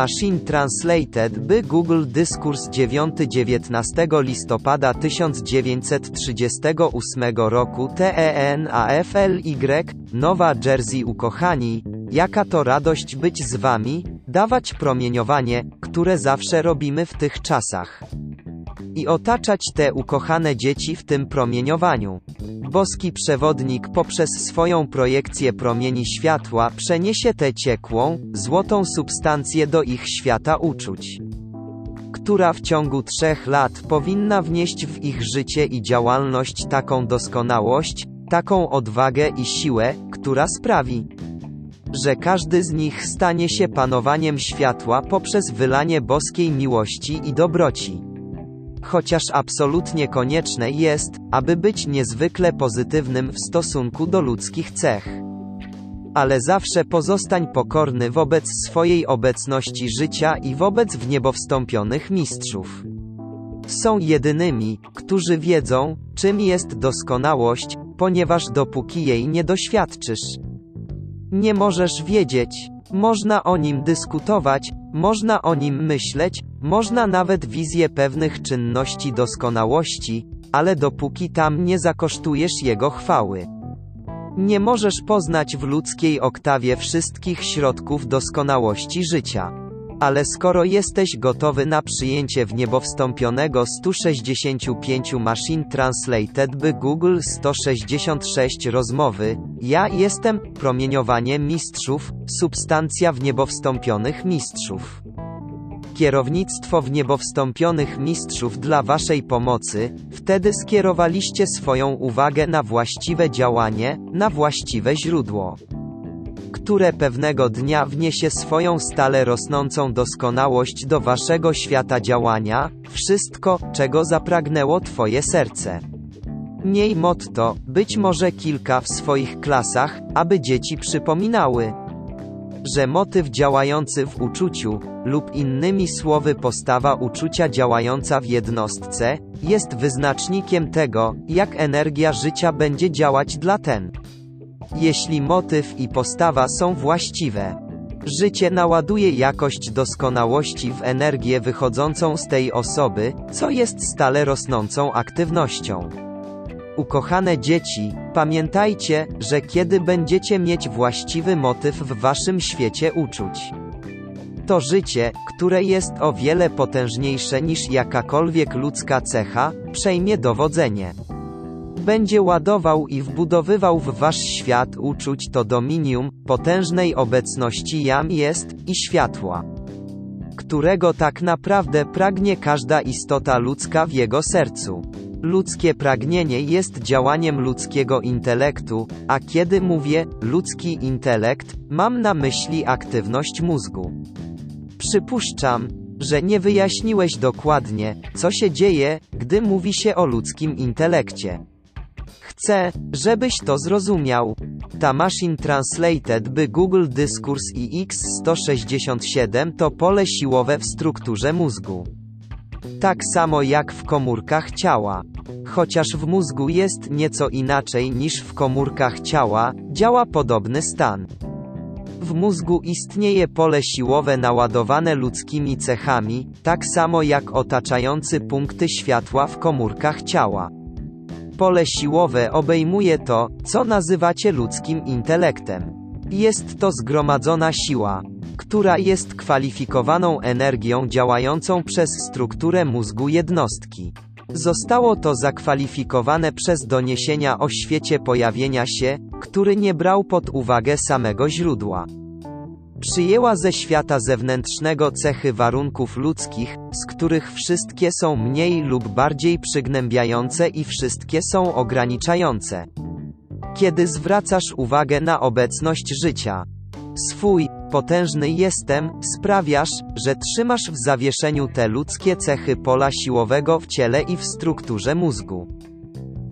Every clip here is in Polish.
Machine Translated by Google Dyskurs 9-19 listopada 1938 roku TENAFLY Nowa Jersey ukochani, jaka to radość być z wami, dawać promieniowanie, które zawsze robimy w tych czasach. I otaczać te ukochane dzieci w tym promieniowaniu. Boski przewodnik poprzez swoją projekcję promieni światła przeniesie tę ciekłą, złotą substancję do ich świata uczuć. Która w ciągu trzech lat powinna wnieść w ich życie i działalność taką doskonałość, taką odwagę i siłę, która sprawi, że każdy z nich stanie się panowaniem światła poprzez wylanie boskiej miłości i dobroci chociaż absolutnie konieczne jest, aby być niezwykle pozytywnym w stosunku do ludzkich cech. Ale zawsze pozostań pokorny wobec swojej obecności życia i wobec w niebo wstąpionych mistrzów. Są jedynymi, którzy wiedzą, czym jest doskonałość, ponieważ dopóki jej nie doświadczysz, nie możesz wiedzieć, można o nim dyskutować, można o nim myśleć, można nawet wizję pewnych czynności doskonałości, ale dopóki tam nie zakosztujesz jego chwały. Nie możesz poznać w ludzkiej oktawie wszystkich środków doskonałości życia. Ale skoro jesteś gotowy na przyjęcie w niebo wstąpionego 165 Machine Translated by Google 166 rozmowy, ja jestem promieniowanie mistrzów, substancja w niebo wstąpionych mistrzów. Kierownictwo w niebo wstąpionych mistrzów dla Waszej pomocy, wtedy skierowaliście swoją uwagę na właściwe działanie, na właściwe źródło które pewnego dnia wniesie swoją stale rosnącą doskonałość do waszego świata działania, wszystko, czego zapragnęło twoje serce. Miej motto, być może kilka w swoich klasach, aby dzieci przypominały, że motyw działający w uczuciu, lub innymi słowy postawa uczucia działająca w jednostce, jest wyznacznikiem tego, jak energia życia będzie działać dla ten jeśli motyw i postawa są właściwe. Życie naładuje jakość doskonałości w energię wychodzącą z tej osoby, co jest stale rosnącą aktywnością. Ukochane dzieci, pamiętajcie, że kiedy będziecie mieć właściwy motyw w waszym świecie uczuć, to życie, które jest o wiele potężniejsze niż jakakolwiek ludzka cecha, przejmie dowodzenie będzie ładował i wbudowywał w wasz świat uczuć to dominium, potężnej obecności jam jest, i światła, którego tak naprawdę pragnie każda istota ludzka w jego sercu. Ludzkie pragnienie jest działaniem ludzkiego intelektu, a kiedy mówię ludzki intelekt, mam na myśli aktywność mózgu. Przypuszczam, że nie wyjaśniłeś dokładnie, co się dzieje, gdy mówi się o ludzkim intelekcie. Chcę, żebyś to zrozumiał. Ta Machine Translated by Google Dyskurs i X167 to pole siłowe w strukturze mózgu. Tak samo jak w komórkach ciała. Chociaż w mózgu jest nieco inaczej niż w komórkach ciała, działa podobny stan. W mózgu istnieje pole siłowe naładowane ludzkimi cechami, tak samo jak otaczający punkty światła w komórkach ciała. Pole siłowe obejmuje to, co nazywacie ludzkim intelektem. Jest to zgromadzona siła, która jest kwalifikowaną energią działającą przez strukturę mózgu jednostki. Zostało to zakwalifikowane przez doniesienia o świecie pojawienia się, który nie brał pod uwagę samego źródła. Przyjęła ze świata zewnętrznego cechy warunków ludzkich, z których wszystkie są mniej lub bardziej przygnębiające i wszystkie są ograniczające. Kiedy zwracasz uwagę na obecność życia, swój, potężny jestem, sprawiasz, że trzymasz w zawieszeniu te ludzkie cechy pola siłowego w ciele i w strukturze mózgu.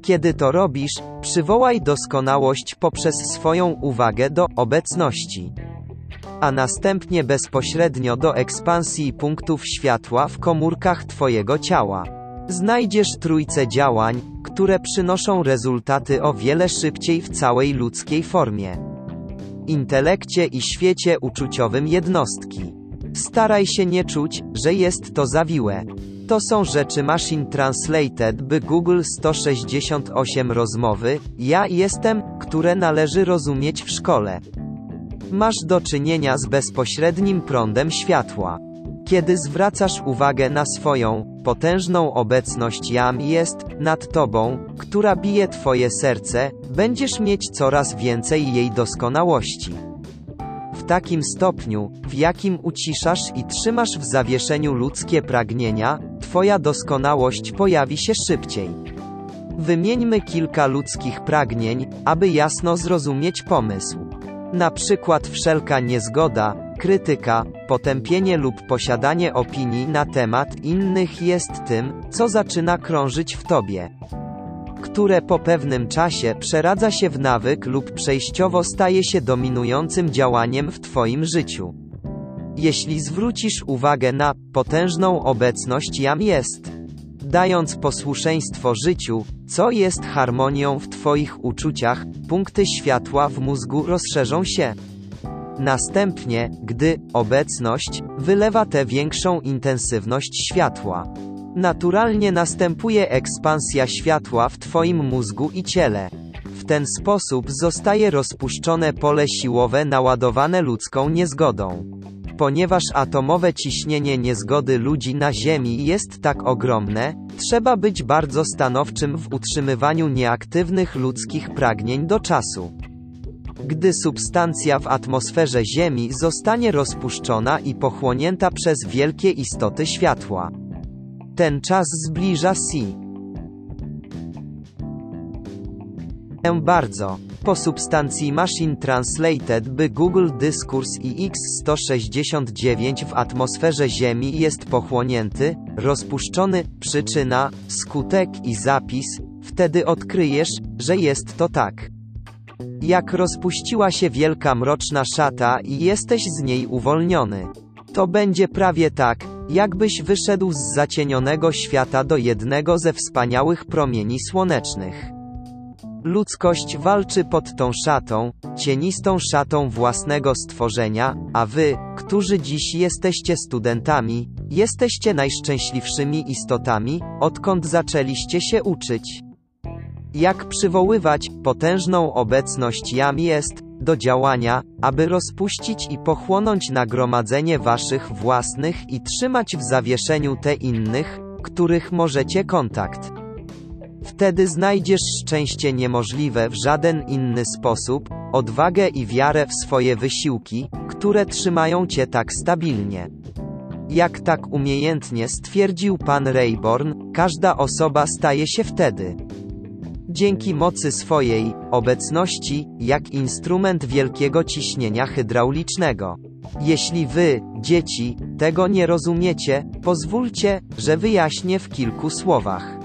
Kiedy to robisz, przywołaj doskonałość poprzez swoją uwagę do obecności a następnie bezpośrednio do ekspansji punktów światła w komórkach Twojego ciała. Znajdziesz trójce działań, które przynoszą rezultaty o wiele szybciej w całej ludzkiej formie. Intelekcie i świecie uczuciowym jednostki. Staraj się nie czuć, że jest to zawiłe. To są rzeczy Machine Translated by Google 168 rozmowy, ja jestem, które należy rozumieć w szkole. Masz do czynienia z bezpośrednim prądem światła. Kiedy zwracasz uwagę na swoją, potężną obecność Jam jest, nad tobą, która bije twoje serce, będziesz mieć coraz więcej jej doskonałości. W takim stopniu, w jakim uciszasz i trzymasz w zawieszeniu ludzkie pragnienia, twoja doskonałość pojawi się szybciej. Wymieńmy kilka ludzkich pragnień, aby jasno zrozumieć pomysł. Na przykład wszelka niezgoda, krytyka, potępienie lub posiadanie opinii na temat innych jest tym, co zaczyna krążyć w tobie. Które po pewnym czasie przeradza się w nawyk lub przejściowo staje się dominującym działaniem w twoim życiu. Jeśli zwrócisz uwagę na potężną obecność jam jest, dając posłuszeństwo życiu, co jest harmonią w Twoich uczuciach, punkty światła w mózgu rozszerzą się. Następnie, gdy obecność wylewa tę większą intensywność światła, naturalnie następuje ekspansja światła w Twoim mózgu i ciele. W ten sposób zostaje rozpuszczone pole siłowe naładowane ludzką niezgodą. Ponieważ atomowe ciśnienie niezgody ludzi na Ziemi jest tak ogromne, trzeba być bardzo stanowczym w utrzymywaniu nieaktywnych ludzkich pragnień do czasu. Gdy substancja w atmosferze Ziemi zostanie rozpuszczona i pochłonięta przez wielkie istoty światła. Ten czas zbliża się. bardzo. Po substancji Machine Translated by Google Dyskurs i X169 w atmosferze Ziemi jest pochłonięty, rozpuszczony, przyczyna, skutek i zapis, wtedy odkryjesz, że jest to tak. Jak rozpuściła się wielka mroczna szata i jesteś z niej uwolniony. To będzie prawie tak, jakbyś wyszedł z zacienionego świata do jednego ze wspaniałych promieni słonecznych. Ludzkość walczy pod tą szatą, cienistą szatą własnego stworzenia, a wy, którzy dziś jesteście studentami, jesteście najszczęśliwszymi istotami, odkąd zaczęliście się uczyć. Jak przywoływać potężną obecność Jam jest do działania, aby rozpuścić i pochłonąć nagromadzenie waszych własnych i trzymać w zawieszeniu te innych, których możecie kontakt. Wtedy znajdziesz szczęście niemożliwe w żaden inny sposób, odwagę i wiarę w swoje wysiłki, które trzymają cię tak stabilnie. Jak tak umiejętnie stwierdził pan Rayborn, każda osoba staje się wtedy. Dzięki mocy swojej obecności, jak instrument wielkiego ciśnienia hydraulicznego. Jeśli wy, dzieci, tego nie rozumiecie, pozwólcie, że wyjaśnię w kilku słowach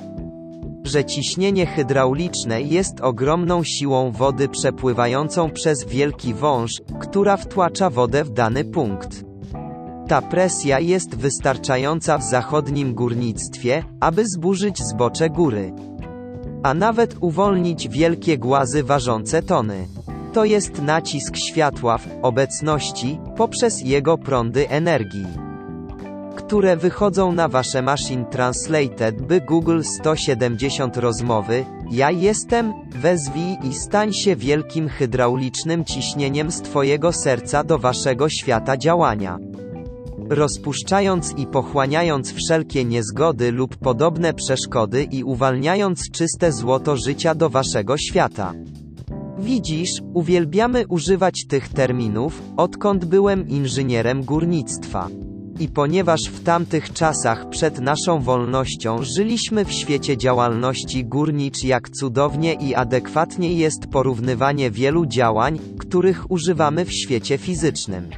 że ciśnienie hydrauliczne jest ogromną siłą wody przepływającą przez wielki wąż, która wtłacza wodę w dany punkt. Ta presja jest wystarczająca w zachodnim górnictwie, aby zburzyć zbocze góry. A nawet uwolnić wielkie głazy ważące tony. To jest nacisk światła w obecności, poprzez jego prądy energii które wychodzą na wasze Machine Translated by Google 170 rozmowy, Ja jestem, wezwij i stań się wielkim hydraulicznym ciśnieniem z Twojego serca do Waszego świata działania. Rozpuszczając i pochłaniając wszelkie niezgody lub podobne przeszkody i uwalniając czyste złoto życia do Waszego świata. Widzisz, uwielbiamy używać tych terminów, odkąd byłem inżynierem górnictwa. I ponieważ w tamtych czasach przed naszą wolnością żyliśmy w świecie działalności górnicz jak cudownie i adekwatnie jest porównywanie wielu działań, których używamy w świecie fizycznym.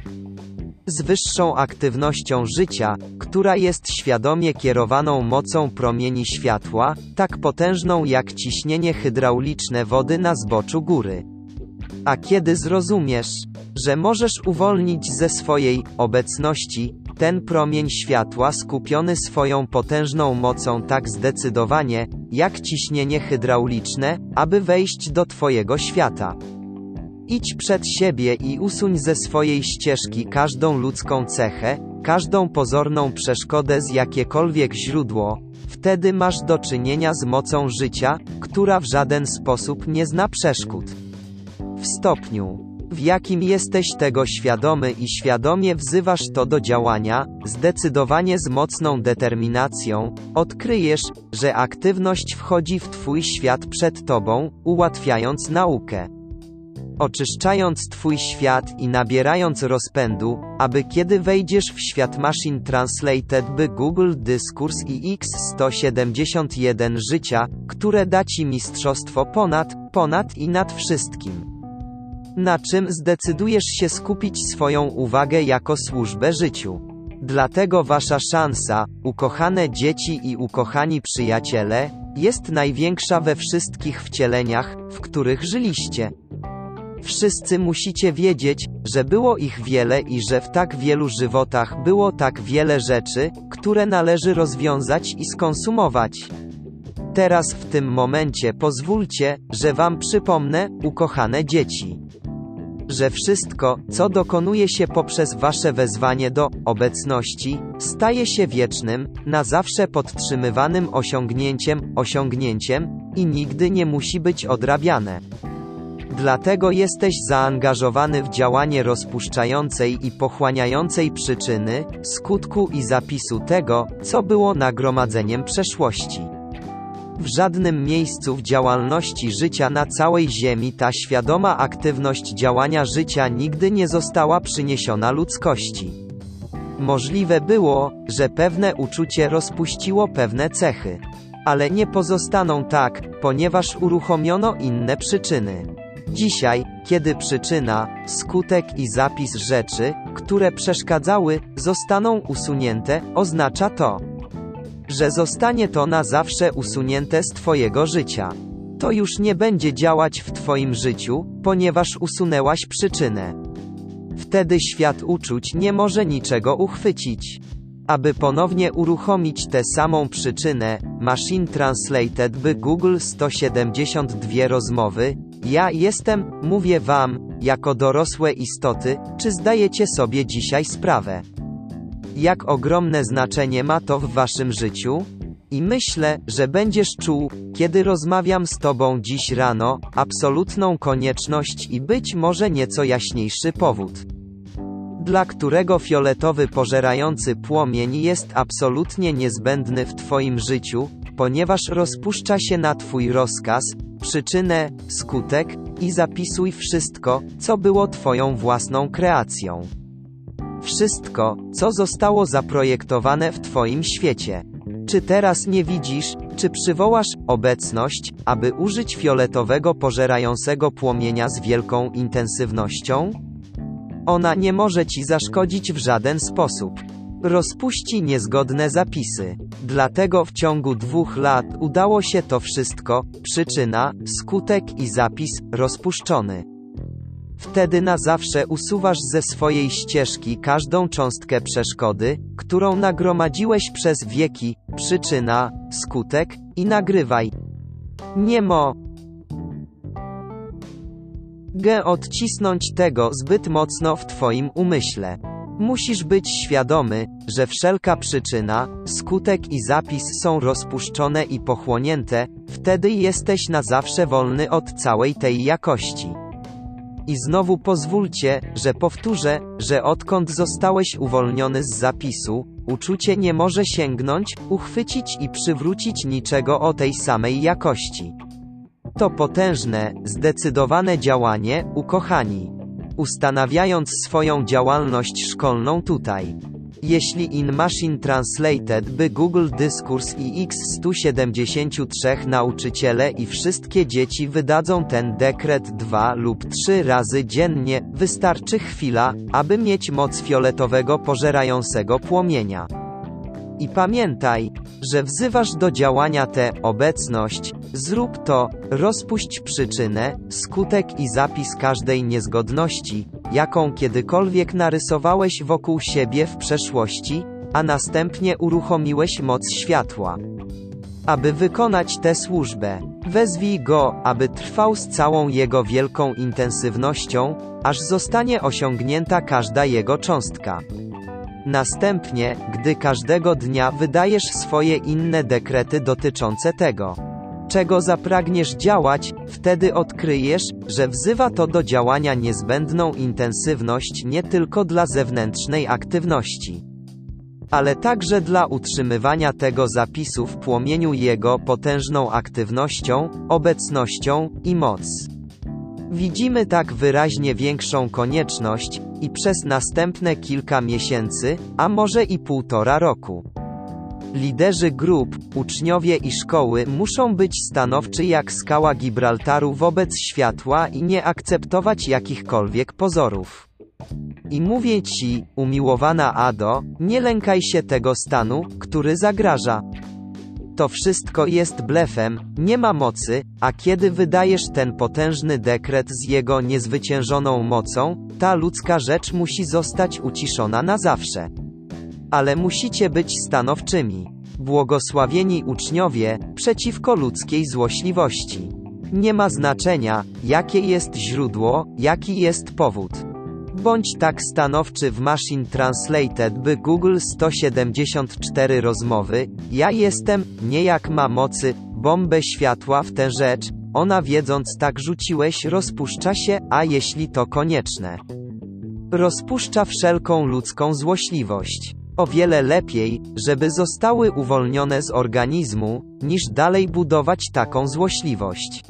Z wyższą aktywnością życia, która jest świadomie kierowaną mocą promieni światła, tak potężną jak ciśnienie hydrauliczne wody na zboczu góry. A kiedy zrozumiesz, że możesz uwolnić ze swojej obecności ten promień światła skupiony swoją potężną mocą tak zdecydowanie, jak ciśnienie hydrauliczne, aby wejść do Twojego świata. Idź przed siebie i usuń ze swojej ścieżki każdą ludzką cechę, każdą pozorną przeszkodę z jakiekolwiek źródło, wtedy masz do czynienia z mocą życia, która w żaden sposób nie zna przeszkód. W stopniu, w jakim jesteś tego świadomy i świadomie wzywasz to do działania, zdecydowanie z mocną determinacją, odkryjesz, że aktywność wchodzi w Twój świat przed Tobą, ułatwiając naukę. Oczyszczając Twój świat i nabierając rozpędu, aby kiedy wejdziesz w świat Machine Translated by Google Dyskurs i X171 życia, które da Ci mistrzostwo ponad, ponad i nad wszystkim na czym zdecydujesz się skupić swoją uwagę jako służbę życiu. Dlatego wasza szansa, ukochane dzieci i ukochani przyjaciele, jest największa we wszystkich wcieleniach, w których żyliście. Wszyscy musicie wiedzieć, że było ich wiele i że w tak wielu żywotach było tak wiele rzeczy, które należy rozwiązać i skonsumować. Teraz w tym momencie pozwólcie, że wam przypomnę, ukochane dzieci że wszystko, co dokonuje się poprzez wasze wezwanie do obecności, staje się wiecznym, na zawsze podtrzymywanym osiągnięciem, osiągnięciem i nigdy nie musi być odrabiane. Dlatego jesteś zaangażowany w działanie rozpuszczającej i pochłaniającej przyczyny, skutku i zapisu tego, co było nagromadzeniem przeszłości. W żadnym miejscu w działalności życia na całej Ziemi ta świadoma aktywność działania życia nigdy nie została przyniesiona ludzkości. Możliwe było, że pewne uczucie rozpuściło pewne cechy. Ale nie pozostaną tak, ponieważ uruchomiono inne przyczyny. Dzisiaj, kiedy przyczyna, skutek i zapis rzeczy, które przeszkadzały, zostaną usunięte, oznacza to, że zostanie to na zawsze usunięte z Twojego życia. To już nie będzie działać w Twoim życiu, ponieważ usunęłaś przyczynę. Wtedy świat uczuć nie może niczego uchwycić. Aby ponownie uruchomić tę samą przyczynę, Machine Translated by Google 172 rozmowy, ja jestem, mówię wam, jako dorosłe istoty, czy zdajecie sobie dzisiaj sprawę? Jak ogromne znaczenie ma to w waszym życiu? I myślę, że będziesz czuł, kiedy rozmawiam z tobą dziś rano, absolutną konieczność i być może nieco jaśniejszy powód. Dla którego fioletowy pożerający płomień jest absolutnie niezbędny w twoim życiu, ponieważ rozpuszcza się na twój rozkaz, przyczynę, skutek, i zapisuj wszystko, co było twoją własną kreacją. Wszystko, co zostało zaprojektowane w Twoim świecie. Czy teraz nie widzisz, czy przywołasz obecność, aby użyć fioletowego pożerającego płomienia z wielką intensywnością? Ona nie może ci zaszkodzić w żaden sposób. Rozpuści niezgodne zapisy. Dlatego w ciągu dwóch lat udało się to wszystko, przyczyna, skutek i zapis, rozpuszczony. Wtedy na zawsze usuwasz ze swojej ścieżki każdą cząstkę przeszkody, którą nagromadziłeś przez wieki, przyczyna, skutek, i nagrywaj. Niemo. G odcisnąć tego zbyt mocno w Twoim umyśle. Musisz być świadomy, że wszelka przyczyna, skutek i zapis są rozpuszczone i pochłonięte, wtedy jesteś na zawsze wolny od całej tej jakości. I znowu pozwólcie, że powtórzę, że odkąd zostałeś uwolniony z zapisu, uczucie nie może sięgnąć, uchwycić i przywrócić niczego o tej samej jakości. To potężne, zdecydowane działanie, ukochani. Ustanawiając swoją działalność szkolną tutaj. Jeśli in Machine Translated by Google Dyskurs i X173 nauczyciele i wszystkie dzieci wydadzą ten dekret dwa lub trzy razy dziennie, wystarczy chwila, aby mieć moc fioletowego pożerającego płomienia. I pamiętaj, że wzywasz do działania tę obecność, zrób to, rozpuść przyczynę, skutek i zapis każdej niezgodności, jaką kiedykolwiek narysowałeś wokół siebie w przeszłości, a następnie uruchomiłeś moc światła. Aby wykonać tę służbę, wezwij go, aby trwał z całą jego wielką intensywnością, aż zostanie osiągnięta każda jego cząstka. Następnie, gdy każdego dnia wydajesz swoje inne dekrety dotyczące tego, czego zapragniesz działać, wtedy odkryjesz, że wzywa to do działania niezbędną intensywność nie tylko dla zewnętrznej aktywności, ale także dla utrzymywania tego zapisu w płomieniu jego potężną aktywnością, obecnością i moc. Widzimy tak wyraźnie większą konieczność, i przez następne kilka miesięcy, a może i półtora roku. Liderzy grup, uczniowie i szkoły muszą być stanowczy jak skała Gibraltaru wobec światła i nie akceptować jakichkolwiek pozorów. I mówię ci, umiłowana Ado, nie lękaj się tego stanu, który zagraża. To wszystko jest blefem, nie ma mocy, a kiedy wydajesz ten potężny dekret z jego niezwyciężoną mocą, ta ludzka rzecz musi zostać uciszona na zawsze. Ale musicie być stanowczymi. Błogosławieni uczniowie, przeciwko ludzkiej złośliwości. Nie ma znaczenia, jakie jest źródło, jaki jest powód. Bądź tak stanowczy w Machine Translated by Google 174 rozmowy, ja jestem, nie jak ma mocy, bombę światła w tę rzecz, ona wiedząc tak rzuciłeś rozpuszcza się, a jeśli to konieczne. Rozpuszcza wszelką ludzką złośliwość. O wiele lepiej, żeby zostały uwolnione z organizmu, niż dalej budować taką złośliwość.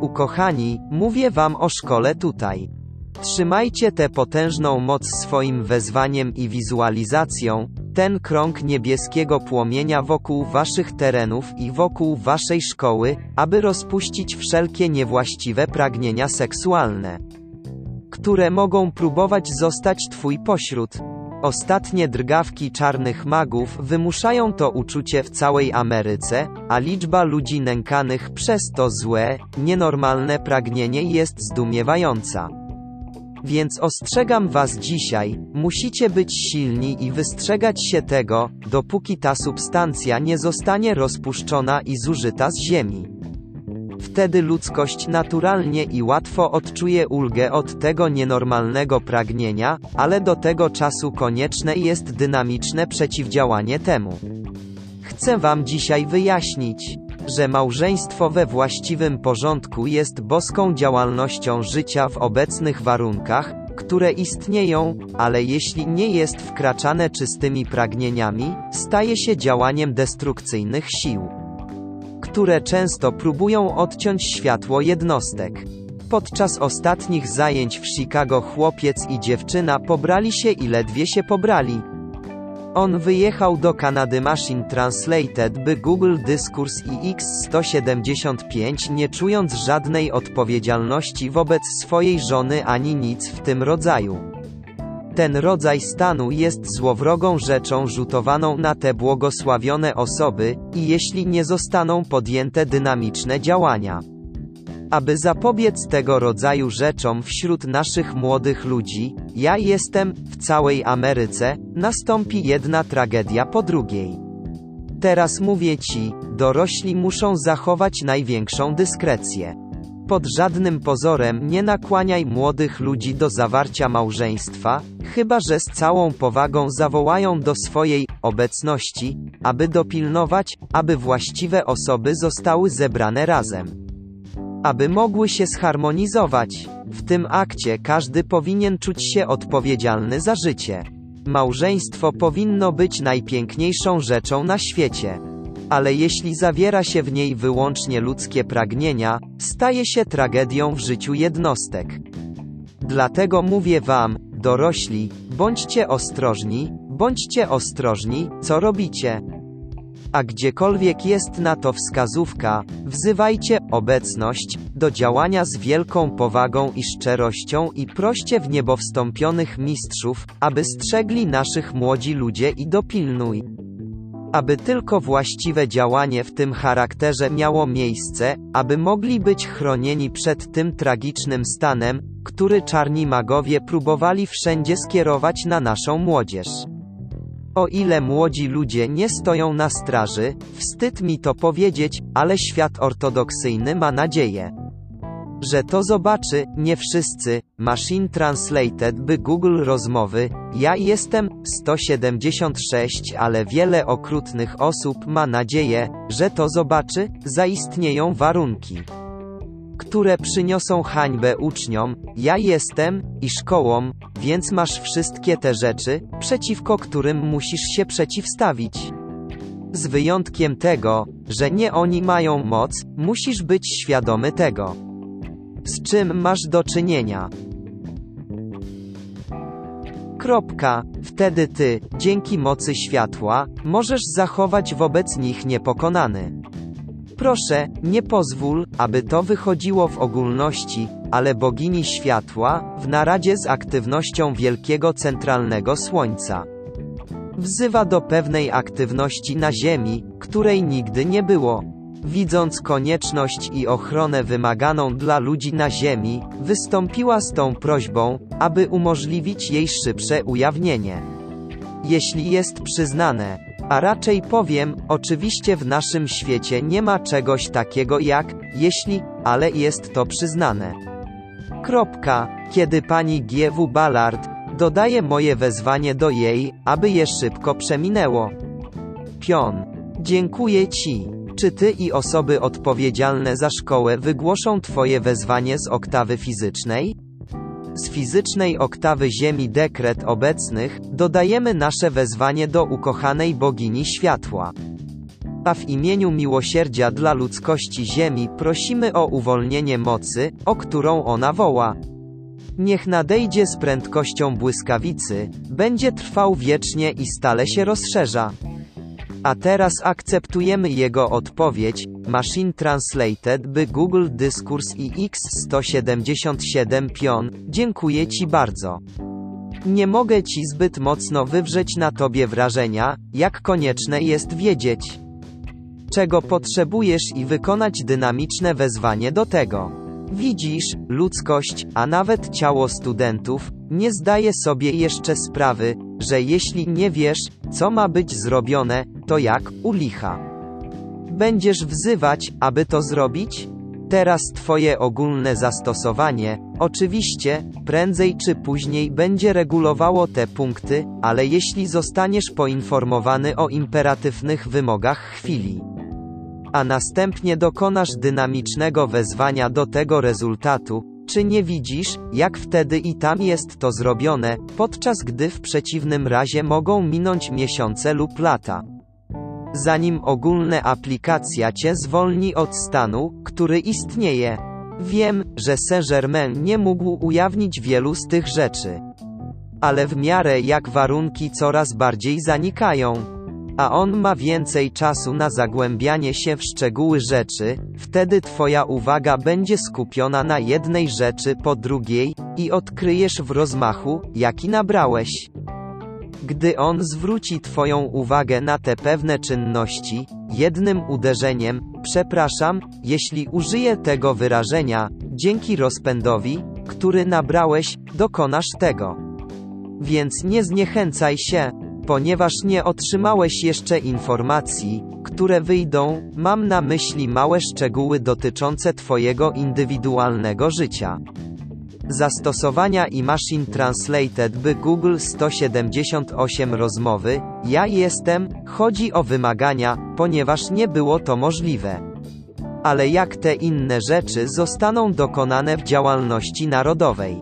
Ukochani, mówię wam o szkole tutaj. Trzymajcie tę potężną moc swoim wezwaniem i wizualizacją, ten krąg niebieskiego płomienia wokół waszych terenów i wokół waszej szkoły, aby rozpuścić wszelkie niewłaściwe pragnienia seksualne, które mogą próbować zostać twój pośród. Ostatnie drgawki czarnych magów wymuszają to uczucie w całej Ameryce, a liczba ludzi nękanych przez to złe, nienormalne pragnienie jest zdumiewająca. Więc ostrzegam was dzisiaj, musicie być silni i wystrzegać się tego, dopóki ta substancja nie zostanie rozpuszczona i zużyta z ziemi. Wtedy ludzkość naturalnie i łatwo odczuje ulgę od tego nienormalnego pragnienia, ale do tego czasu konieczne jest dynamiczne przeciwdziałanie temu. Chcę wam dzisiaj wyjaśnić, że małżeństwo we właściwym porządku jest boską działalnością życia w obecnych warunkach, które istnieją, ale jeśli nie jest wkraczane czystymi pragnieniami, staje się działaniem destrukcyjnych sił, które często próbują odciąć światło jednostek. Podczas ostatnich zajęć w Chicago chłopiec i dziewczyna pobrali się i ledwie się pobrali, on wyjechał do Kanady Machine Translated by Google Dyskurs i X175 nie czując żadnej odpowiedzialności wobec swojej żony ani nic w tym rodzaju. Ten rodzaj stanu jest złowrogą rzeczą rzutowaną na te błogosławione osoby, i jeśli nie zostaną podjęte dynamiczne działania, aby zapobiec tego rodzaju rzeczom wśród naszych młodych ludzi, ja jestem, w całej Ameryce, nastąpi jedna tragedia po drugiej. Teraz mówię ci, dorośli muszą zachować największą dyskrecję. pod żadnym pozorem nie nakłaniaj młodych ludzi do zawarcia małżeństwa, chyba że z całą powagą zawołają do swojej obecności, aby dopilnować, aby właściwe osoby zostały zebrane razem. Aby mogły się zharmonizować. W tym akcie każdy powinien czuć się odpowiedzialny za życie. Małżeństwo powinno być najpiękniejszą rzeczą na świecie. Ale jeśli zawiera się w niej wyłącznie ludzkie pragnienia, staje się tragedią w życiu jednostek. Dlatego mówię wam, dorośli, bądźcie ostrożni, bądźcie ostrożni, co robicie. A gdziekolwiek jest na to wskazówka, wzywajcie obecność do działania z wielką powagą i szczerością i proście w niebo wstąpionych mistrzów, aby strzegli naszych młodzi ludzie i dopilnuj. Aby tylko właściwe działanie w tym charakterze miało miejsce, aby mogli być chronieni przed tym tragicznym stanem, który czarni magowie próbowali wszędzie skierować na naszą młodzież. O ile młodzi ludzie nie stoją na straży, wstyd mi to powiedzieć, ale świat ortodoksyjny ma nadzieję, że to zobaczy, nie wszyscy, Machine Translated by Google rozmowy, ja jestem 176, ale wiele okrutnych osób ma nadzieję, że to zobaczy, zaistnieją warunki które przyniosą hańbę uczniom, ja jestem, i szkołom, więc masz wszystkie te rzeczy, przeciwko którym musisz się przeciwstawić. Z wyjątkiem tego, że nie oni mają moc, musisz być świadomy tego. Z czym masz do czynienia? Kropka. Wtedy ty, dzięki mocy światła, możesz zachować wobec nich niepokonany. Proszę, nie pozwól, aby to wychodziło w ogólności, ale bogini światła, w naradzie z aktywnością wielkiego centralnego słońca. Wzywa do pewnej aktywności na Ziemi, której nigdy nie było. Widząc konieczność i ochronę wymaganą dla ludzi na Ziemi, wystąpiła z tą prośbą, aby umożliwić jej szybsze ujawnienie. Jeśli jest przyznane, a raczej powiem, oczywiście w naszym świecie nie ma czegoś takiego jak, jeśli, ale jest to przyznane. Kropka. Kiedy pani G.W. Ballard dodaje moje wezwanie do jej, aby je szybko przeminęło. Pion. Dziękuję ci. Czy ty i osoby odpowiedzialne za szkołę wygłoszą twoje wezwanie z oktawy fizycznej? Z fizycznej oktawy Ziemi dekret obecnych, dodajemy nasze wezwanie do ukochanej bogini światła. A w imieniu miłosierdzia dla ludzkości Ziemi prosimy o uwolnienie mocy, o którą ona woła. Niech nadejdzie z prędkością błyskawicy, będzie trwał wiecznie i stale się rozszerza. A teraz akceptujemy jego odpowiedź, Machine Translated by Google Dyskurs i X177 Pion, dziękuję Ci bardzo. Nie mogę Ci zbyt mocno wywrzeć na Tobie wrażenia, jak konieczne jest wiedzieć, czego potrzebujesz i wykonać dynamiczne wezwanie do tego. Widzisz, ludzkość, a nawet ciało studentów, nie zdaje sobie jeszcze sprawy, że jeśli nie wiesz, co ma być zrobione, to jak, u licha. Będziesz wzywać, aby to zrobić? Teraz Twoje ogólne zastosowanie, oczywiście, prędzej czy później będzie regulowało te punkty, ale jeśli zostaniesz poinformowany o imperatywnych wymogach chwili, a następnie dokonasz dynamicznego wezwania do tego rezultatu, czy nie widzisz, jak wtedy i tam jest to zrobione, podczas gdy w przeciwnym razie mogą minąć miesiące lub lata? Zanim ogólna aplikacja cię zwolni od stanu, który istnieje. Wiem, że Saint-Germain nie mógł ujawnić wielu z tych rzeczy. Ale w miarę jak warunki coraz bardziej zanikają a on ma więcej czasu na zagłębianie się w szczegóły rzeczy, wtedy Twoja uwaga będzie skupiona na jednej rzeczy po drugiej, i odkryjesz w rozmachu, jaki nabrałeś. Gdy on zwróci Twoją uwagę na te pewne czynności, jednym uderzeniem, przepraszam, jeśli użyję tego wyrażenia, dzięki rozpędowi, który nabrałeś, dokonasz tego. Więc nie zniechęcaj się, Ponieważ nie otrzymałeś jeszcze informacji, które wyjdą, mam na myśli małe szczegóły dotyczące Twojego indywidualnego życia. Zastosowania i Machine Translated by Google 178 rozmowy, ja jestem, chodzi o wymagania, ponieważ nie było to możliwe. Ale jak te inne rzeczy zostaną dokonane w działalności narodowej?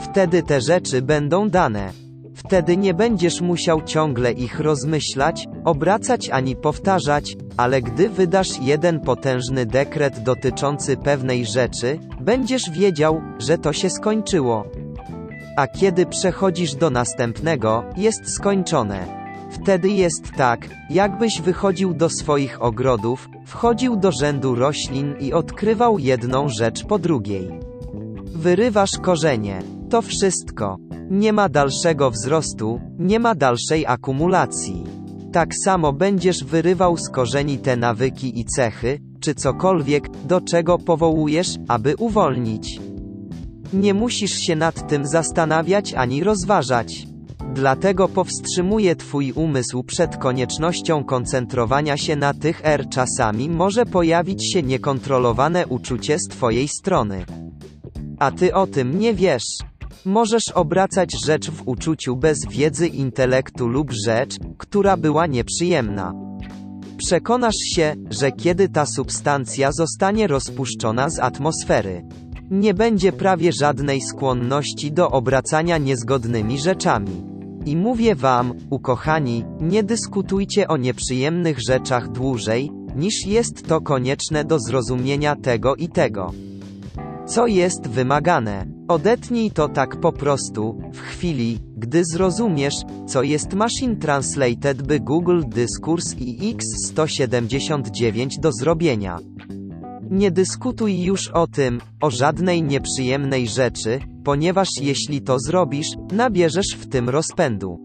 Wtedy te rzeczy będą dane. Wtedy nie będziesz musiał ciągle ich rozmyślać, obracać ani powtarzać, ale gdy wydasz jeden potężny dekret dotyczący pewnej rzeczy, będziesz wiedział, że to się skończyło. A kiedy przechodzisz do następnego, jest skończone. Wtedy jest tak, jakbyś wychodził do swoich ogrodów, wchodził do rzędu roślin i odkrywał jedną rzecz po drugiej. Wyrywasz korzenie. To wszystko. Nie ma dalszego wzrostu, nie ma dalszej akumulacji. Tak samo będziesz wyrywał z korzeni te nawyki i cechy, czy cokolwiek, do czego powołujesz, aby uwolnić. Nie musisz się nad tym zastanawiać ani rozważać. Dlatego powstrzymuje Twój umysł przed koniecznością koncentrowania się na tych R. Czasami może pojawić się niekontrolowane uczucie z Twojej strony. A Ty o tym nie wiesz. Możesz obracać rzecz w uczuciu bez wiedzy intelektu lub rzecz, która była nieprzyjemna. Przekonasz się, że kiedy ta substancja zostanie rozpuszczona z atmosfery, nie będzie prawie żadnej skłonności do obracania niezgodnymi rzeczami. I mówię wam, ukochani, nie dyskutujcie o nieprzyjemnych rzeczach dłużej, niż jest to konieczne do zrozumienia tego i tego. Co jest wymagane? Odetnij to tak po prostu, w chwili, gdy zrozumiesz, co jest Machine Translated by Google Dyskurs i X179 do zrobienia. Nie dyskutuj już o tym, o żadnej nieprzyjemnej rzeczy, ponieważ jeśli to zrobisz, nabierzesz w tym rozpędu.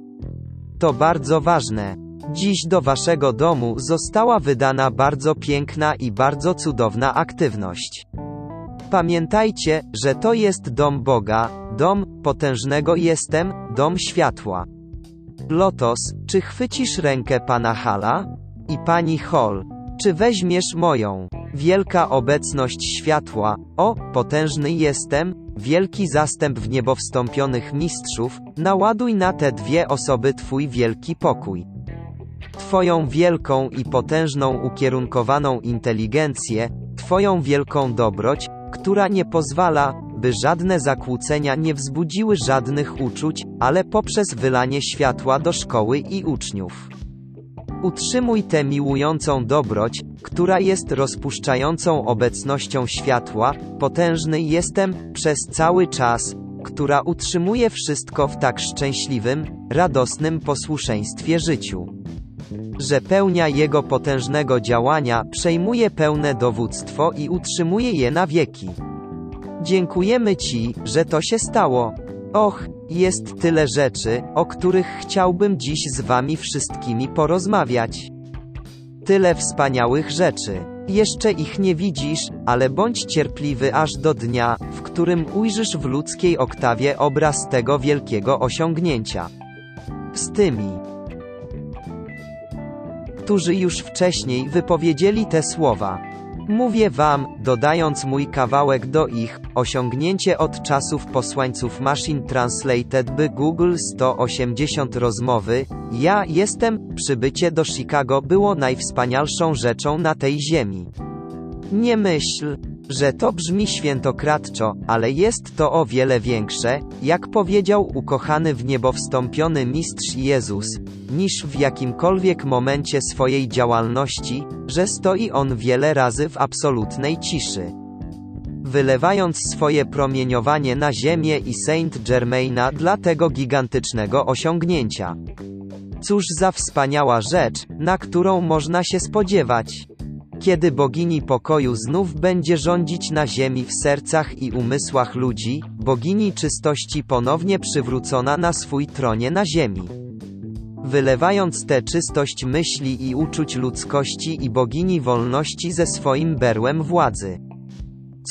To bardzo ważne. Dziś do waszego domu została wydana bardzo piękna i bardzo cudowna aktywność. Pamiętajcie, że to jest dom Boga, dom potężnego jestem, dom światła. Lotos, czy chwycisz rękę pana Hala? I pani Hall, czy weźmiesz moją? Wielka obecność światła, o, potężny jestem, wielki zastęp w niebo wstąpionych mistrzów, naładuj na te dwie osoby Twój wielki pokój. Twoją wielką i potężną ukierunkowaną inteligencję, Twoją wielką dobroć, która nie pozwala, by żadne zakłócenia nie wzbudziły żadnych uczuć, ale poprzez wylanie światła do szkoły i uczniów. Utrzymuj tę miłującą dobroć, która jest rozpuszczającą obecnością światła, potężny jestem, przez cały czas, która utrzymuje wszystko w tak szczęśliwym, radosnym posłuszeństwie życiu. Że pełnia jego potężnego działania przejmuje pełne dowództwo i utrzymuje je na wieki. Dziękujemy Ci, że to się stało. Och, jest tyle rzeczy, o których chciałbym dziś z Wami wszystkimi porozmawiać. Tyle wspaniałych rzeczy. Jeszcze ich nie widzisz, ale bądź cierpliwy aż do dnia, w którym ujrzysz w ludzkiej oktawie obraz tego wielkiego osiągnięcia. Z tymi, którzy już wcześniej wypowiedzieli te słowa. Mówię wam, dodając mój kawałek do ich, osiągnięcie od czasów posłańców Machine Translated by Google 180 rozmowy, ja jestem, przybycie do Chicago było najwspanialszą rzeczą na tej ziemi. Nie myśl, że to brzmi świętokradczo, ale jest to o wiele większe, jak powiedział ukochany w niebo wstąpiony mistrz Jezus, niż w jakimkolwiek momencie swojej działalności, że stoi on wiele razy w absolutnej ciszy. Wylewając swoje promieniowanie na ziemię i Saint Germaina dla tego gigantycznego osiągnięcia. Cóż za wspaniała rzecz, na którą można się spodziewać. Kiedy bogini pokoju znów będzie rządzić na ziemi w sercach i umysłach ludzi, bogini czystości ponownie przywrócona na swój tronie na ziemi. Wylewając tę czystość myśli i uczuć ludzkości i bogini wolności ze swoim berłem władzy.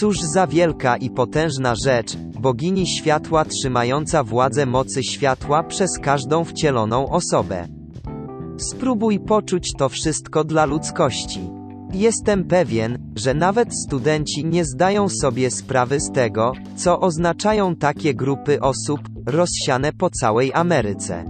Cóż za wielka i potężna rzecz, bogini światła trzymająca władzę mocy światła przez każdą wcieloną osobę. Spróbuj poczuć to wszystko dla ludzkości. Jestem pewien, że nawet studenci nie zdają sobie sprawy z tego, co oznaczają takie grupy osób, rozsiane po całej Ameryce.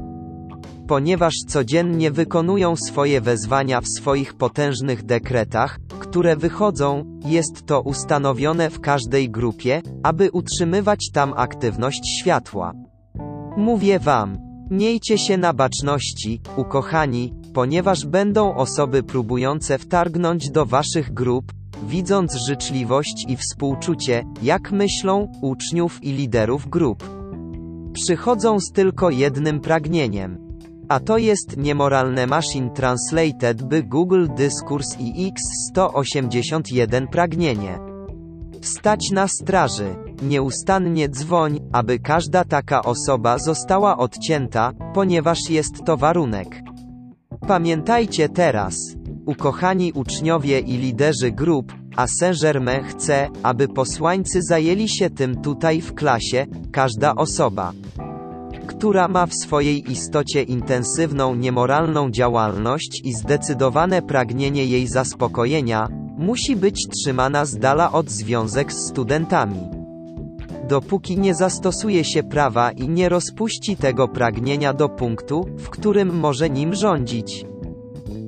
Ponieważ codziennie wykonują swoje wezwania w swoich potężnych dekretach, które wychodzą, jest to ustanowione w każdej grupie, aby utrzymywać tam aktywność światła. Mówię wam, miejcie się na baczności, ukochani, ponieważ będą osoby próbujące wtargnąć do waszych grup, widząc życzliwość i współczucie, jak myślą, uczniów i liderów grup. Przychodzą z tylko jednym pragnieniem. A to jest niemoralne Machine Translated by Google Dyskurs i X181 pragnienie. Stać na straży, nieustannie dzwoń, aby każda taka osoba została odcięta, ponieważ jest to warunek. Pamiętajcie teraz, ukochani uczniowie i liderzy grup, a Saint-Germain chce, aby posłańcy zajęli się tym tutaj w klasie, każda osoba, która ma w swojej istocie intensywną niemoralną działalność i zdecydowane pragnienie jej zaspokojenia, musi być trzymana z dala od związek z studentami. Dopóki nie zastosuje się prawa i nie rozpuści tego pragnienia do punktu, w którym może nim rządzić.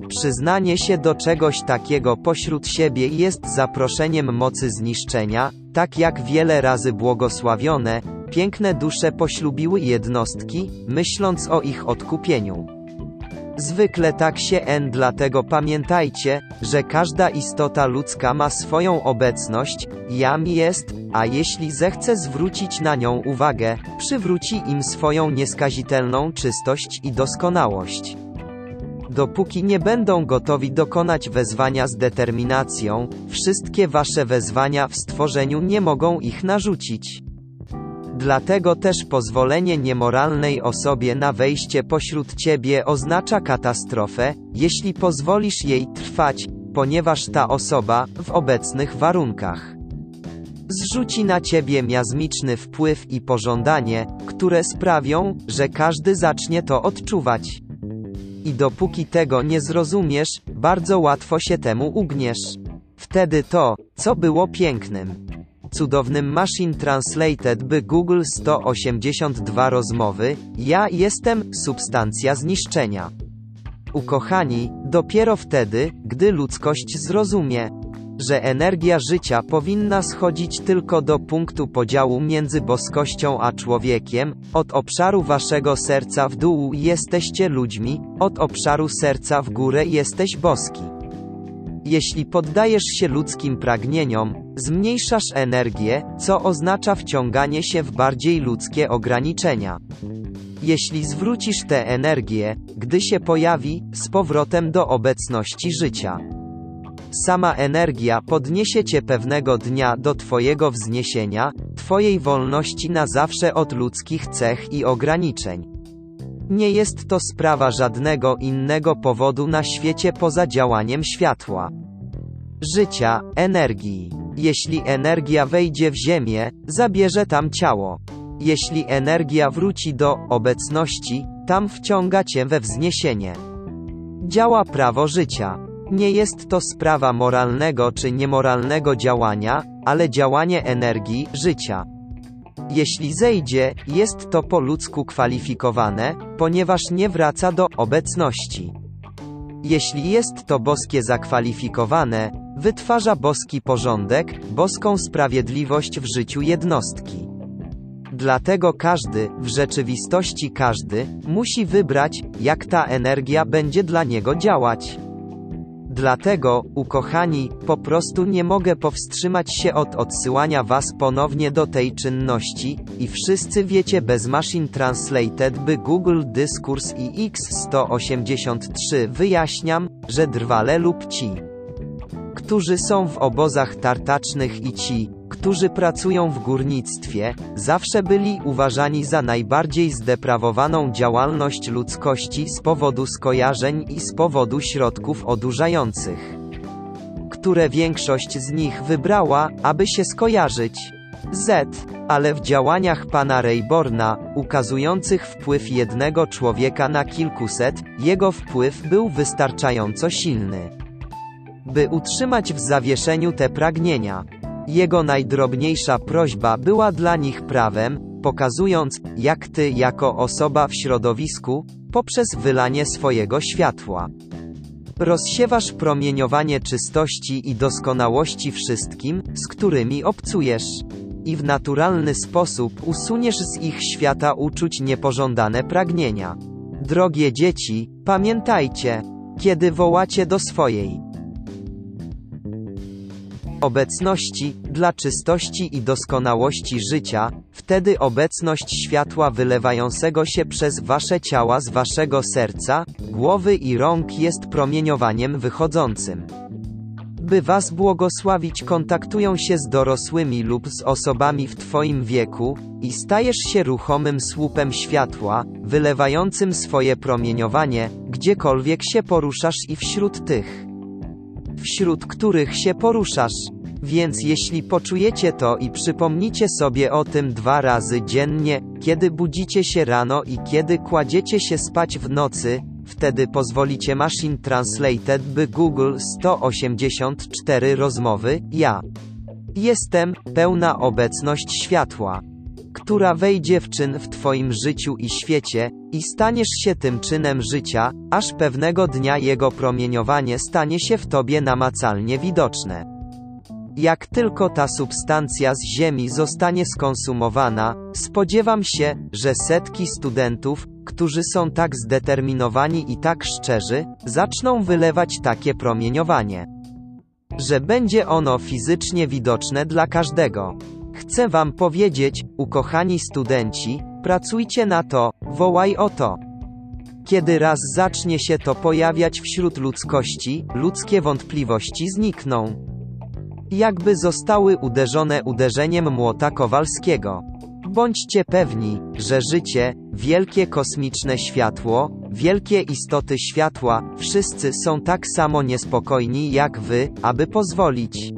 Przyznanie się do czegoś takiego pośród siebie jest zaproszeniem mocy zniszczenia, tak jak wiele razy błogosławione, piękne dusze poślubiły jednostki, myśląc o ich odkupieniu. Zwykle tak się n, dlatego pamiętajcie, że każda istota ludzka ma swoją obecność, jam jest, a jeśli zechce zwrócić na nią uwagę, przywróci im swoją nieskazitelną czystość i doskonałość. Dopóki nie będą gotowi dokonać wezwania z determinacją, wszystkie wasze wezwania w stworzeniu nie mogą ich narzucić. Dlatego też pozwolenie niemoralnej osobie na wejście pośród ciebie oznacza katastrofę, jeśli pozwolisz jej trwać, ponieważ ta osoba, w obecnych warunkach, zrzuci na ciebie miazmiczny wpływ i pożądanie, które sprawią, że każdy zacznie to odczuwać. I dopóki tego nie zrozumiesz, bardzo łatwo się temu ugniesz. Wtedy to, co było pięknym, cudownym Machine Translated by Google 182 rozmowy, ja jestem substancja zniszczenia. Ukochani, dopiero wtedy, gdy ludzkość zrozumie, że energia życia powinna schodzić tylko do punktu podziału między boskością a człowiekiem, od obszaru waszego serca w dół jesteście ludźmi, od obszaru serca w górę jesteś boski. Jeśli poddajesz się ludzkim pragnieniom, zmniejszasz energię, co oznacza wciąganie się w bardziej ludzkie ograniczenia. Jeśli zwrócisz tę energię, gdy się pojawi, z powrotem do obecności życia. Sama energia podniesie cię pewnego dnia do Twojego wzniesienia, Twojej wolności na zawsze od ludzkich cech i ograniczeń. Nie jest to sprawa żadnego innego powodu na świecie poza działaniem światła. Życia, energii. Jeśli energia wejdzie w ziemię, zabierze tam ciało. Jeśli energia wróci do obecności, tam wciąga cię we wzniesienie. Działa prawo życia. Nie jest to sprawa moralnego czy niemoralnego działania, ale działanie energii, życia. Jeśli zejdzie, jest to po ludzku kwalifikowane, ponieważ nie wraca do obecności. Jeśli jest to boskie zakwalifikowane, wytwarza boski porządek, boską sprawiedliwość w życiu jednostki. Dlatego każdy, w rzeczywistości każdy, musi wybrać, jak ta energia będzie dla niego działać. Dlatego, ukochani, po prostu nie mogę powstrzymać się od odsyłania Was ponownie do tej czynności, i wszyscy wiecie bez Machine Translated by Google Dyskurs i X183 wyjaśniam, że drwale lub ci, którzy są w obozach tartacznych i ci, którzy pracują w górnictwie, zawsze byli uważani za najbardziej zdeprawowaną działalność ludzkości z powodu skojarzeń i z powodu środków odurzających, które większość z nich wybrała, aby się skojarzyć. Z, ale w działaniach pana Rayborna, ukazujących wpływ jednego człowieka na kilkuset, jego wpływ był wystarczająco silny, by utrzymać w zawieszeniu te pragnienia. Jego najdrobniejsza prośba była dla nich prawem, pokazując, jak ty jako osoba w środowisku, poprzez wylanie swojego światła, rozsiewasz promieniowanie czystości i doskonałości wszystkim, z którymi obcujesz. I w naturalny sposób usuniesz z ich świata uczuć niepożądane pragnienia. Drogie dzieci, pamiętajcie, kiedy wołacie do swojej obecności, dla czystości i doskonałości życia, wtedy obecność światła wylewającego się przez wasze ciała z waszego serca, głowy i rąk jest promieniowaniem wychodzącym. By was błogosławić kontaktują się z dorosłymi lub z osobami w twoim wieku, i stajesz się ruchomym słupem światła, wylewającym swoje promieniowanie, gdziekolwiek się poruszasz i wśród tych wśród których się poruszasz. Więc jeśli poczujecie to i przypomnicie sobie o tym dwa razy dziennie, kiedy budzicie się rano i kiedy kładziecie się spać w nocy, wtedy pozwolicie Machine Translated by Google 184 rozmowy, ja. Jestem, pełna obecność światła, która wejdzie w czyn w Twoim życiu i świecie, i staniesz się tym czynem życia, aż pewnego dnia jego promieniowanie stanie się w Tobie namacalnie widoczne. Jak tylko ta substancja z Ziemi zostanie skonsumowana, spodziewam się, że setki studentów, którzy są tak zdeterminowani i tak szczerzy, zaczną wylewać takie promieniowanie. Że będzie ono fizycznie widoczne dla każdego. Chcę Wam powiedzieć, ukochani studenci, pracujcie na to, wołaj o to. Kiedy raz zacznie się to pojawiać wśród ludzkości, ludzkie wątpliwości znikną. Jakby zostały uderzone uderzeniem młota Kowalskiego. Bądźcie pewni, że życie, wielkie kosmiczne światło, wielkie istoty światła, wszyscy są tak samo niespokojni jak wy, aby pozwolić,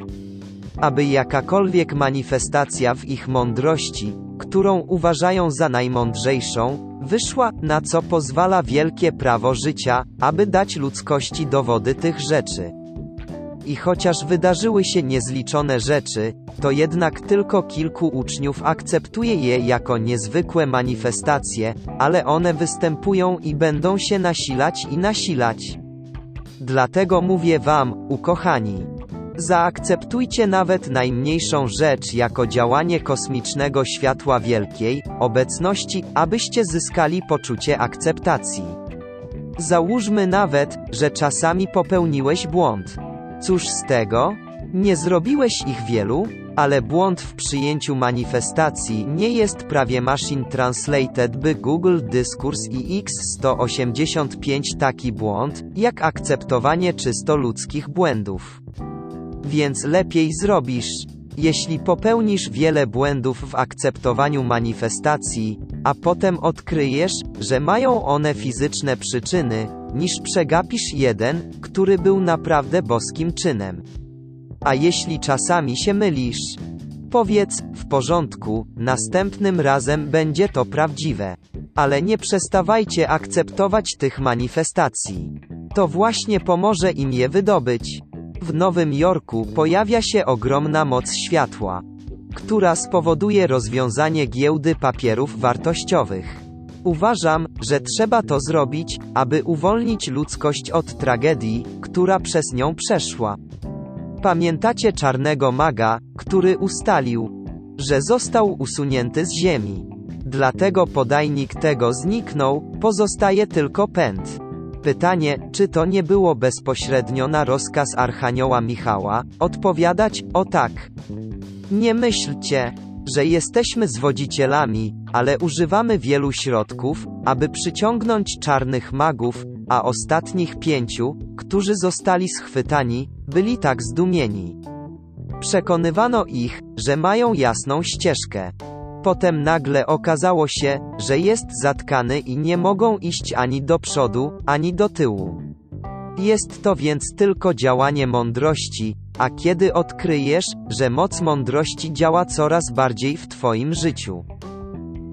aby jakakolwiek manifestacja w ich mądrości, którą uważają za najmądrzejszą, wyszła, na co pozwala wielkie prawo życia, aby dać ludzkości dowody tych rzeczy. I chociaż wydarzyły się niezliczone rzeczy, to jednak tylko kilku uczniów akceptuje je jako niezwykłe manifestacje, ale one występują i będą się nasilać i nasilać. Dlatego mówię wam, ukochani. Zaakceptujcie nawet najmniejszą rzecz jako działanie kosmicznego światła wielkiej obecności, abyście zyskali poczucie akceptacji. Załóżmy nawet, że czasami popełniłeś błąd. Cóż z tego? Nie zrobiłeś ich wielu, ale błąd w przyjęciu manifestacji nie jest prawie machine translated by Google Dyskurs i X185 taki błąd, jak akceptowanie czysto ludzkich błędów. Więc lepiej zrobisz, jeśli popełnisz wiele błędów w akceptowaniu manifestacji, a potem odkryjesz, że mają one fizyczne przyczyny, niż przegapisz jeden, który był naprawdę boskim czynem. A jeśli czasami się mylisz, powiedz, w porządku, następnym razem będzie to prawdziwe. Ale nie przestawajcie akceptować tych manifestacji. To właśnie pomoże im je wydobyć. W Nowym Jorku pojawia się ogromna moc światła, która spowoduje rozwiązanie giełdy papierów wartościowych. Uważam, że trzeba to zrobić, aby uwolnić ludzkość od tragedii, która przez nią przeszła. Pamiętacie czarnego maga, który ustalił, że został usunięty z ziemi. Dlatego podajnik tego zniknął, pozostaje tylko pęd. Pytanie, czy to nie było bezpośrednio na rozkaz Archanioła Michała? Odpowiadać, o tak. Nie myślcie, że jesteśmy zwodzicielami, ale używamy wielu środków, aby przyciągnąć czarnych magów, a ostatnich pięciu, którzy zostali schwytani, byli tak zdumieni. Przekonywano ich, że mają jasną ścieżkę. Potem nagle okazało się, że jest zatkany i nie mogą iść ani do przodu, ani do tyłu. Jest to więc tylko działanie mądrości, a kiedy odkryjesz, że moc mądrości działa coraz bardziej w Twoim życiu.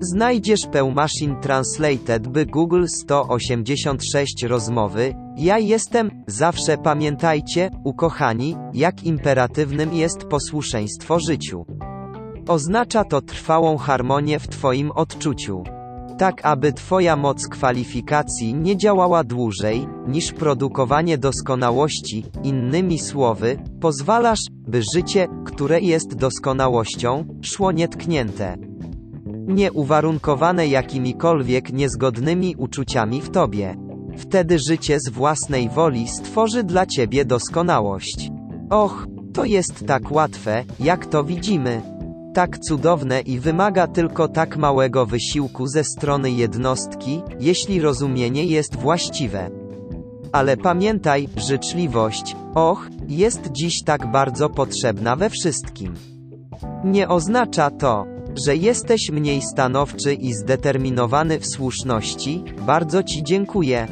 Znajdziesz Peł Translated by Google 186 rozmowy. Ja jestem, zawsze pamiętajcie, ukochani, jak imperatywnym jest posłuszeństwo życiu. Oznacza to trwałą harmonię w Twoim odczuciu. Tak aby Twoja moc kwalifikacji nie działała dłużej, niż produkowanie doskonałości, innymi słowy, pozwalasz, by życie, które jest doskonałością, szło nietknięte. Nieuwarunkowane jakimikolwiek niezgodnymi uczuciami w Tobie. Wtedy życie z własnej woli stworzy dla Ciebie doskonałość. Och, to jest tak łatwe, jak to widzimy tak cudowne i wymaga tylko tak małego wysiłku ze strony jednostki, jeśli rozumienie jest właściwe. Ale pamiętaj, życzliwość, och, jest dziś tak bardzo potrzebna we wszystkim. Nie oznacza to, że jesteś mniej stanowczy i zdeterminowany w słuszności, bardzo Ci dziękuję.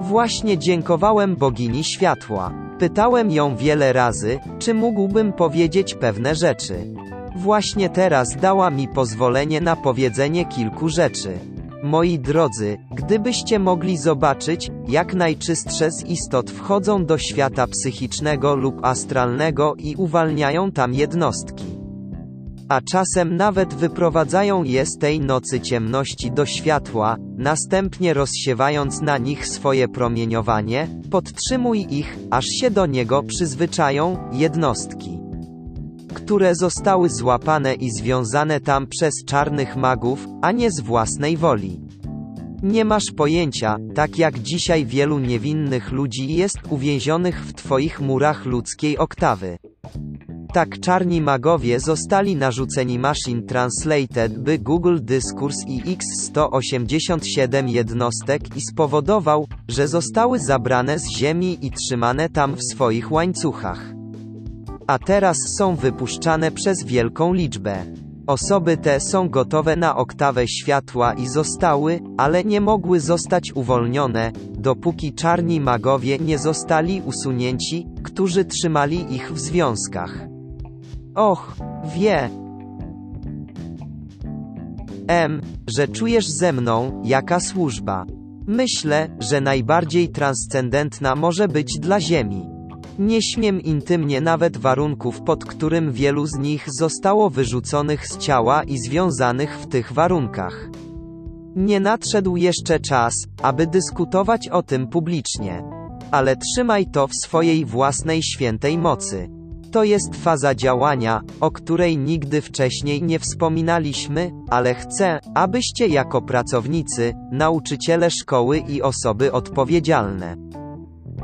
Właśnie dziękowałem bogini światła. Pytałem ją wiele razy, czy mógłbym powiedzieć pewne rzeczy. Właśnie teraz dała mi pozwolenie na powiedzenie kilku rzeczy. Moi drodzy, gdybyście mogli zobaczyć, jak najczystsze z istot wchodzą do świata psychicznego lub astralnego i uwalniają tam jednostki. A czasem nawet wyprowadzają je z tej nocy ciemności do światła, następnie rozsiewając na nich swoje promieniowanie, podtrzymuj ich, aż się do niego przyzwyczają, jednostki które zostały złapane i związane tam przez czarnych magów, a nie z własnej woli. Nie masz pojęcia, tak jak dzisiaj wielu niewinnych ludzi jest uwięzionych w Twoich murach ludzkiej oktawy. Tak czarni magowie zostali narzuceni Machine Translated by Google Dyskurs i X187 jednostek i spowodował, że zostały zabrane z ziemi i trzymane tam w swoich łańcuchach a teraz są wypuszczane przez wielką liczbę. Osoby te są gotowe na oktawę światła i zostały, ale nie mogły zostać uwolnione, dopóki czarni magowie nie zostali usunięci, którzy trzymali ich w związkach. Och, wie. M, że czujesz ze mną, jaka służba. Myślę, że najbardziej transcendentna może być dla Ziemi. Nie śmiem intymnie nawet warunków pod którym wielu z nich zostało wyrzuconych z ciała i związanych w tych warunkach. Nie nadszedł jeszcze czas, aby dyskutować o tym publicznie. Ale trzymaj to w swojej własnej świętej mocy. To jest faza działania, o której nigdy wcześniej nie wspominaliśmy, ale chcę, abyście jako pracownicy, nauczyciele szkoły i osoby odpowiedzialne,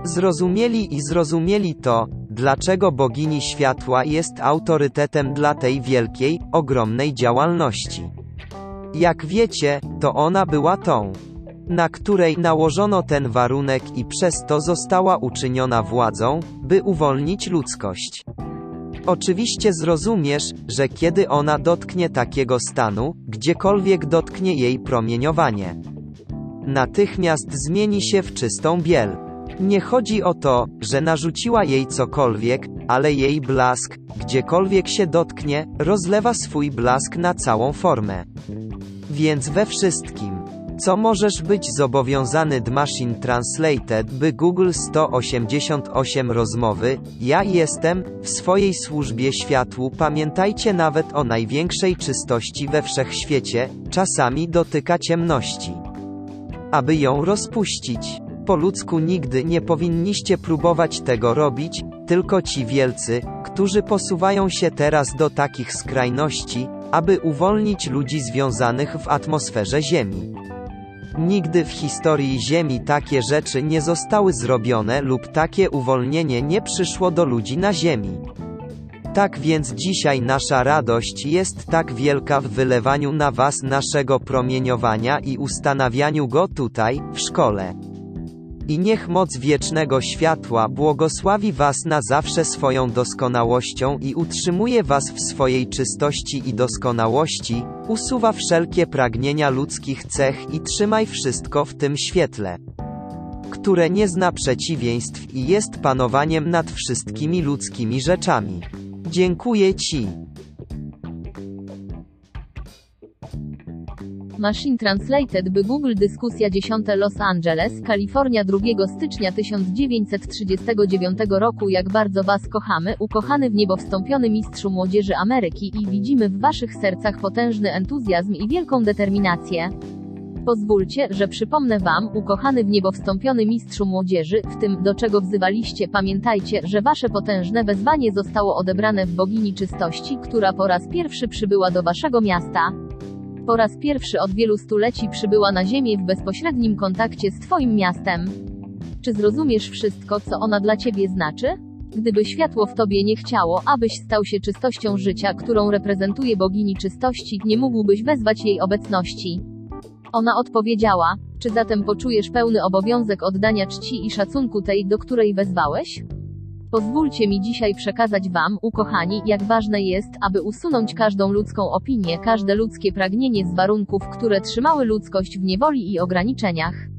Zrozumieli i zrozumieli to, dlaczego bogini światła jest autorytetem dla tej wielkiej, ogromnej działalności. Jak wiecie, to ona była tą, na której nałożono ten warunek i przez to została uczyniona władzą, by uwolnić ludzkość. Oczywiście zrozumiesz, że kiedy ona dotknie takiego stanu, gdziekolwiek dotknie jej promieniowanie, natychmiast zmieni się w czystą biel. Nie chodzi o to, że narzuciła jej cokolwiek, ale jej blask, gdziekolwiek się dotknie, rozlewa swój blask na całą formę. Więc we wszystkim, co możesz być zobowiązany d Machine Translated by Google 188 rozmowy, ja jestem, w swojej służbie światłu pamiętajcie nawet o największej czystości we wszechświecie, czasami dotyka ciemności. Aby ją rozpuścić. Po ludzku nigdy nie powinniście próbować tego robić, tylko ci wielcy, którzy posuwają się teraz do takich skrajności, aby uwolnić ludzi związanych w atmosferze Ziemi. Nigdy w historii Ziemi takie rzeczy nie zostały zrobione lub takie uwolnienie nie przyszło do ludzi na Ziemi. Tak więc dzisiaj nasza radość jest tak wielka w wylewaniu na Was naszego promieniowania i ustanawianiu go tutaj, w szkole. I niech moc wiecznego światła błogosławi Was na zawsze swoją doskonałością i utrzymuje Was w swojej czystości i doskonałości, usuwa wszelkie pragnienia ludzkich cech i trzymaj wszystko w tym świetle. które nie zna przeciwieństw i jest panowaniem nad wszystkimi ludzkimi rzeczami. Dziękuję Ci. Machine Translated by Google Dyskusja 10 Los Angeles, Kalifornia 2 stycznia 1939 roku Jak bardzo Was kochamy, ukochany w niebo wstąpiony mistrzu młodzieży Ameryki i widzimy w Waszych sercach potężny entuzjazm i wielką determinację. Pozwólcie, że przypomnę Wam, ukochany w niebo wstąpiony mistrzu młodzieży, w tym, do czego wzywaliście, pamiętajcie, że Wasze potężne wezwanie zostało odebrane w bogini czystości, która po raz pierwszy przybyła do Waszego miasta. Po raz pierwszy od wielu stuleci przybyła na Ziemię w bezpośrednim kontakcie z Twoim miastem. Czy zrozumiesz wszystko, co ona dla Ciebie znaczy? Gdyby światło w Tobie nie chciało, abyś stał się czystością życia, którą reprezentuje bogini czystości, nie mógłbyś wezwać jej obecności. Ona odpowiedziała: Czy zatem poczujesz pełny obowiązek oddania czci i szacunku tej, do której wezwałeś? Pozwólcie mi dzisiaj przekazać Wam, ukochani, jak ważne jest, aby usunąć każdą ludzką opinię, każde ludzkie pragnienie z warunków, które trzymały ludzkość w niewoli i ograniczeniach.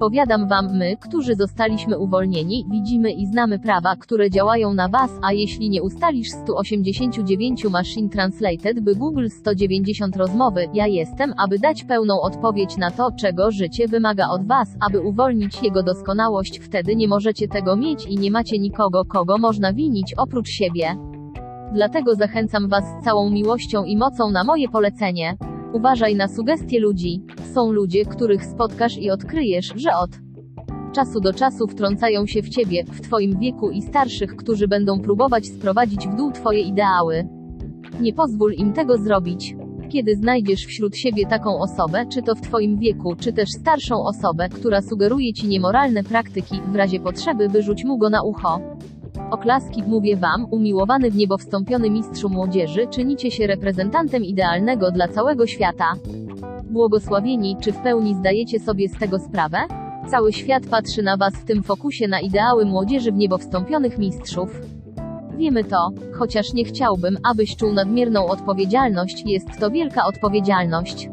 Powiadam Wam, my, którzy zostaliśmy uwolnieni, widzimy i znamy prawa, które działają na Was, a jeśli nie ustalisz 189 Machine Translated by Google 190 rozmowy, ja jestem, aby dać pełną odpowiedź na to, czego życie wymaga od Was, aby uwolnić jego doskonałość, wtedy nie możecie tego mieć i nie macie nikogo, kogo można winić oprócz siebie. Dlatego zachęcam Was z całą miłością i mocą na moje polecenie. Uważaj na sugestie ludzi. Są ludzie, których spotkasz i odkryjesz, że od czasu do czasu wtrącają się w ciebie, w twoim wieku i starszych, którzy będą próbować sprowadzić w dół twoje ideały. Nie pozwól im tego zrobić. Kiedy znajdziesz wśród siebie taką osobę, czy to w twoim wieku, czy też starszą osobę, która sugeruje ci niemoralne praktyki, w razie potrzeby wyrzuć mu go na ucho. Oklaski, mówię wam, umiłowany w niebo wstąpiony mistrzu młodzieży, czynicie się reprezentantem idealnego dla całego świata. Błogosławieni, czy w pełni zdajecie sobie z tego sprawę? Cały świat patrzy na was w tym fokusie na ideały młodzieży w niebo wstąpionych mistrzów. Wiemy to, chociaż nie chciałbym, abyś czuł nadmierną odpowiedzialność, jest to wielka odpowiedzialność.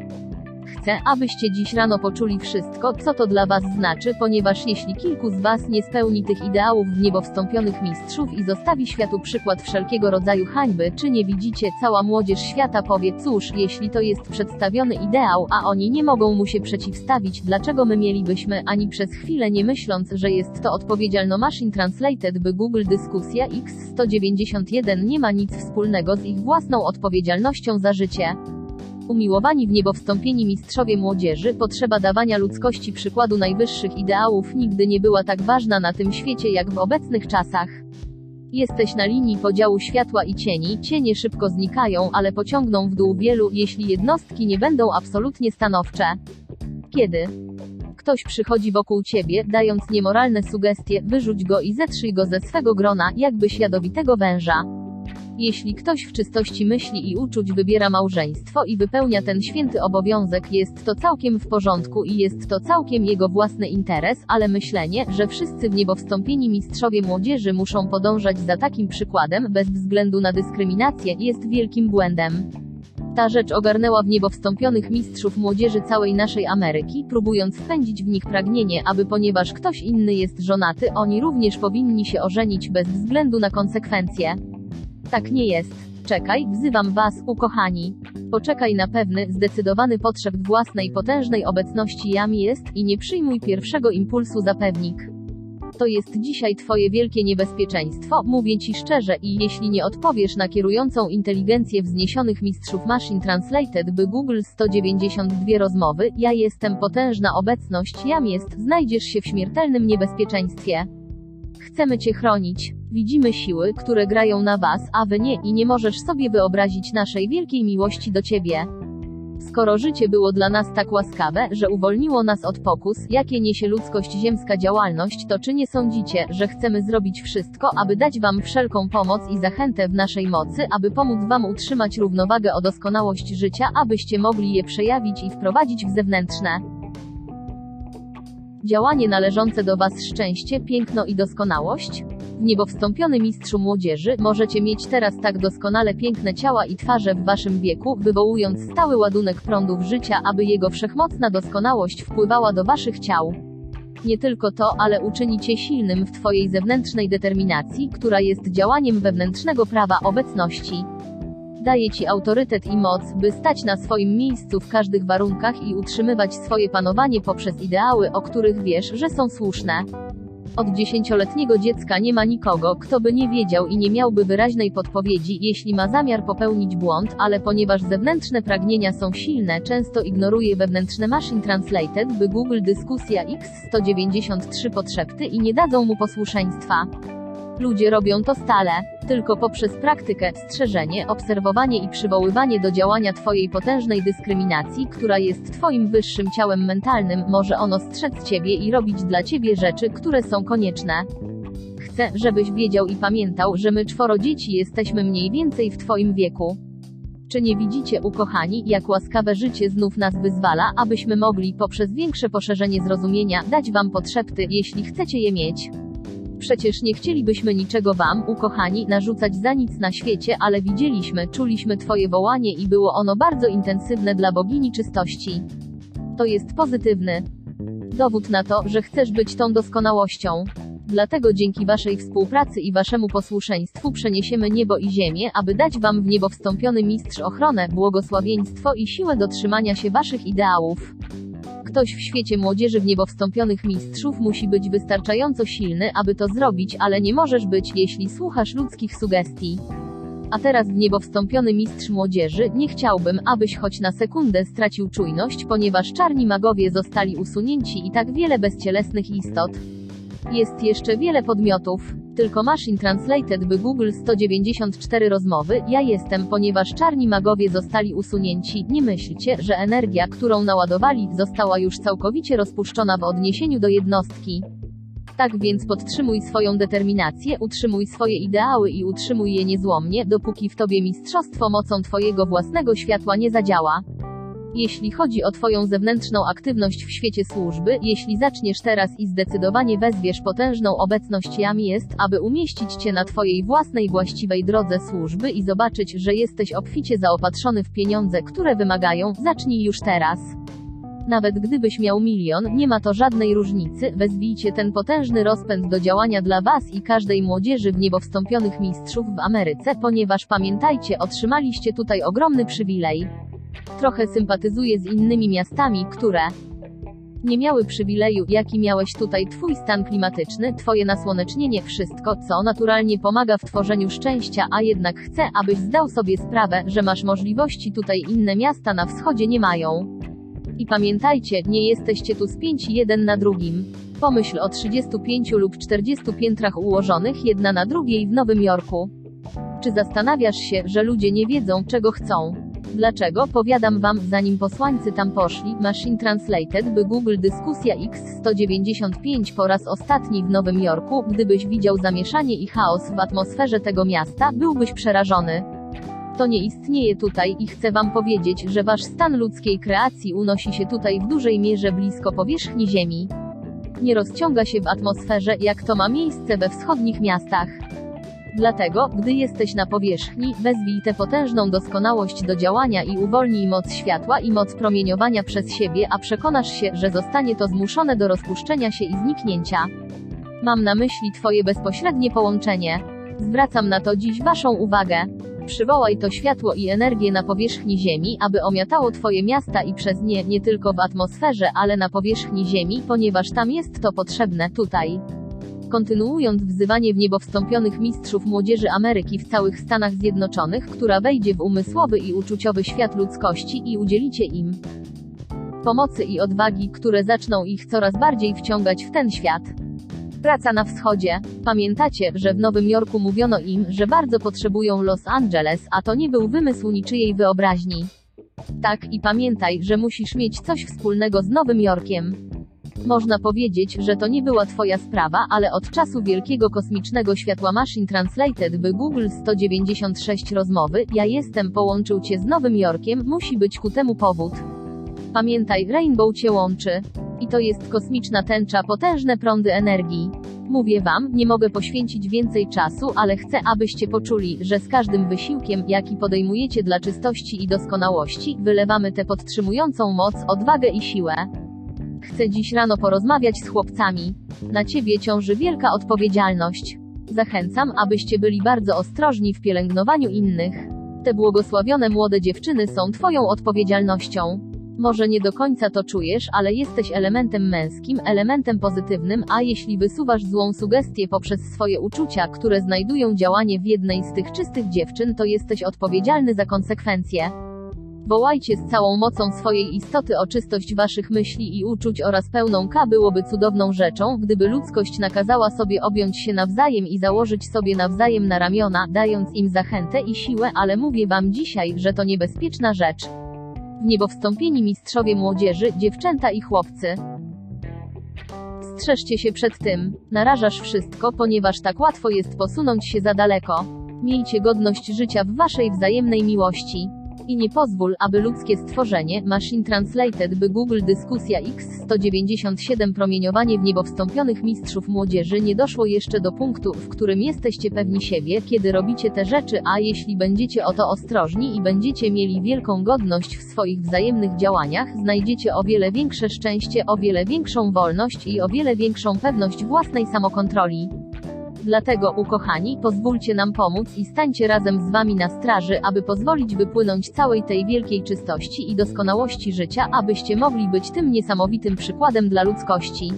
Chcę, abyście dziś rano poczuli wszystko, co to dla Was znaczy, ponieważ jeśli kilku z Was nie spełni tych ideałów w niebo wstąpionych mistrzów i zostawi światu przykład wszelkiego rodzaju hańby, czy nie widzicie, cała młodzież świata powie, cóż, jeśli to jest przedstawiony ideał, a oni nie mogą mu się przeciwstawić, dlaczego my mielibyśmy, ani przez chwilę nie myśląc, że jest to odpowiedzialno Machine Translated by Google Dyskusja X191 nie ma nic wspólnego z ich własną odpowiedzialnością za życie. Umiłowani w niebo wstąpieni mistrzowie młodzieży, potrzeba dawania ludzkości przykładu najwyższych ideałów nigdy nie była tak ważna na tym świecie jak w obecnych czasach. Jesteś na linii podziału światła i cieni, cienie szybko znikają, ale pociągną w dół wielu, jeśli jednostki nie będą absolutnie stanowcze. Kiedy ktoś przychodzi wokół ciebie, dając niemoralne sugestie, wyrzuć go i zetrzyj go ze swego grona, jakbyś jadowitego węża. Jeśli ktoś w czystości myśli i uczuć wybiera małżeństwo i wypełnia ten święty obowiązek, jest to całkiem w porządku i jest to całkiem jego własny interes, ale myślenie, że wszyscy w niebo wstąpieni mistrzowie młodzieży muszą podążać za takim przykładem, bez względu na dyskryminację, jest wielkim błędem. Ta rzecz ogarnęła w niebo wstąpionych mistrzów młodzieży całej naszej Ameryki, próbując wpędzić w nich pragnienie, aby ponieważ ktoś inny jest żonaty, oni również powinni się ożenić bez względu na konsekwencje. Tak nie jest. Czekaj, wzywam was, ukochani. Poczekaj na pewny, zdecydowany potrzeb własnej potężnej obecności jam jest i nie przyjmuj pierwszego impulsu za pewnik. To jest dzisiaj twoje wielkie niebezpieczeństwo, mówię ci szczerze i jeśli nie odpowiesz na kierującą inteligencję wzniesionych mistrzów Machine Translated by Google 192 rozmowy, ja jestem potężna obecność, jam jest, znajdziesz się w śmiertelnym niebezpieczeństwie. Chcemy cię chronić. Widzimy siły, które grają na was, a wy nie i nie możesz sobie wyobrazić naszej wielkiej miłości do ciebie. Skoro życie było dla nas tak łaskawe, że uwolniło nas od pokus, jakie niesie ludzkość ziemska działalność, to czy nie sądzicie, że chcemy zrobić wszystko, aby dać wam wszelką pomoc i zachętę w naszej mocy, aby pomóc wam utrzymać równowagę o doskonałość życia, abyście mogli je przejawić i wprowadzić w zewnętrzne działanie należące do Was szczęście, piękno i doskonałość? Niebo wstąpiony mistrzu młodzieży, możecie mieć teraz tak doskonale piękne ciała i twarze w Waszym wieku, wywołując stały ładunek prądów życia, aby jego wszechmocna doskonałość wpływała do Waszych ciał. Nie tylko to, ale uczyni cię silnym w twojej zewnętrznej determinacji, która jest działaniem wewnętrznego prawa obecności. Daje ci autorytet i moc, by stać na swoim miejscu w każdych warunkach i utrzymywać swoje panowanie poprzez ideały, o których wiesz, że są słuszne. Od dziesięcioletniego dziecka nie ma nikogo, kto by nie wiedział i nie miałby wyraźnej podpowiedzi, jeśli ma zamiar popełnić błąd, ale ponieważ zewnętrzne pragnienia są silne, często ignoruje wewnętrzne Machine Translated, by Google Dyskusja X193 podszepty i nie dadzą mu posłuszeństwa. Ludzie robią to stale, tylko poprzez praktykę, strzeżenie, obserwowanie i przywoływanie do działania Twojej potężnej dyskryminacji, która jest Twoim wyższym ciałem mentalnym, może ono strzec Ciebie i robić dla Ciebie rzeczy, które są konieczne. Chcę, żebyś wiedział i pamiętał, że my czworo dzieci jesteśmy mniej więcej w Twoim wieku. Czy nie widzicie, ukochani, jak łaskawe życie znów nas wyzwala, abyśmy mogli, poprzez większe poszerzenie zrozumienia, dać Wam podszepty, jeśli chcecie je mieć? Przecież nie chcielibyśmy niczego Wam, ukochani, narzucać za nic na świecie, ale widzieliśmy, czuliśmy Twoje wołanie i było ono bardzo intensywne dla bogini czystości. To jest pozytywny dowód na to, że chcesz być tą doskonałością. Dlatego dzięki Waszej współpracy i Waszemu posłuszeństwu przeniesiemy niebo i ziemię, aby dać Wam w niebo wstąpiony mistrz ochronę, błogosławieństwo i siłę dotrzymania się Waszych ideałów. Ktoś w świecie młodzieży w niebo wstąpionych mistrzów musi być wystarczająco silny, aby to zrobić, ale nie możesz być, jeśli słuchasz ludzkich sugestii. A teraz w niebo wstąpiony mistrz młodzieży, nie chciałbym, abyś choć na sekundę stracił czujność, ponieważ czarni magowie zostali usunięci i tak wiele bezcielesnych istot. Jest jeszcze wiele podmiotów. Tylko Machine Translated by Google 194 rozmowy, ja jestem, ponieważ czarni magowie zostali usunięci, nie myślcie, że energia, którą naładowali, została już całkowicie rozpuszczona w odniesieniu do jednostki. Tak więc podtrzymuj swoją determinację, utrzymuj swoje ideały i utrzymuj je niezłomnie, dopóki w tobie mistrzostwo mocą twojego własnego światła nie zadziała. Jeśli chodzi o Twoją zewnętrzną aktywność w świecie służby, jeśli zaczniesz teraz i zdecydowanie wezwiesz potężną obecność jam jest, aby umieścić Cię na Twojej własnej właściwej drodze służby i zobaczyć, że jesteś obficie zaopatrzony w pieniądze, które wymagają, zacznij już teraz. Nawet gdybyś miał milion, nie ma to żadnej różnicy, wezwijcie ten potężny rozpęd do działania dla Was i każdej młodzieży w niebo wstąpionych mistrzów w Ameryce, ponieważ pamiętajcie, otrzymaliście tutaj ogromny przywilej. Trochę sympatyzuję z innymi miastami, które nie miały przywileju, jaki miałeś tutaj twój stan klimatyczny, twoje nasłonecznienie, wszystko, co naturalnie pomaga w tworzeniu szczęścia, a jednak chcę, abyś zdał sobie sprawę, że masz możliwości tutaj inne miasta na wschodzie nie mają. I pamiętajcie, nie jesteście tu spięci jeden na drugim. Pomyśl o 35 lub 40 piętrach ułożonych jedna na drugiej w Nowym Jorku. Czy zastanawiasz się, że ludzie nie wiedzą, czego chcą? Dlaczego? Powiadam wam, zanim posłańcy tam poszli, Machine Translated by Google Dyskusja X195 po raz ostatni w Nowym Jorku, gdybyś widział zamieszanie i chaos w atmosferze tego miasta, byłbyś przerażony. To nie istnieje tutaj i chcę wam powiedzieć, że wasz stan ludzkiej kreacji unosi się tutaj w dużej mierze blisko powierzchni Ziemi. Nie rozciąga się w atmosferze, jak to ma miejsce we wschodnich miastach. Dlatego, gdy jesteś na powierzchni, wezwij tę potężną doskonałość do działania i uwolnij moc światła i moc promieniowania przez siebie, a przekonasz się, że zostanie to zmuszone do rozpuszczenia się i zniknięcia. Mam na myśli Twoje bezpośrednie połączenie. Zwracam na to dziś Waszą uwagę. Przywołaj to światło i energię na powierzchni Ziemi, aby omiatało Twoje miasta i przez nie, nie tylko w atmosferze, ale na powierzchni Ziemi, ponieważ tam jest to potrzebne, tutaj kontynuując wzywanie w niebo wstąpionych mistrzów młodzieży Ameryki w całych Stanach Zjednoczonych, która wejdzie w umysłowy i uczuciowy świat ludzkości i udzielicie im pomocy i odwagi, które zaczną ich coraz bardziej wciągać w ten świat. Praca na wschodzie. Pamiętacie, że w Nowym Jorku mówiono im, że bardzo potrzebują Los Angeles, a to nie był wymysł niczyjej wyobraźni. Tak, i pamiętaj, że musisz mieć coś wspólnego z Nowym Jorkiem. Można powiedzieć, że to nie była twoja sprawa, ale od czasu wielkiego kosmicznego światła Machine Translated by Google 196 rozmowy, ja jestem połączył cię z Nowym Jorkiem, musi być ku temu powód. Pamiętaj, Rainbow cię łączy. I to jest kosmiczna tęcza, potężne prądy energii. Mówię wam, nie mogę poświęcić więcej czasu, ale chcę, abyście poczuli, że z każdym wysiłkiem, jaki podejmujecie dla czystości i doskonałości, wylewamy tę podtrzymującą moc, odwagę i siłę. Chcę dziś rano porozmawiać z chłopcami. Na ciebie ciąży wielka odpowiedzialność. Zachęcam, abyście byli bardzo ostrożni w pielęgnowaniu innych. Te błogosławione młode dziewczyny są twoją odpowiedzialnością. Może nie do końca to czujesz, ale jesteś elementem męskim, elementem pozytywnym, a jeśli wysuwasz złą sugestię poprzez swoje uczucia, które znajdują działanie w jednej z tych czystych dziewczyn, to jesteś odpowiedzialny za konsekwencje. Wołajcie z całą mocą swojej istoty o czystość waszych myśli i uczuć oraz pełną K byłoby cudowną rzeczą, gdyby ludzkość nakazała sobie objąć się nawzajem i założyć sobie nawzajem na ramiona, dając im zachętę i siłę, ale mówię wam dzisiaj, że to niebezpieczna rzecz. W niebo wstąpieni mistrzowie młodzieży, dziewczęta i chłopcy. Strzeżcie się przed tym. Narażasz wszystko, ponieważ tak łatwo jest posunąć się za daleko. Miejcie godność życia w waszej wzajemnej miłości. I nie pozwól, aby ludzkie stworzenie, Machine Translated by Google Dyskusja X197 promieniowanie w niebo wstąpionych mistrzów młodzieży nie doszło jeszcze do punktu, w którym jesteście pewni siebie, kiedy robicie te rzeczy, a jeśli będziecie o to ostrożni i będziecie mieli wielką godność w swoich wzajemnych działaniach, znajdziecie o wiele większe szczęście, o wiele większą wolność i o wiele większą pewność własnej samokontroli. Dlatego, ukochani, pozwólcie nam pomóc i stańcie razem z wami na straży, aby pozwolić wypłynąć całej tej wielkiej czystości i doskonałości życia, abyście mogli być tym niesamowitym przykładem dla ludzkości.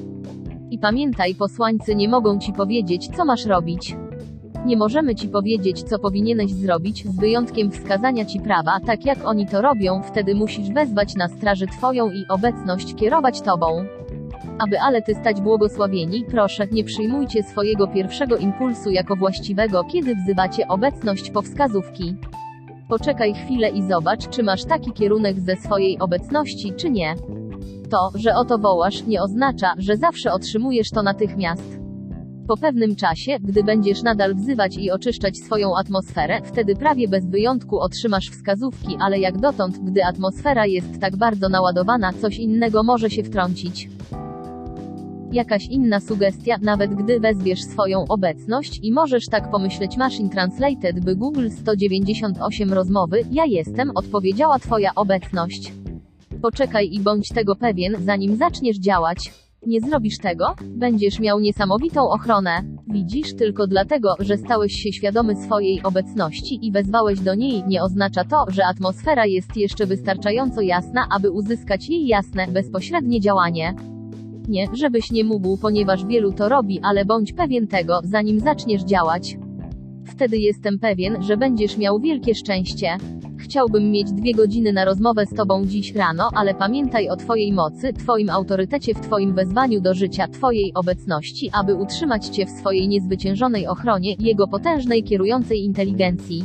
I pamiętaj, posłańcy nie mogą ci powiedzieć, co masz robić. Nie możemy ci powiedzieć, co powinieneś zrobić, z wyjątkiem wskazania ci prawa, tak jak oni to robią, wtedy musisz wezwać na straży twoją i obecność kierować tobą. Aby ale ty stać błogosławieni, proszę, nie przyjmujcie swojego pierwszego impulsu jako właściwego, kiedy wzywacie obecność po wskazówki. Poczekaj chwilę i zobacz, czy masz taki kierunek ze swojej obecności, czy nie. To, że o to wołasz, nie oznacza, że zawsze otrzymujesz to natychmiast. Po pewnym czasie, gdy będziesz nadal wzywać i oczyszczać swoją atmosferę, wtedy prawie bez wyjątku otrzymasz wskazówki, ale jak dotąd, gdy atmosfera jest tak bardzo naładowana, coś innego może się wtrącić jakaś inna sugestia, nawet gdy wezwiesz swoją obecność i możesz tak pomyśleć Machine Translated by Google 198 rozmowy, ja jestem, odpowiedziała twoja obecność. Poczekaj i bądź tego pewien, zanim zaczniesz działać. Nie zrobisz tego? Będziesz miał niesamowitą ochronę. Widzisz, tylko dlatego, że stałeś się świadomy swojej obecności i wezwałeś do niej, nie oznacza to, że atmosfera jest jeszcze wystarczająco jasna, aby uzyskać jej jasne, bezpośrednie działanie. Nie, żebyś nie mógł, ponieważ wielu to robi, ale bądź pewien tego, zanim zaczniesz działać. Wtedy jestem pewien, że będziesz miał wielkie szczęście. Chciałbym mieć dwie godziny na rozmowę z Tobą dziś rano, ale pamiętaj o Twojej mocy, Twoim autorytecie w Twoim wezwaniu do życia, Twojej obecności, aby utrzymać Cię w swojej niezwyciężonej ochronie, Jego potężnej kierującej inteligencji.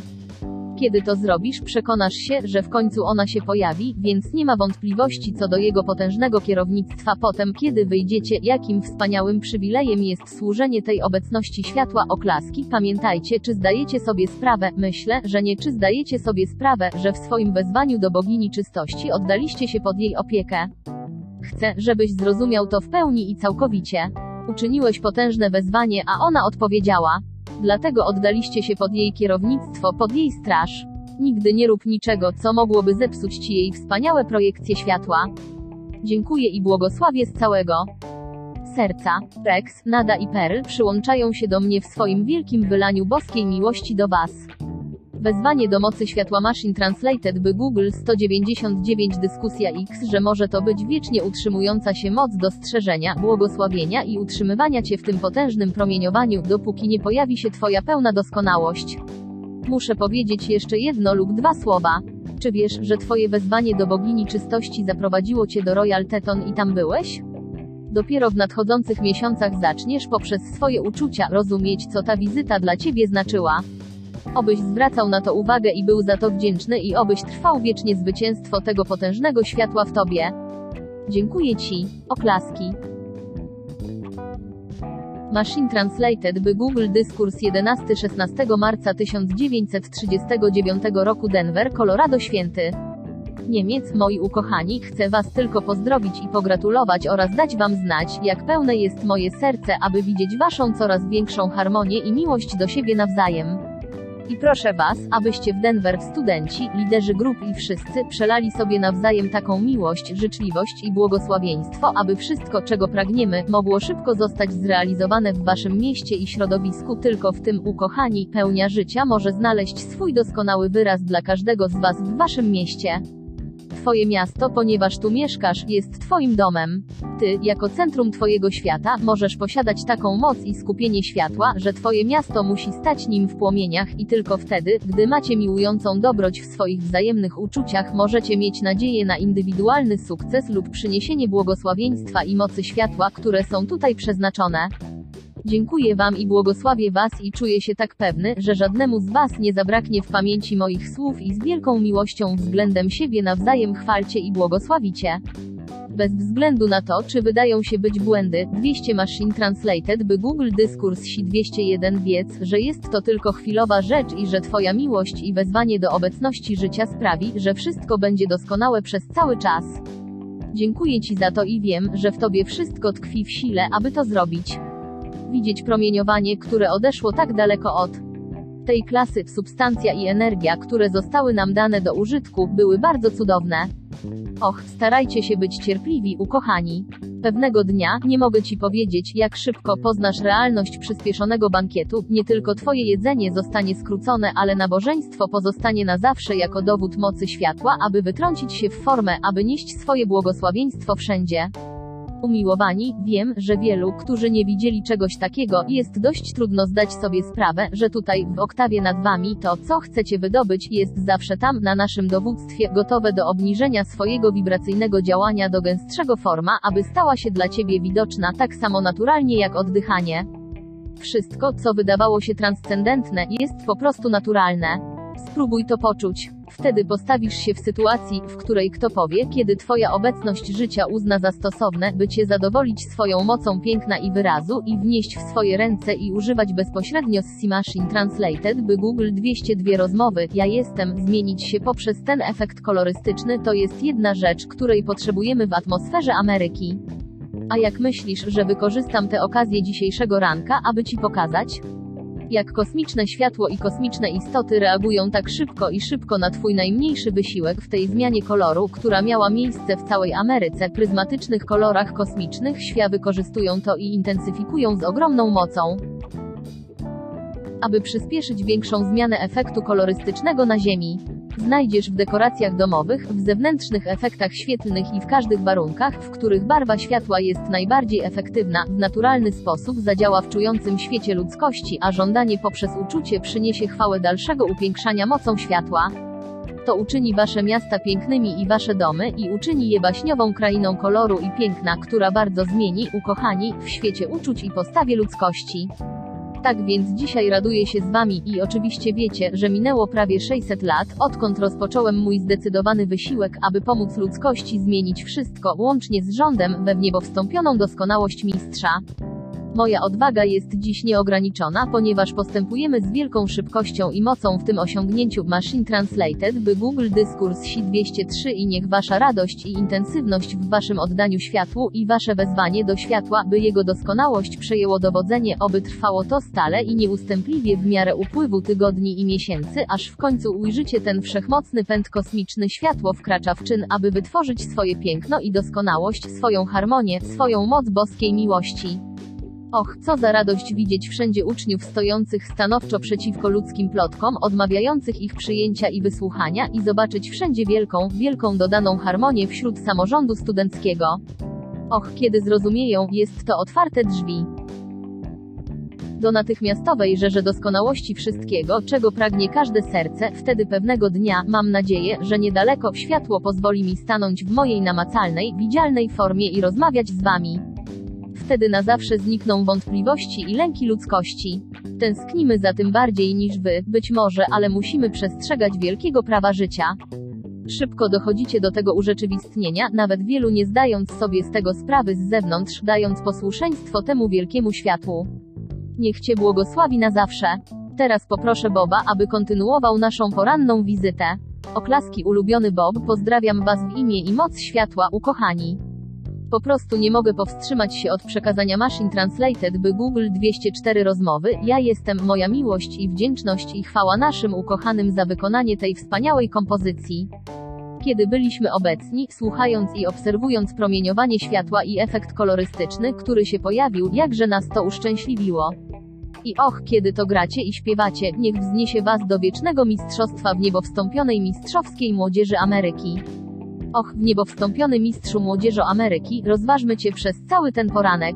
Kiedy to zrobisz, przekonasz się, że w końcu ona się pojawi, więc nie ma wątpliwości co do jego potężnego kierownictwa potem, kiedy wyjdziecie, jakim wspaniałym przywilejem jest służenie tej obecności światła oklaski. Pamiętajcie, czy zdajecie sobie sprawę, myślę, że nie czy zdajecie sobie sprawę, że w swoim wezwaniu do bogini czystości oddaliście się pod jej opiekę. Chcę, żebyś zrozumiał to w pełni i całkowicie. Uczyniłeś potężne wezwanie, a ona odpowiedziała. Dlatego oddaliście się pod jej kierownictwo, pod jej straż. Nigdy nie rób niczego, co mogłoby zepsuć ci jej wspaniałe projekcje światła. Dziękuję i błogosławię z całego serca. Rex, Nada i Pearl przyłączają się do mnie w swoim wielkim wylaniu boskiej miłości do Was. Wezwanie do mocy światła Machine Translated by Google 199 Dyskusja X, że może to być wiecznie utrzymująca się moc dostrzeżenia, błogosławienia i utrzymywania Cię w tym potężnym promieniowaniu, dopóki nie pojawi się Twoja pełna doskonałość. Muszę powiedzieć jeszcze jedno lub dwa słowa. Czy wiesz, że Twoje wezwanie do bogini czystości zaprowadziło Cię do Royal Teton i tam byłeś? Dopiero w nadchodzących miesiącach zaczniesz poprzez swoje uczucia rozumieć, co ta wizyta dla Ciebie znaczyła. Obyś zwracał na to uwagę i był za to wdzięczny i obyś trwał wiecznie zwycięstwo tego potężnego światła w Tobie. Dziękuję Ci. Oklaski. Machine Translated by Google Dyskurs 11-16 marca 1939 roku Denver, Colorado Święty. Niemiec, moi ukochani, chcę Was tylko pozdrowić i pogratulować oraz dać Wam znać, jak pełne jest moje serce, aby widzieć Waszą coraz większą harmonię i miłość do siebie nawzajem. I proszę Was, abyście w Denver studenci, liderzy grup i wszyscy przelali sobie nawzajem taką miłość, życzliwość i błogosławieństwo, aby wszystko, czego pragniemy, mogło szybko zostać zrealizowane w Waszym mieście i środowisku. Tylko w tym ukochani, pełnia życia może znaleźć swój doskonały wyraz dla każdego z Was w Waszym mieście. Twoje miasto, ponieważ tu mieszkasz, jest Twoim domem. Ty, jako centrum Twojego świata, możesz posiadać taką moc i skupienie światła, że Twoje miasto musi stać nim w płomieniach i tylko wtedy, gdy macie miłującą dobroć w swoich wzajemnych uczuciach, możecie mieć nadzieję na indywidualny sukces lub przyniesienie błogosławieństwa i mocy światła, które są tutaj przeznaczone. Dziękuję Wam i błogosławię Was i czuję się tak pewny, że żadnemu z Was nie zabraknie w pamięci moich słów i z wielką miłością względem siebie nawzajem chwalcie i błogosławicie. Bez względu na to, czy wydają się być błędy, 200 Machine Translated by Google Dyskurs Si 201 wiedz, że jest to tylko chwilowa rzecz i że Twoja miłość i wezwanie do obecności życia sprawi, że wszystko będzie doskonałe przez cały czas. Dziękuję Ci za to i wiem, że w Tobie wszystko tkwi w sile, aby to zrobić widzieć promieniowanie, które odeszło tak daleko od tej klasy, substancja i energia, które zostały nam dane do użytku, były bardzo cudowne. Och, starajcie się być cierpliwi, ukochani. Pewnego dnia, nie mogę ci powiedzieć, jak szybko poznasz realność przyspieszonego bankietu, nie tylko twoje jedzenie zostanie skrócone, ale nabożeństwo pozostanie na zawsze jako dowód mocy światła, aby wytrącić się w formę, aby nieść swoje błogosławieństwo wszędzie. Umiłowani, wiem, że wielu, którzy nie widzieli czegoś takiego, jest dość trudno zdać sobie sprawę, że tutaj, w oktawie nad wami, to, co chcecie wydobyć, jest zawsze tam, na naszym dowództwie, gotowe do obniżenia swojego wibracyjnego działania do gęstszego forma, aby stała się dla ciebie widoczna tak samo naturalnie jak oddychanie. Wszystko, co wydawało się transcendentne, jest po prostu naturalne. Spróbuj to poczuć. Wtedy postawisz się w sytuacji, w której kto powie, kiedy Twoja obecność życia uzna za stosowne, by Cię zadowolić swoją mocą piękna i wyrazu i wnieść w swoje ręce i używać bezpośrednio z C-Machine Translated, by Google 202 rozmowy, ja jestem, zmienić się poprzez ten efekt kolorystyczny, to jest jedna rzecz, której potrzebujemy w atmosferze Ameryki. A jak myślisz, że wykorzystam tę okazję dzisiejszego ranka, aby Ci pokazać? Jak kosmiczne światło i kosmiczne istoty reagują tak szybko i szybko na Twój najmniejszy wysiłek w tej zmianie koloru, która miała miejsce w całej Ameryce. Pryzmatycznych kolorach kosmicznych świa wykorzystują to i intensyfikują z ogromną mocą. Aby przyspieszyć większą zmianę efektu kolorystycznego na Ziemi. Znajdziesz w dekoracjach domowych, w zewnętrznych efektach świetlnych i w każdych warunkach, w których barwa światła jest najbardziej efektywna, w naturalny sposób zadziała w czującym świecie ludzkości, a żądanie poprzez uczucie przyniesie chwałę dalszego upiększania mocą światła. To uczyni wasze miasta pięknymi i wasze domy, i uczyni je baśniową krainą koloru i piękna, która bardzo zmieni, ukochani, w świecie uczuć i postawie ludzkości. Tak więc dzisiaj raduję się z Wami i oczywiście wiecie, że minęło prawie 600 lat, odkąd rozpocząłem mój zdecydowany wysiłek, aby pomóc ludzkości zmienić wszystko, łącznie z rządem, we w niebo wstąpioną doskonałość mistrza. Moja odwaga jest dziś nieograniczona, ponieważ postępujemy z wielką szybkością i mocą w tym osiągnięciu Machine Translated, by Google Dyskurs Si 203 i niech wasza radość i intensywność w waszym oddaniu światłu i wasze wezwanie do światła, by jego doskonałość przejęło dowodzenie, oby trwało to stale i nieustępliwie w miarę upływu tygodni i miesięcy, aż w końcu ujrzycie ten wszechmocny pęd kosmiczny światło wkracza w czyn, aby wytworzyć swoje piękno i doskonałość, swoją harmonię, swoją moc boskiej miłości. Och, co za radość widzieć wszędzie uczniów stojących stanowczo przeciwko ludzkim plotkom, odmawiających ich przyjęcia i wysłuchania, i zobaczyć wszędzie wielką, wielką dodaną harmonię wśród samorządu studenckiego. Och, kiedy zrozumieją, jest to otwarte drzwi do natychmiastowej rzeże doskonałości wszystkiego, czego pragnie każde serce, wtedy pewnego dnia, mam nadzieję, że niedaleko światło pozwoli mi stanąć w mojej namacalnej, widzialnej formie i rozmawiać z wami. Wtedy na zawsze znikną wątpliwości i lęki ludzkości. Tęsknimy za tym bardziej niż wy, być może, ale musimy przestrzegać wielkiego prawa życia. Szybko dochodzicie do tego urzeczywistnienia, nawet wielu nie zdając sobie z tego sprawy z zewnątrz, dając posłuszeństwo temu wielkiemu światłu. Niech Cię błogosławi na zawsze. Teraz poproszę Boba, aby kontynuował naszą poranną wizytę. Oklaski ulubiony Bob, pozdrawiam Was w imię i moc światła, ukochani. Po prostu nie mogę powstrzymać się od przekazania Machine Translated by Google 204 rozmowy. Ja jestem, moja miłość i wdzięczność i chwała naszym ukochanym za wykonanie tej wspaniałej kompozycji. Kiedy byliśmy obecni, słuchając i obserwując promieniowanie światła i efekt kolorystyczny, który się pojawił, jakże nas to uszczęśliwiło. I och, kiedy to gracie i śpiewacie, niech wzniesie was do wiecznego mistrzostwa w niebo wstąpionej mistrzowskiej młodzieży Ameryki. Och, w niebo wstąpiony mistrzu młodzieży Ameryki, rozważmy cię przez cały ten poranek.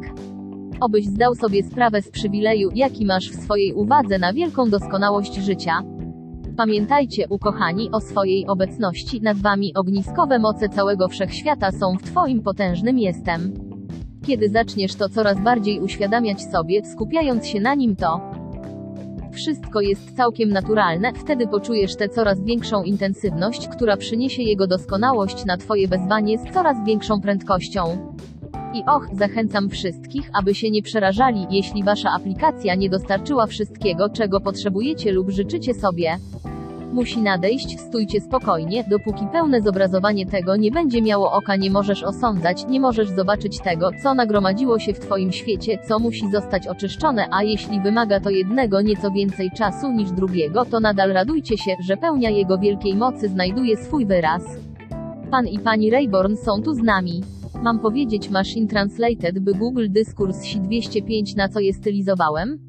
Obyś zdał sobie sprawę z przywileju, jaki masz w swojej uwadze na wielką doskonałość życia. Pamiętajcie, ukochani, o swojej obecności nad wami ogniskowe moce całego wszechświata są w twoim potężnym jestem. Kiedy zaczniesz to coraz bardziej uświadamiać sobie, skupiając się na nim, to wszystko jest całkiem naturalne, wtedy poczujesz tę coraz większą intensywność, która przyniesie jego doskonałość na Twoje wezwanie z coraz większą prędkością. I och, zachęcam wszystkich, aby się nie przerażali, jeśli Wasza aplikacja nie dostarczyła wszystkiego, czego potrzebujecie lub życzycie sobie. Musi nadejść, stójcie spokojnie, dopóki pełne zobrazowanie tego nie będzie miało oka, nie możesz osądzać, nie możesz zobaczyć tego, co nagromadziło się w Twoim świecie, co musi zostać oczyszczone, a jeśli wymaga to jednego nieco więcej czasu niż drugiego, to nadal radujcie się, że pełnia Jego wielkiej mocy znajduje swój wyraz. Pan i pani Rayborn są tu z nami. Mam powiedzieć Machine Translated, by Google Dyskurs Si 205 na co je stylizowałem?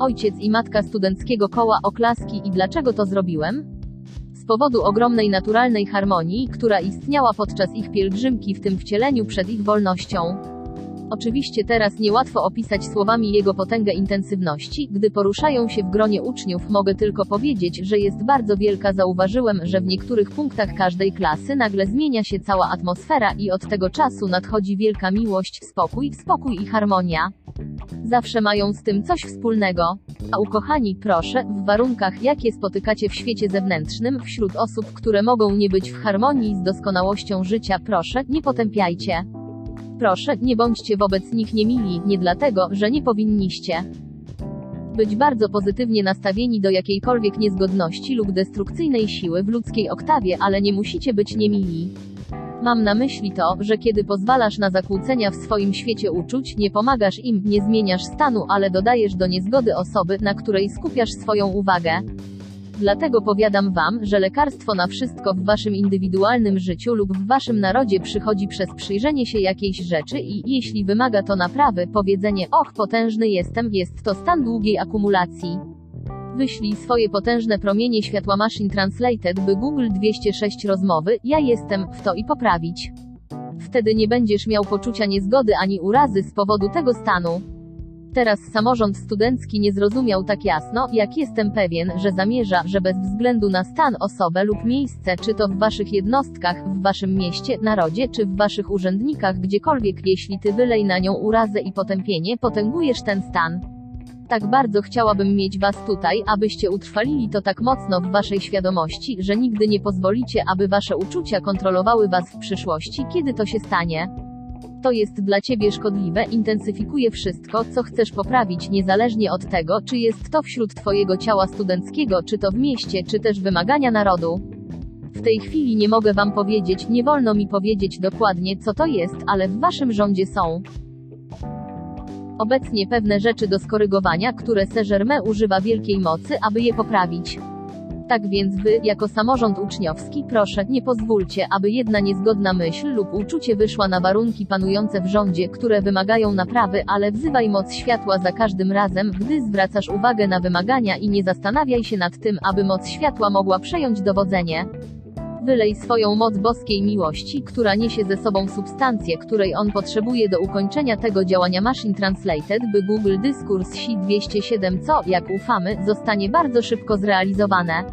Ojciec i matka studenckiego koła oklaski i dlaczego to zrobiłem? Z powodu ogromnej naturalnej harmonii, która istniała podczas ich pielgrzymki w tym wcieleniu przed ich wolnością. Oczywiście teraz niełatwo opisać słowami jego potęgę intensywności, gdy poruszają się w gronie uczniów, mogę tylko powiedzieć, że jest bardzo wielka. Zauważyłem, że w niektórych punktach każdej klasy nagle zmienia się cała atmosfera i od tego czasu nadchodzi wielka miłość, spokój, spokój i harmonia. Zawsze mają z tym coś wspólnego. A ukochani, proszę, w warunkach, jakie spotykacie w świecie zewnętrznym, wśród osób, które mogą nie być w harmonii z doskonałością życia, proszę, nie potępiajcie. Proszę, nie bądźcie wobec nich niemili, nie dlatego, że nie powinniście być bardzo pozytywnie nastawieni do jakiejkolwiek niezgodności lub destrukcyjnej siły w ludzkiej oktawie, ale nie musicie być niemili. Mam na myśli to, że kiedy pozwalasz na zakłócenia w swoim świecie uczuć, nie pomagasz im, nie zmieniasz stanu, ale dodajesz do niezgody osoby, na której skupiasz swoją uwagę. Dlatego powiadam wam, że lekarstwo na wszystko w waszym indywidualnym życiu lub w waszym narodzie przychodzi przez przyjrzenie się jakiejś rzeczy i, jeśli wymaga to naprawy, powiedzenie och potężny jestem, jest to stan długiej akumulacji. Wyślij swoje potężne promienie światła Machine Translated by Google 206 rozmowy, ja jestem, w to i poprawić. Wtedy nie będziesz miał poczucia niezgody ani urazy z powodu tego stanu. Teraz samorząd studencki nie zrozumiał tak jasno, jak jestem pewien, że zamierza, że bez względu na stan, osobę lub miejsce, czy to w waszych jednostkach, w waszym mieście, narodzie, czy w waszych urzędnikach, gdziekolwiek, jeśli ty wylej na nią urazę i potępienie, potęgujesz ten stan. Tak bardzo chciałabym mieć was tutaj, abyście utrwalili to tak mocno w waszej świadomości, że nigdy nie pozwolicie, aby wasze uczucia kontrolowały was w przyszłości, kiedy to się stanie. To jest dla ciebie szkodliwe, intensyfikuje wszystko, co chcesz poprawić, niezależnie od tego, czy jest to wśród twojego ciała studenckiego, czy to w mieście, czy też wymagania narodu. W tej chwili nie mogę wam powiedzieć, nie wolno mi powiedzieć dokładnie, co to jest, ale w waszym rządzie są obecnie pewne rzeczy do skorygowania, które Saint-Germain używa wielkiej mocy, aby je poprawić. Tak więc wy, jako samorząd uczniowski, proszę, nie pozwólcie, aby jedna niezgodna myśl lub uczucie wyszła na warunki panujące w rządzie, które wymagają naprawy, ale wzywaj moc światła za każdym razem, gdy zwracasz uwagę na wymagania i nie zastanawiaj się nad tym, aby moc światła mogła przejąć dowodzenie. Wylej swoją moc boskiej miłości, która niesie ze sobą substancję, której on potrzebuje do ukończenia tego działania Machine Translated, by Google Dyskurs Si 207 co, jak ufamy, zostanie bardzo szybko zrealizowane.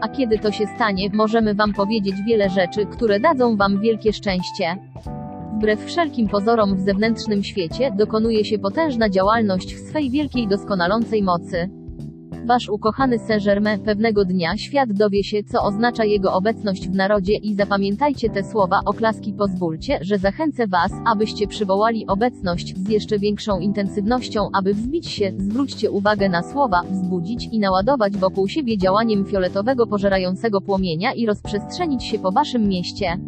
A kiedy to się stanie, możemy Wam powiedzieć wiele rzeczy, które dadzą Wam wielkie szczęście. Wbrew wszelkim pozorom w zewnętrznym świecie, dokonuje się potężna działalność w swej wielkiej doskonalącej mocy. Wasz ukochany Saint-Germain pewnego dnia świat dowie się, co oznacza jego obecność w narodzie i zapamiętajcie te słowa, oklaski pozwólcie, że zachęcę was, abyście przywołali obecność z jeszcze większą intensywnością, aby wzbić się, zwróćcie uwagę na słowa, wzbudzić i naładować wokół siebie działaniem fioletowego pożerającego płomienia i rozprzestrzenić się po waszym mieście.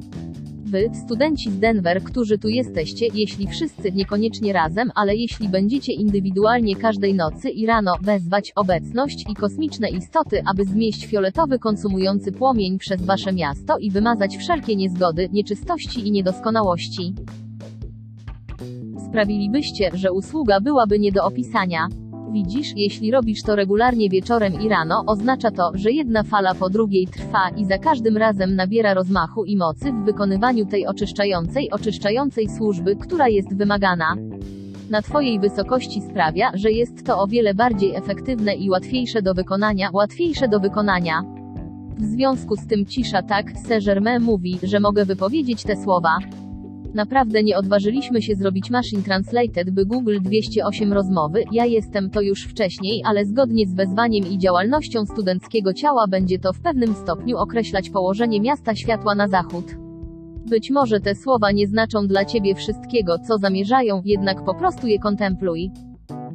Wy, studenci z Denver, którzy tu jesteście, jeśli wszyscy, niekoniecznie razem, ale jeśli będziecie indywidualnie każdej nocy i rano wezwać obecność i kosmiczne istoty, aby zmieść fioletowy konsumujący płomień przez wasze miasto i wymazać wszelkie niezgody, nieczystości i niedoskonałości. Sprawilibyście, że usługa byłaby nie do opisania. Widzisz, jeśli robisz to regularnie wieczorem i rano, oznacza to, że jedna fala po drugiej trwa i za każdym razem nabiera rozmachu i mocy w wykonywaniu tej oczyszczającej, oczyszczającej służby, która jest wymagana. Na Twojej wysokości sprawia, że jest to o wiele bardziej efektywne i łatwiejsze do wykonania, łatwiejsze do wykonania. W związku z tym cisza tak, Saint-Germain mówi, że mogę wypowiedzieć te słowa. Naprawdę nie odważyliśmy się zrobić Machine Translated by Google 208 rozmowy, ja jestem to już wcześniej, ale zgodnie z wezwaniem i działalnością studenckiego ciała będzie to w pewnym stopniu określać położenie miasta światła na zachód. Być może te słowa nie znaczą dla ciebie wszystkiego, co zamierzają, jednak po prostu je kontempluj.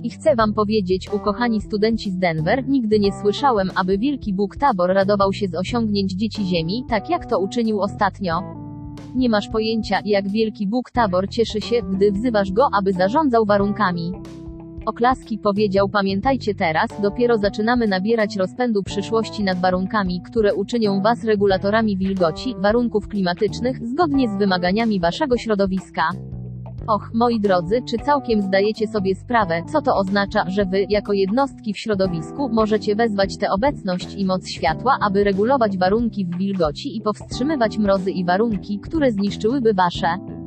I chcę wam powiedzieć, ukochani studenci z Denver, nigdy nie słyszałem, aby wielki Bóg Tabor radował się z osiągnięć dzieci Ziemi, tak jak to uczynił ostatnio. Nie masz pojęcia, jak wielki Bóg Tabor cieszy się, gdy wzywasz go, aby zarządzał warunkami. Oklaski powiedział: Pamiętajcie teraz, dopiero zaczynamy nabierać rozpędu przyszłości nad warunkami, które uczynią was regulatorami wilgoci, warunków klimatycznych, zgodnie z wymaganiami waszego środowiska. Och, moi drodzy, czy całkiem zdajecie sobie sprawę, co to oznacza, że wy, jako jednostki w środowisku, możecie wezwać tę obecność i moc światła, aby regulować warunki w wilgoci i powstrzymywać mrozy i warunki, które zniszczyłyby wasze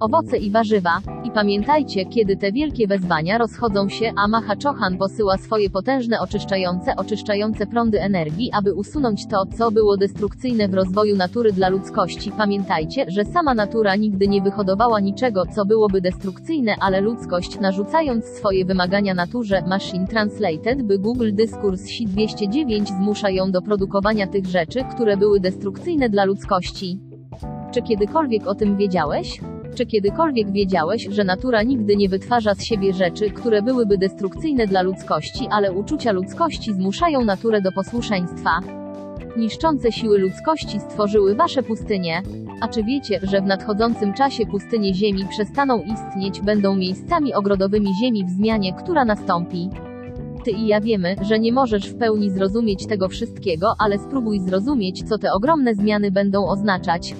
owoce i warzywa. I pamiętajcie, kiedy te wielkie wezwania rozchodzą się, a Maha Chohan posyła swoje potężne oczyszczające, oczyszczające prądy energii, aby usunąć to, co było destrukcyjne w rozwoju natury dla ludzkości. Pamiętajcie, że sama natura nigdy nie wyhodowała niczego, co byłoby destrukcyjne, ale ludzkość, narzucając swoje wymagania naturze, Machine Translated, by Google Dyskurs SI 209 zmusza ją do produkowania tych rzeczy, które były destrukcyjne dla ludzkości. Czy kiedykolwiek o tym wiedziałeś? Czy kiedykolwiek wiedziałeś, że natura nigdy nie wytwarza z siebie rzeczy, które byłyby destrukcyjne dla ludzkości, ale uczucia ludzkości zmuszają naturę do posłuszeństwa? Niszczące siły ludzkości stworzyły wasze pustynie. A czy wiecie, że w nadchodzącym czasie pustynie Ziemi przestaną istnieć, będą miejscami ogrodowymi Ziemi w zmianie, która nastąpi? Ty i ja wiemy, że nie możesz w pełni zrozumieć tego wszystkiego, ale spróbuj zrozumieć, co te ogromne zmiany będą oznaczać.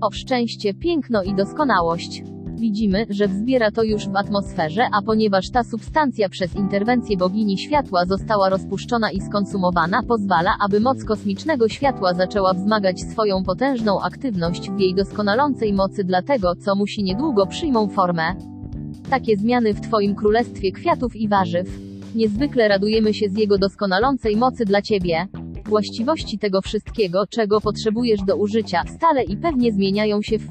O szczęście, piękno i doskonałość. Widzimy, że wzbiera to już w atmosferze, a ponieważ ta substancja przez interwencję bogini światła została rozpuszczona i skonsumowana, pozwala, aby moc kosmicznego światła zaczęła wzmagać swoją potężną aktywność w jej doskonalącej mocy dla tego, co musi niedługo przyjmą formę. Takie zmiany w Twoim królestwie kwiatów i warzyw. Niezwykle radujemy się z jego doskonalącej mocy dla Ciebie. Właściwości tego wszystkiego, czego potrzebujesz do użycia, stale i pewnie zmieniają się w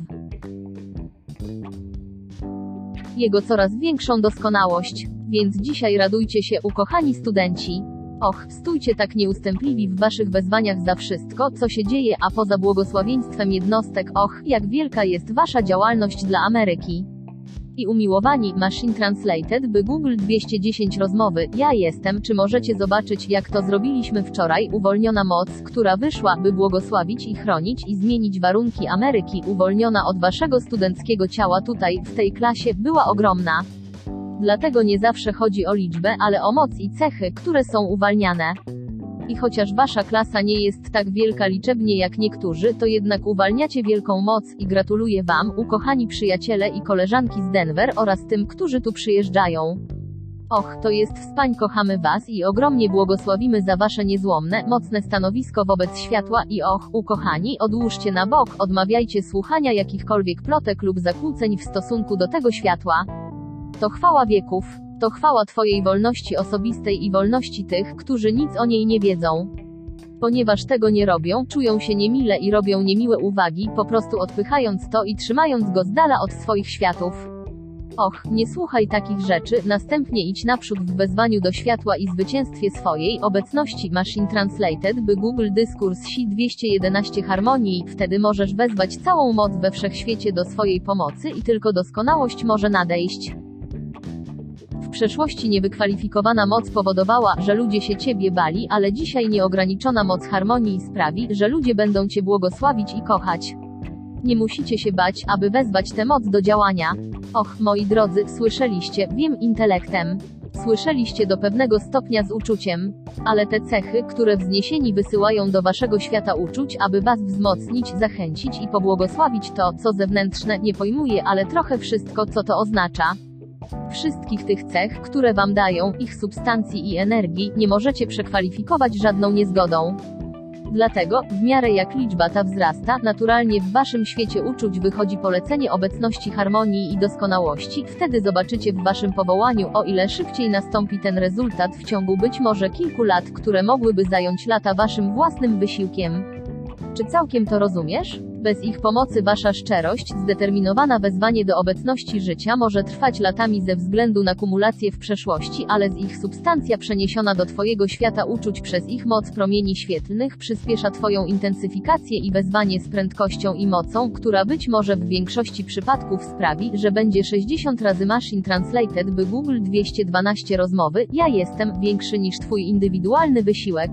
jego coraz większą doskonałość. Więc dzisiaj radujcie się, ukochani studenci. Och, stójcie tak nieustępliwi w waszych wezwaniach za wszystko, co się dzieje, a poza błogosławieństwem jednostek, och, jak wielka jest wasza działalność dla Ameryki. I umiłowani, Machine Translated, by Google 210 rozmowy, ja jestem, czy możecie zobaczyć, jak to zrobiliśmy wczoraj, uwolniona moc, która wyszła, by błogosławić i chronić i zmienić warunki Ameryki, uwolniona od waszego studenckiego ciała tutaj, w tej klasie, była ogromna. Dlatego nie zawsze chodzi o liczbę, ale o moc i cechy, które są uwalniane. I chociaż wasza klasa nie jest tak wielka liczebnie jak niektórzy, to jednak uwalniacie wielką moc i gratuluję wam, ukochani przyjaciele i koleżanki z Denver oraz tym, którzy tu przyjeżdżają. Och, to jest wspań, kochamy was i ogromnie błogosławimy za wasze niezłomne, mocne stanowisko wobec światła i och, ukochani, odłóżcie na bok, odmawiajcie słuchania jakichkolwiek plotek lub zakłóceń w stosunku do tego światła. To chwała wieków. To chwała Twojej wolności osobistej i wolności tych, którzy nic o niej nie wiedzą. Ponieważ tego nie robią, czują się niemile i robią niemiłe uwagi, po prostu odpychając to i trzymając go z dala od swoich światów. Och, nie słuchaj takich rzeczy, następnie idź naprzód w wezwaniu do światła i zwycięstwie swojej obecności Machine Translated, by Google Dyskurs SI 211 harmonii, wtedy możesz wezwać całą moc we wszechświecie do swojej pomocy i tylko doskonałość może nadejść. W przeszłości niewykwalifikowana moc powodowała, że ludzie się Ciebie bali, ale dzisiaj nieograniczona moc harmonii sprawi, że ludzie będą Cię błogosławić i kochać. Nie musicie się bać, aby wezwać tę moc do działania. Och, moi drodzy, słyszeliście, wiem intelektem. Słyszeliście do pewnego stopnia z uczuciem, ale te cechy, które wzniesieni wysyłają do waszego świata uczuć, aby was wzmocnić, zachęcić i pobłogosławić to, co zewnętrzne, nie pojmuje, ale trochę wszystko, co to oznacza. Wszystkich tych cech, które wam dają, ich substancji i energii, nie możecie przekwalifikować żadną niezgodą. Dlatego, w miarę jak liczba ta wzrasta, naturalnie w waszym świecie uczuć wychodzi polecenie obecności harmonii i doskonałości, wtedy zobaczycie w waszym powołaniu, o ile szybciej nastąpi ten rezultat w ciągu być może kilku lat, które mogłyby zająć lata waszym własnym wysiłkiem. Czy całkiem to rozumiesz? Bez ich pomocy wasza szczerość, zdeterminowana wezwanie do obecności życia może trwać latami ze względu na kumulację w przeszłości, ale z ich substancja przeniesiona do twojego świata uczuć przez ich moc promieni świetlnych przyspiesza twoją intensyfikację i wezwanie z prędkością i mocą, która być może w większości przypadków sprawi, że będzie 60 razy Machine Translated by Google 212 rozmowy, ja jestem, większy niż twój indywidualny wysiłek.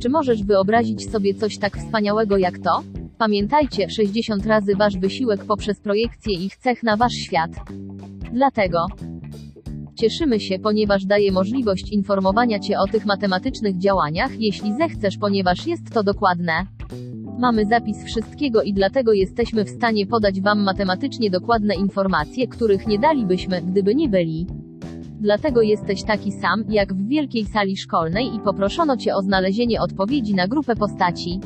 Czy możesz wyobrazić sobie coś tak wspaniałego jak to? Pamiętajcie, 60 razy wasz wysiłek poprzez projekcję ich cech na wasz świat. Dlatego cieszymy się, ponieważ daje możliwość informowania cię o tych matematycznych działaniach, jeśli zechcesz, ponieważ jest to dokładne. Mamy zapis wszystkiego i dlatego jesteśmy w stanie podać wam matematycznie dokładne informacje, których nie dalibyśmy, gdyby nie byli. Dlatego jesteś taki sam, jak w wielkiej sali szkolnej i poproszono cię o znalezienie odpowiedzi na grupę postaci.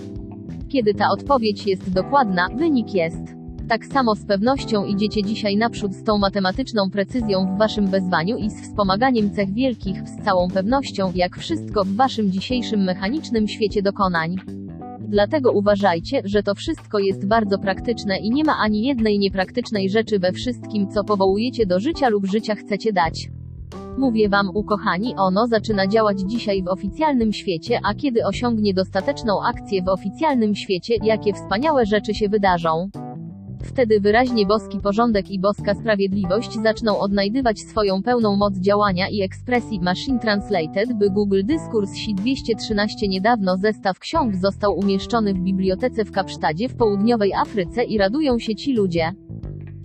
Kiedy ta odpowiedź jest dokładna, wynik jest. Tak samo z pewnością idziecie dzisiaj naprzód z tą matematyczną precyzją w waszym wezwaniu i z wspomaganiem cech wielkich, z całą pewnością, jak wszystko w waszym dzisiejszym mechanicznym świecie dokonań. Dlatego uważajcie, że to wszystko jest bardzo praktyczne i nie ma ani jednej niepraktycznej rzeczy we wszystkim, co powołujecie do życia lub życia chcecie dać. Mówię wam, ukochani, ono zaczyna działać dzisiaj w oficjalnym świecie, a kiedy osiągnie dostateczną akcję w oficjalnym świecie, jakie wspaniałe rzeczy się wydarzą. Wtedy wyraźnie boski porządek i boska sprawiedliwość zaczną odnajdywać swoją pełną moc działania i ekspresji Machine Translated, by Google Dyskurs Si 213 niedawno zestaw ksiąg został umieszczony w bibliotece w Kapsztadzie w południowej Afryce i radują się ci ludzie.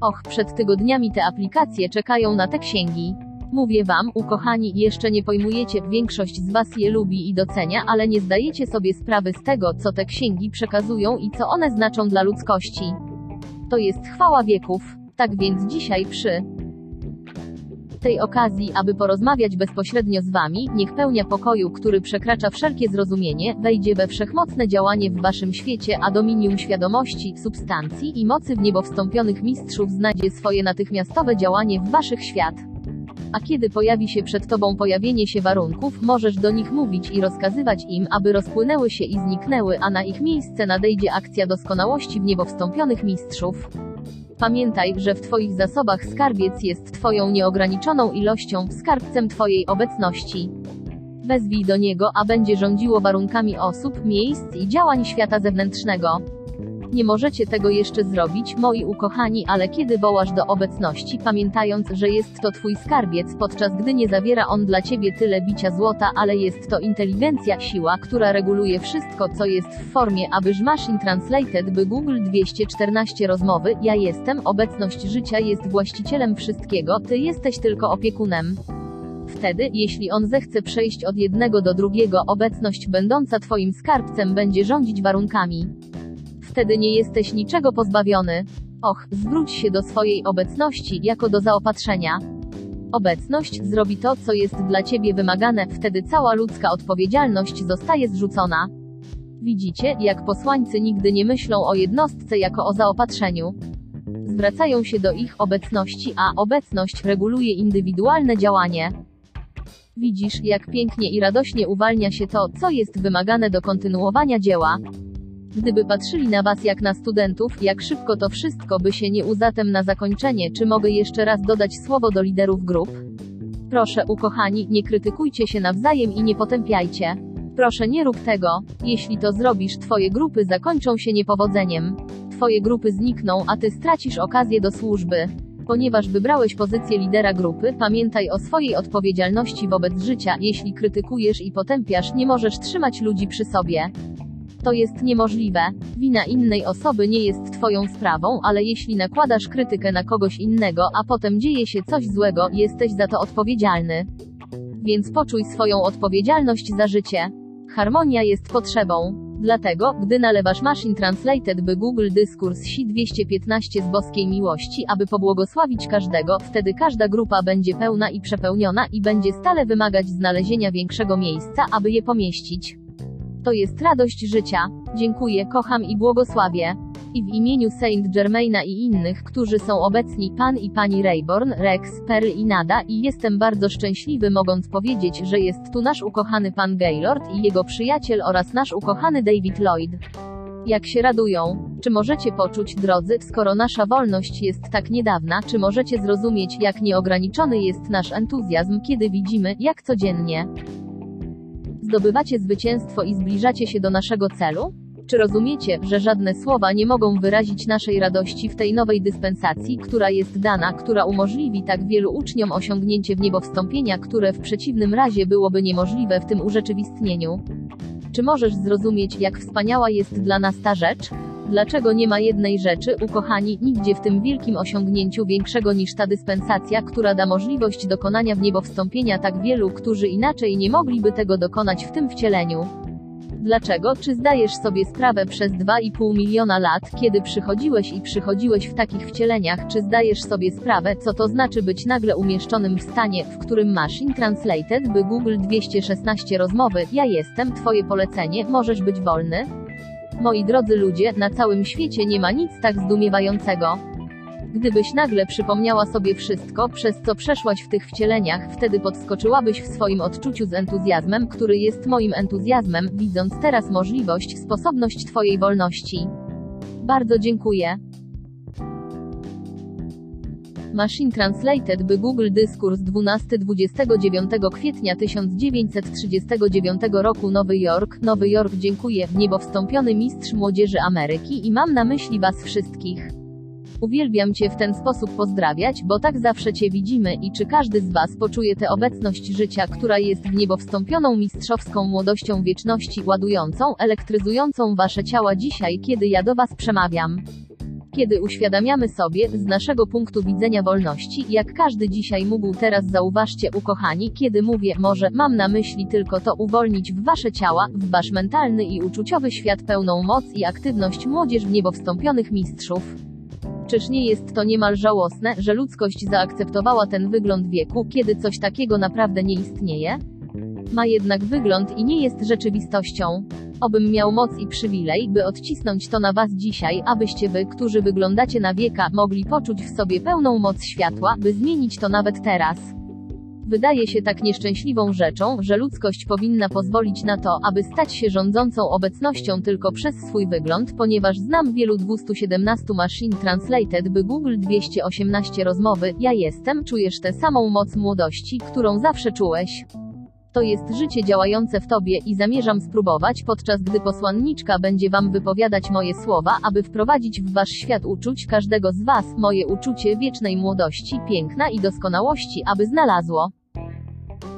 Och, przed tygodniami te aplikacje czekają na te księgi. Mówię wam, ukochani, jeszcze nie pojmujecie, większość z was je lubi i docenia, ale nie zdajecie sobie sprawy z tego, co te księgi przekazują i co one znaczą dla ludzkości. To jest chwała wieków. Tak więc dzisiaj przy tej okazji, aby porozmawiać bezpośrednio z wami, niech pełnia pokoju, który przekracza wszelkie zrozumienie, wejdzie we wszechmocne działanie w waszym świecie, a dominium świadomości, substancji i mocy w niebo wstąpionych mistrzów znajdzie swoje natychmiastowe działanie w waszych świat. A kiedy pojawi się przed tobą pojawienie się warunków, możesz do nich mówić i rozkazywać im, aby rozpłynęły się i zniknęły, a na ich miejsce nadejdzie akcja doskonałości w niebo wstąpionych mistrzów. Pamiętaj, że w Twoich zasobach skarbiec jest Twoją nieograniczoną ilością, skarbcem Twojej obecności. Wezwij do niego, a będzie rządziło warunkami osób, miejsc i działań świata zewnętrznego. Nie możecie tego jeszcze zrobić, moi ukochani, ale kiedy wołasz do obecności, pamiętając, że jest to twój skarbiec, podczas gdy nie zawiera on dla ciebie tyle bicia złota, ale jest to inteligencja, siła, która reguluje wszystko, co jest w formie, abyż Machine Translated by Google 214 rozmowy, ja jestem, obecność życia jest właścicielem wszystkiego, ty jesteś tylko opiekunem. Wtedy, jeśli on zechce przejść od jednego do drugiego, obecność będąca twoim skarbcem będzie rządzić warunkami. Wtedy nie jesteś niczego pozbawiony. Och, zwróć się do swojej obecności, jako do zaopatrzenia. Obecność zrobi to, co jest dla ciebie wymagane, wtedy cała ludzka odpowiedzialność zostaje zrzucona. Widzicie, jak posłańcy nigdy nie myślą o jednostce jako o zaopatrzeniu. Zwracają się do ich obecności, a obecność reguluje indywidualne działanie. Widzisz, jak pięknie i radośnie uwalnia się to, co jest wymagane do kontynuowania dzieła. Gdyby patrzyli na was jak na studentów, jak szybko to wszystko by się nie uzatem na zakończenie, czy mogę jeszcze raz dodać słowo do liderów grup? Proszę, ukochani, nie krytykujcie się nawzajem i nie potępiajcie. Proszę nie rób tego. Jeśli to zrobisz, twoje grupy zakończą się niepowodzeniem. Twoje grupy znikną, a ty stracisz okazję do służby. Ponieważ wybrałeś pozycję lidera grupy, pamiętaj o swojej odpowiedzialności wobec życia. Jeśli krytykujesz i potępiasz, nie możesz trzymać ludzi przy sobie. To jest niemożliwe. Wina innej osoby nie jest twoją sprawą, ale jeśli nakładasz krytykę na kogoś innego, a potem dzieje się coś złego, jesteś za to odpowiedzialny. Więc poczuj swoją odpowiedzialność za życie. Harmonia jest potrzebą. Dlatego, gdy nalewasz Machine Translated by Google Dyskurs Si 215 z boskiej miłości, aby pobłogosławić każdego, wtedy każda grupa będzie pełna i przepełniona i będzie stale wymagać znalezienia większego miejsca, aby je pomieścić. To jest radość życia. Dziękuję, kocham i błogosławię. I w imieniu Saint Germaina i innych, którzy są obecni pan i pani Rayborn, Rex, Pearl i Nada i jestem bardzo szczęśliwy mogąc powiedzieć, że jest tu nasz ukochany pan Gaylord i jego przyjaciel oraz nasz ukochany David Lloyd. Jak się radują? Czy możecie poczuć, drodzy, skoro nasza wolność jest tak niedawna, czy możecie zrozumieć, jak nieograniczony jest nasz entuzjazm, kiedy widzimy, jak codziennie zdobywacie zwycięstwo i zbliżacie się do naszego celu? Czy rozumiecie, że żadne słowa nie mogą wyrazić naszej radości w tej nowej dyspensacji, która jest dana, która umożliwi tak wielu uczniom osiągnięcie w niebo wstąpienia, które w przeciwnym razie byłoby niemożliwe w tym urzeczywistnieniu? Czy możesz zrozumieć, jak wspaniała jest dla nas ta rzecz? Dlaczego nie ma jednej rzeczy, ukochani, nigdzie w tym wielkim osiągnięciu większego niż ta dyspensacja, która da możliwość dokonania w niebo wstąpienia tak wielu, którzy inaczej nie mogliby tego dokonać w tym wcieleniu? Dlaczego? Czy zdajesz sobie sprawę przez 2,5 miliona lat, kiedy przychodziłeś i przychodziłeś w takich wcieleniach, czy zdajesz sobie sprawę, co to znaczy być nagle umieszczonym w stanie, w którym Machine Translated by Google 216 rozmowy, ja jestem, twoje polecenie, możesz być wolny? Moi drodzy ludzie, na całym świecie nie ma nic tak zdumiewającego. Gdybyś nagle przypomniała sobie wszystko, przez co przeszłaś w tych wcieleniach, wtedy podskoczyłabyś w swoim odczuciu z entuzjazmem, który jest moim entuzjazmem, widząc teraz możliwość, sposobność Twojej wolności. Bardzo dziękuję. Machine Translated by Google Dyskurs 12-29 kwietnia 1939 roku Nowy Jork, Nowy Jork dziękuję, w niebo wstąpiony mistrz młodzieży Ameryki i mam na myśli Was wszystkich. Uwielbiam Cię w ten sposób pozdrawiać, bo tak zawsze Cię widzimy i czy każdy z Was poczuje tę obecność życia, która jest w niebo wstąpioną mistrzowską młodością wieczności, ładującą, elektryzującą Wasze ciała dzisiaj, kiedy ja do Was przemawiam. Kiedy uświadamiamy sobie, z naszego punktu widzenia wolności, jak każdy dzisiaj mógł teraz zauważcie ukochani, kiedy mówię, może, mam na myśli tylko to uwolnić w wasze ciała, w wasz mentalny i uczuciowy świat pełną moc i aktywność młodzież w niebo wstąpionych mistrzów. Czyż nie jest to niemal żałosne, że ludzkość zaakceptowała ten wygląd wieku, kiedy coś takiego naprawdę nie istnieje? Ma jednak wygląd i nie jest rzeczywistością. Obym miał moc i przywilej, by odcisnąć to na was dzisiaj, abyście wy, którzy wyglądacie na wieka, mogli poczuć w sobie pełną moc światła, by zmienić to nawet teraz. Wydaje się tak nieszczęśliwą rzeczą, że ludzkość powinna pozwolić na to, aby stać się rządzącą obecnością tylko przez swój wygląd, ponieważ znam wielu 217 machine translated by Google 218 rozmowy, ja jestem, czujesz tę samą moc młodości, którą zawsze czułeś. To jest życie działające w tobie i zamierzam spróbować, podczas gdy posłanniczka będzie wam wypowiadać moje słowa, aby wprowadzić w wasz świat uczuć każdego z was, moje uczucie wiecznej młodości, piękna i doskonałości, aby znalazło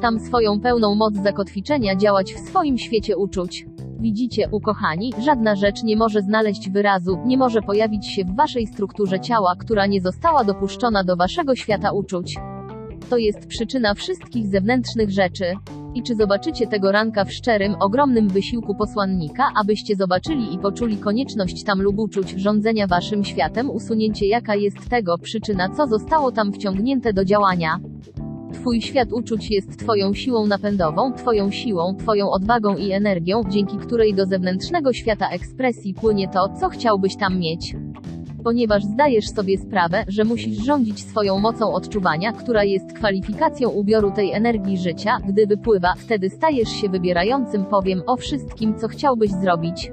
tam swoją pełną moc zakotwiczenia działać w swoim świecie uczuć. Widzicie, ukochani, żadna rzecz nie może znaleźć wyrazu, nie może pojawić się w waszej strukturze ciała, która nie została dopuszczona do waszego świata uczuć. To jest przyczyna wszystkich zewnętrznych rzeczy. I czy zobaczycie tego ranka w szczerym, ogromnym wysiłku posłannika, abyście zobaczyli i poczuli konieczność tam lub uczuć rządzenia waszym światem, usunięcie jaka jest tego przyczyna, co zostało tam wciągnięte do działania. Twój świat uczuć jest Twoją siłą napędową, Twoją siłą, Twoją odwagą i energią, dzięki której do zewnętrznego świata ekspresji płynie to, co chciałbyś tam mieć. Ponieważ zdajesz sobie sprawę, że musisz rządzić swoją mocą odczuwania, która jest kwalifikacją ubioru tej energii życia, gdy wypływa, wtedy stajesz się wybierającym powiem o wszystkim, co chciałbyś zrobić.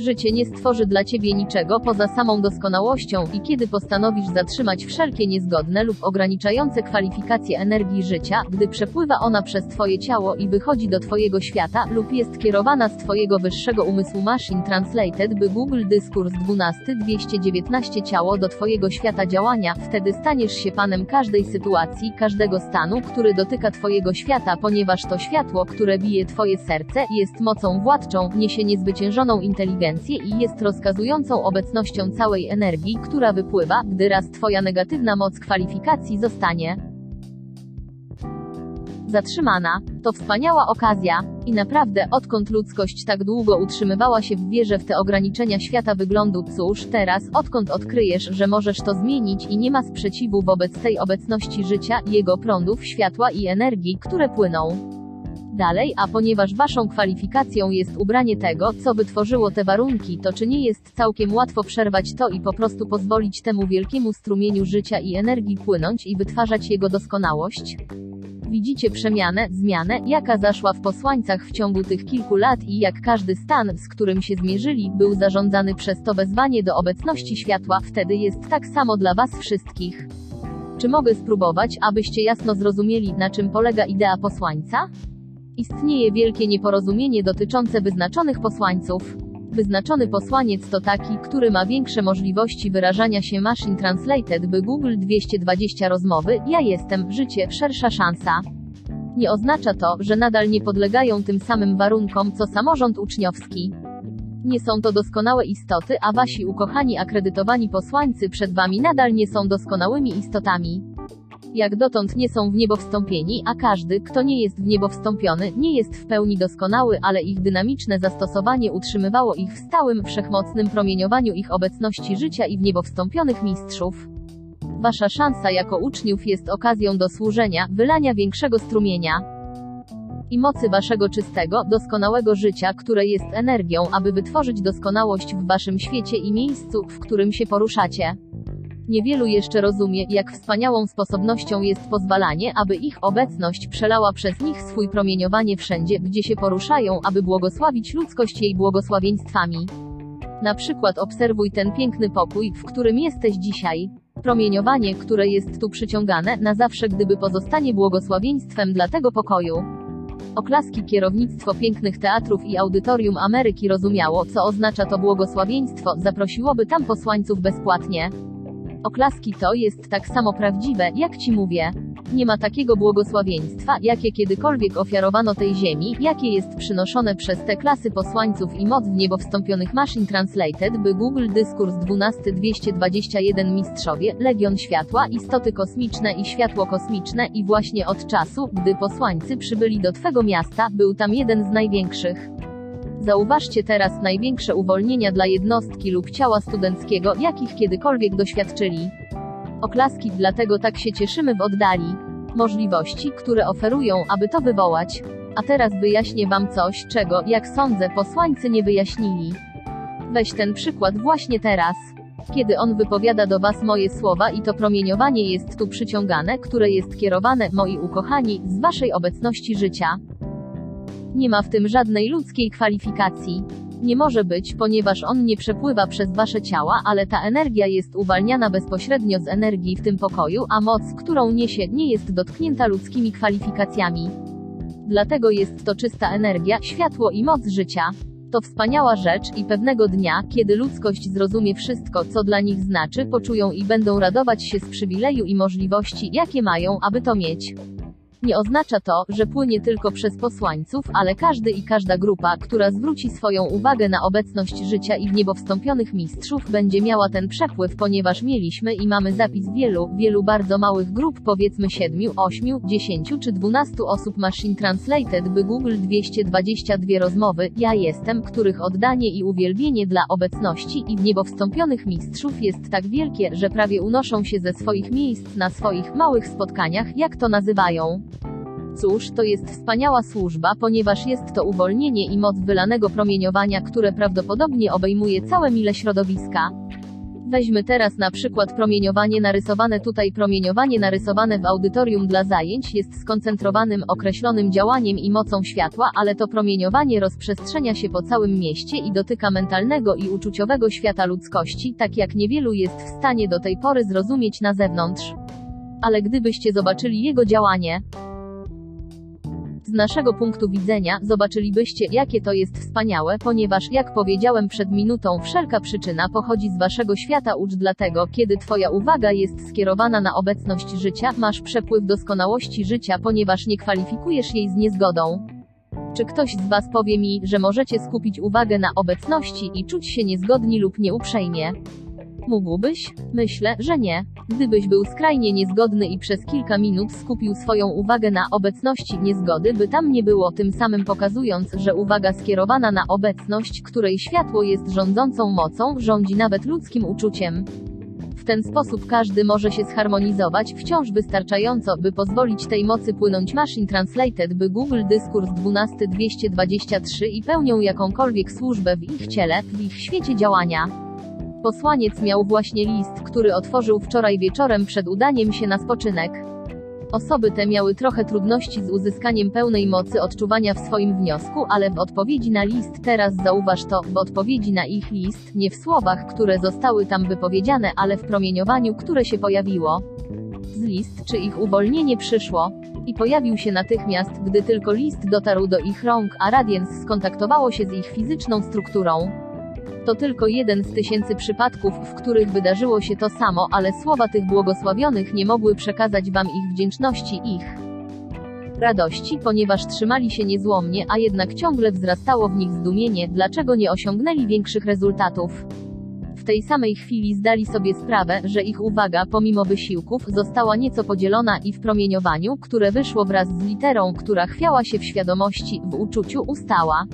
Życie nie stworzy dla ciebie niczego poza samą doskonałością i kiedy postanowisz zatrzymać wszelkie niezgodne lub ograniczające kwalifikacje energii życia, gdy przepływa ona przez twoje ciało i wychodzi do twojego świata lub jest kierowana z twojego wyższego umysłu Machine Translated by Google Dyskurs 12 219 ciało do twojego świata działania, wtedy staniesz się panem każdej sytuacji, każdego stanu, który dotyka twojego świata, ponieważ to światło, które bije twoje serce, jest mocą władczą, niesie niezwyciężoną inteligencję i jest rozkazującą obecnością całej energii, która wypływa, gdy raz Twoja negatywna moc kwalifikacji zostanie zatrzymana. To wspaniała okazja. I naprawdę, odkąd ludzkość tak długo utrzymywała się w wierze w te ograniczenia świata wyglądu, cóż, teraz, odkąd odkryjesz, że możesz to zmienić i nie ma sprzeciwu wobec tej obecności życia, jego prądów, światła i energii, które płyną dalej, a ponieważ waszą kwalifikacją jest ubranie tego, co wytworzyło te warunki, to czy nie jest całkiem łatwo przerwać to i po prostu pozwolić temu wielkiemu strumieniu życia i energii płynąć i wytwarzać jego doskonałość? Widzicie przemianę, zmianę, jaka zaszła w posłańcach w ciągu tych kilku lat i jak każdy stan, z którym się zmierzyli, był zarządzany przez to wezwanie do obecności światła, wtedy jest tak samo dla was wszystkich. Czy mogę spróbować, abyście jasno zrozumieli, na czym polega idea posłańca? Istnieje wielkie nieporozumienie dotyczące wyznaczonych posłańców. Wyznaczony posłaniec to taki, który ma większe możliwości wyrażania się Machine Translated by Google 220 rozmowy, ja jestem, życie, szersza szansa. Nie oznacza to, że nadal nie podlegają tym samym warunkom, co samorząd uczniowski. Nie są to doskonałe istoty, a wasi ukochani akredytowani posłańcy przed wami nadal nie są doskonałymi istotami jak dotąd nie są w niebo wstąpieni, a każdy, kto nie jest w niebo wstąpiony, nie jest w pełni doskonały, ale ich dynamiczne zastosowanie utrzymywało ich w stałym, wszechmocnym promieniowaniu ich obecności życia i w niebo wstąpionych mistrzów. Wasza szansa jako uczniów jest okazją do służenia, wylania większego strumienia i mocy waszego czystego, doskonałego życia, które jest energią, aby wytworzyć doskonałość w waszym świecie i miejscu, w którym się poruszacie. Niewielu jeszcze rozumie, jak wspaniałą sposobnością jest pozwalanie, aby ich obecność przelała przez nich swój promieniowanie wszędzie, gdzie się poruszają, aby błogosławić ludzkość jej błogosławieństwami. Na przykład obserwuj ten piękny pokój, w którym jesteś dzisiaj. Promieniowanie, które jest tu przyciągane, na zawsze gdyby pozostanie błogosławieństwem dla tego pokoju. Oklaski kierownictwo pięknych teatrów i audytorium Ameryki rozumiało, co oznacza to błogosławieństwo, zaprosiłoby tam posłańców bezpłatnie. Oklaski to jest tak samo prawdziwe, jak ci mówię. Nie ma takiego błogosławieństwa, jakie kiedykolwiek ofiarowano tej ziemi, jakie jest przynoszone przez te klasy posłańców i moc w niebo wstąpionych Machine Translated, by Google Dyskurs 12221 Mistrzowie, Legion Światła, istoty kosmiczne i światło kosmiczne i właśnie od czasu, gdy posłańcy przybyli do Twego miasta, był tam jeden z największych. Zauważcie teraz największe uwolnienia dla jednostki lub ciała studenckiego, jakich kiedykolwiek doświadczyli. Oklaski, dlatego tak się cieszymy w oddali. Możliwości, które oferują, aby to wywołać. A teraz wyjaśnię Wam coś, czego, jak sądzę, posłańcy nie wyjaśnili. Weź ten przykład właśnie teraz. Kiedy on wypowiada do Was moje słowa i to promieniowanie jest tu przyciągane, które jest kierowane, moi ukochani, z Waszej obecności życia. Nie ma w tym żadnej ludzkiej kwalifikacji. Nie może być, ponieważ on nie przepływa przez wasze ciała, ale ta energia jest uwalniana bezpośrednio z energii w tym pokoju, a moc, którą niesie, nie jest dotknięta ludzkimi kwalifikacjami. Dlatego jest to czysta energia, światło i moc życia. To wspaniała rzecz i pewnego dnia, kiedy ludzkość zrozumie wszystko, co dla nich znaczy, poczują i będą radować się z przywileju i możliwości, jakie mają, aby to mieć. Nie oznacza to, że płynie tylko przez posłańców, ale każdy i każda grupa, która zwróci swoją uwagę na obecność życia i w niebo wstąpionych mistrzów, będzie miała ten przepływ, ponieważ mieliśmy i mamy zapis wielu, wielu bardzo małych grup, powiedzmy 7, 8, 10 czy 12 osób Machine Translated, by Google 222 rozmowy, ja jestem, których oddanie i uwielbienie dla obecności i w niebo wstąpionych mistrzów jest tak wielkie, że prawie unoszą się ze swoich miejsc na swoich małych spotkaniach, jak to nazywają. Cóż, to jest wspaniała służba, ponieważ jest to uwolnienie i moc wylanego promieniowania, które prawdopodobnie obejmuje całe mile środowiska. Weźmy teraz na przykład promieniowanie narysowane tutaj. Promieniowanie narysowane w audytorium dla zajęć jest skoncentrowanym, określonym działaniem i mocą światła, ale to promieniowanie rozprzestrzenia się po całym mieście i dotyka mentalnego i uczuciowego świata ludzkości, tak jak niewielu jest w stanie do tej pory zrozumieć na zewnątrz. Ale gdybyście zobaczyli jego działanie, z naszego punktu widzenia, zobaczylibyście, jakie to jest wspaniałe, ponieważ, jak powiedziałem przed minutą, wszelka przyczyna pochodzi z waszego świata ucz dlatego, kiedy twoja uwaga jest skierowana na obecność życia, masz przepływ doskonałości życia, ponieważ nie kwalifikujesz jej z niezgodą. Czy ktoś z was powie mi, że możecie skupić uwagę na obecności i czuć się niezgodni lub nieuprzejmie? Mógłbyś? Myślę, że nie. Gdybyś był skrajnie niezgodny i przez kilka minut skupił swoją uwagę na obecności niezgody, by tam nie było, tym samym pokazując, że uwaga skierowana na obecność, której światło jest rządzącą mocą, rządzi nawet ludzkim uczuciem. W ten sposób każdy może się zharmonizować, wciąż wystarczająco, by pozwolić tej mocy płynąć. Machine Translated, by Google Dyskurs 12223 i pełnią jakąkolwiek służbę w ich ciele, w ich świecie działania. Posłaniec miał właśnie list, który otworzył wczoraj wieczorem przed udaniem się na spoczynek. Osoby te miały trochę trudności z uzyskaniem pełnej mocy odczuwania w swoim wniosku, ale w odpowiedzi na list teraz zauważ to, w odpowiedzi na ich list, nie w słowach, które zostały tam wypowiedziane, ale w promieniowaniu, które się pojawiło. Z list, czy ich uwolnienie przyszło. I pojawił się natychmiast, gdy tylko list dotarł do ich rąk, a Radiance skontaktowało się z ich fizyczną strukturą. To tylko jeden z tysięcy przypadków, w których wydarzyło się to samo, ale słowa tych błogosławionych nie mogły przekazać wam ich wdzięczności, ich radości, ponieważ trzymali się niezłomnie, a jednak ciągle wzrastało w nich zdumienie, dlaczego nie osiągnęli większych rezultatów. Tej samej chwili zdali sobie sprawę, że ich uwaga, pomimo wysiłków, została nieco podzielona i w promieniowaniu, które wyszło wraz z literą, która chwiała się w świadomości, w uczuciu, ustała.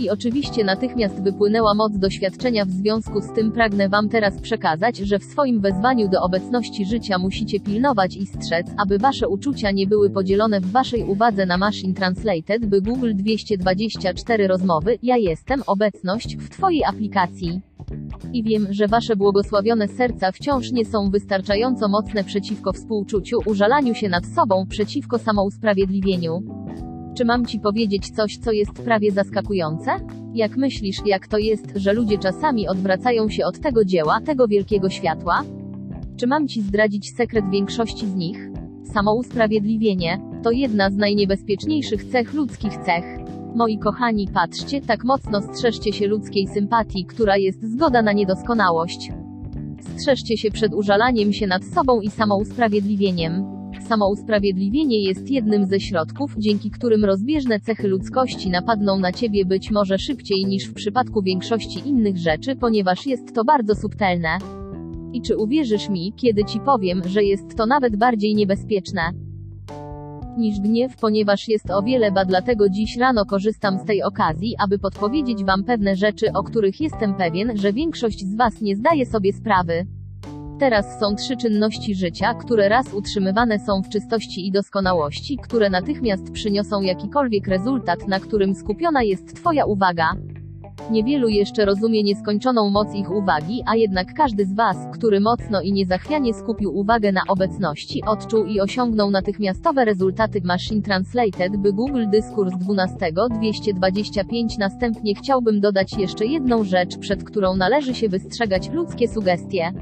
I oczywiście natychmiast wypłynęła moc doświadczenia w związku z tym pragnę Wam teraz przekazać, że w swoim wezwaniu do obecności życia musicie pilnować i strzec, aby Wasze uczucia nie były podzielone w Waszej uwadze na Machine Translated, by Google 224 rozmowy, ja jestem, obecność, w Twojej aplikacji. I wiem, że Wasze błogosławione serca wciąż nie są wystarczająco mocne przeciwko współczuciu, użalaniu się nad sobą, przeciwko samousprawiedliwieniu. Czy mam ci powiedzieć coś, co jest prawie zaskakujące? Jak myślisz, jak to jest, że ludzie czasami odwracają się od tego dzieła, tego wielkiego światła? Czy mam ci zdradzić sekret większości z nich? Samousprawiedliwienie to jedna z najniebezpieczniejszych cech ludzkich cech. Moi kochani, patrzcie, tak mocno strzeżcie się ludzkiej sympatii, która jest zgoda na niedoskonałość. Strzeżcie się przed użalaniem się nad sobą i samousprawiedliwieniem. Samousprawiedliwienie jest jednym ze środków, dzięki którym rozbieżne cechy ludzkości napadną na ciebie być może szybciej niż w przypadku większości innych rzeczy, ponieważ jest to bardzo subtelne. I czy uwierzysz mi, kiedy ci powiem, że jest to nawet bardziej niebezpieczne? Niż gniew, ponieważ jest o wiele ba dlatego dziś rano korzystam z tej okazji, aby podpowiedzieć Wam pewne rzeczy, o których jestem pewien, że większość z Was nie zdaje sobie sprawy. Teraz są trzy czynności życia, które raz utrzymywane są w czystości i doskonałości, które natychmiast przyniosą jakikolwiek rezultat, na którym skupiona jest Twoja uwaga. Niewielu jeszcze rozumie nieskończoną moc ich uwagi, a jednak każdy z Was, który mocno i niezachwianie skupił uwagę na obecności, odczuł i osiągnął natychmiastowe rezultaty Machine Translated, by Google Dyskurs 12 225 Następnie chciałbym dodać jeszcze jedną rzecz, przed którą należy się wystrzegać ludzkie sugestie.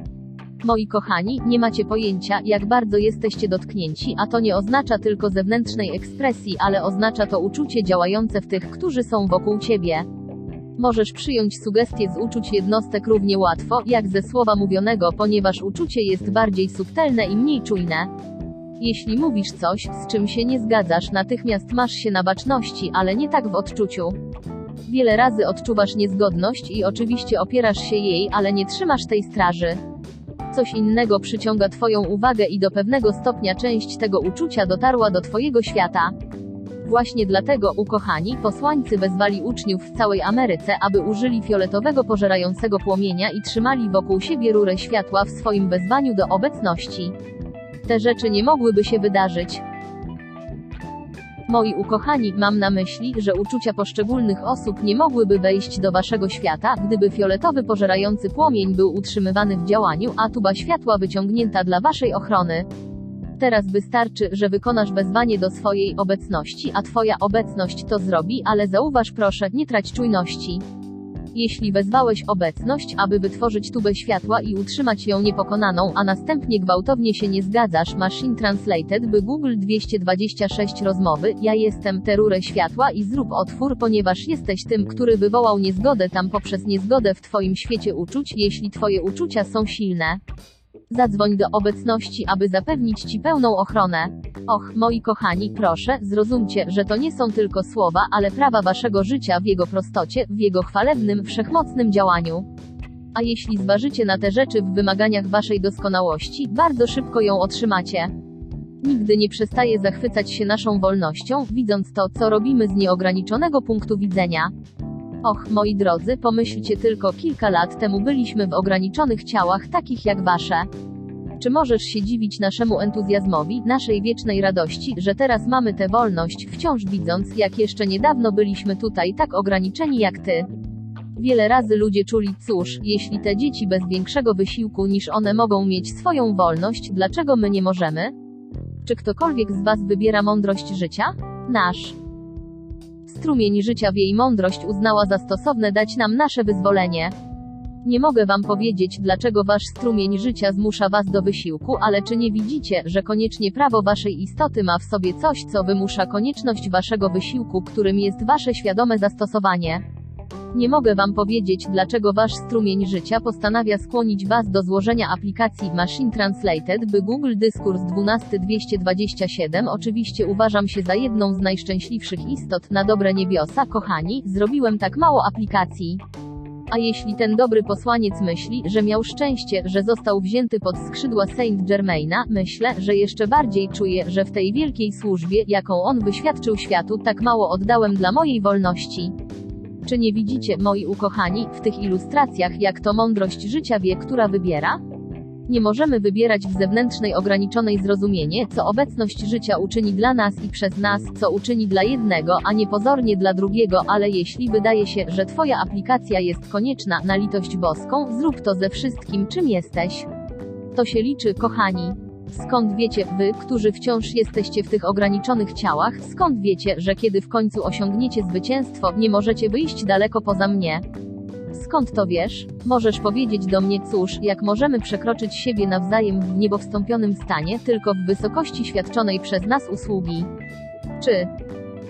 Moi kochani, nie macie pojęcia, jak bardzo jesteście dotknięci, a to nie oznacza tylko zewnętrznej ekspresji, ale oznacza to uczucie działające w tych, którzy są wokół ciebie. Możesz przyjąć sugestie z uczuć jednostek równie łatwo, jak ze słowa mówionego, ponieważ uczucie jest bardziej subtelne i mniej czujne. Jeśli mówisz coś, z czym się nie zgadzasz, natychmiast masz się na baczności, ale nie tak w odczuciu. Wiele razy odczuwasz niezgodność i oczywiście opierasz się jej, ale nie trzymasz tej straży. Coś innego przyciąga Twoją uwagę i do pewnego stopnia część tego uczucia dotarła do Twojego świata. Właśnie dlatego, ukochani, posłańcy wezwali uczniów w całej Ameryce, aby użyli fioletowego pożerającego płomienia i trzymali wokół siebie rurę światła w swoim wezwaniu do obecności. Te rzeczy nie mogłyby się wydarzyć. Moi ukochani, mam na myśli, że uczucia poszczególnych osób nie mogłyby wejść do waszego świata, gdyby fioletowy pożerający płomień był utrzymywany w działaniu, a tuba światła wyciągnięta dla waszej ochrony. Teraz wystarczy, że wykonasz wezwanie do swojej obecności, a twoja obecność to zrobi, ale zauważ proszę, nie trać czujności. Jeśli wezwałeś obecność, aby wytworzyć tubę światła i utrzymać ją niepokonaną, a następnie gwałtownie się nie zgadzasz, Machine Translated by Google 226 rozmowy, ja jestem tę rurę światła i zrób otwór, ponieważ jesteś tym, który wywołał niezgodę tam poprzez niezgodę w twoim świecie uczuć, jeśli twoje uczucia są silne. Zadzwoń do obecności, aby zapewnić Ci pełną ochronę. Och, moi kochani, proszę, zrozumcie, że to nie są tylko słowa, ale prawa Waszego życia w jego prostocie, w jego chwalebnym, wszechmocnym działaniu. A jeśli zważycie na te rzeczy w wymaganiach Waszej doskonałości, bardzo szybko ją otrzymacie. Nigdy nie przestaje zachwycać się naszą wolnością, widząc to, co robimy z nieograniczonego punktu widzenia. Och, moi drodzy, pomyślcie tylko, kilka lat temu byliśmy w ograniczonych ciałach takich jak wasze. Czy możesz się dziwić naszemu entuzjazmowi, naszej wiecznej radości, że teraz mamy tę wolność, wciąż widząc, jak jeszcze niedawno byliśmy tutaj tak ograniczeni jak ty? Wiele razy ludzie czuli, cóż, jeśli te dzieci bez większego wysiłku niż one mogą mieć swoją wolność, dlaczego my nie możemy? Czy ktokolwiek z Was wybiera mądrość życia? Nasz. Strumień życia w jej mądrość uznała za stosowne dać nam nasze wyzwolenie. Nie mogę wam powiedzieć, dlaczego wasz strumień życia zmusza was do wysiłku, ale czy nie widzicie, że koniecznie prawo waszej istoty ma w sobie coś, co wymusza konieczność waszego wysiłku, którym jest wasze świadome zastosowanie? Nie mogę wam powiedzieć, dlaczego wasz strumień życia postanawia skłonić was do złożenia aplikacji Machine Translated, by Google Dyskurs 12227 oczywiście uważam się za jedną z najszczęśliwszych istot na dobre niebiosa, kochani, zrobiłem tak mało aplikacji. A jeśli ten dobry posłaniec myśli, że miał szczęście, że został wzięty pod skrzydła Saint Germaina, myślę, że jeszcze bardziej czuję, że w tej wielkiej służbie, jaką on wyświadczył światu, tak mało oddałem dla mojej wolności. Czy nie widzicie, moi ukochani, w tych ilustracjach, jak to mądrość życia wie, która wybiera? Nie możemy wybierać w zewnętrznej ograniczonej zrozumienie, co obecność życia uczyni dla nas i przez nas, co uczyni dla jednego, a nie pozornie dla drugiego, ale jeśli wydaje się, że Twoja aplikacja jest konieczna na litość boską, zrób to ze wszystkim, czym jesteś. To się liczy, kochani. Skąd wiecie, wy, którzy wciąż jesteście w tych ograniczonych ciałach, skąd wiecie, że kiedy w końcu osiągniecie zwycięstwo, nie możecie wyjść daleko poza mnie? Skąd to wiesz? Możesz powiedzieć do mnie, cóż, jak możemy przekroczyć siebie nawzajem w niebowstąpionym stanie, tylko w wysokości świadczonej przez nas usługi. Czy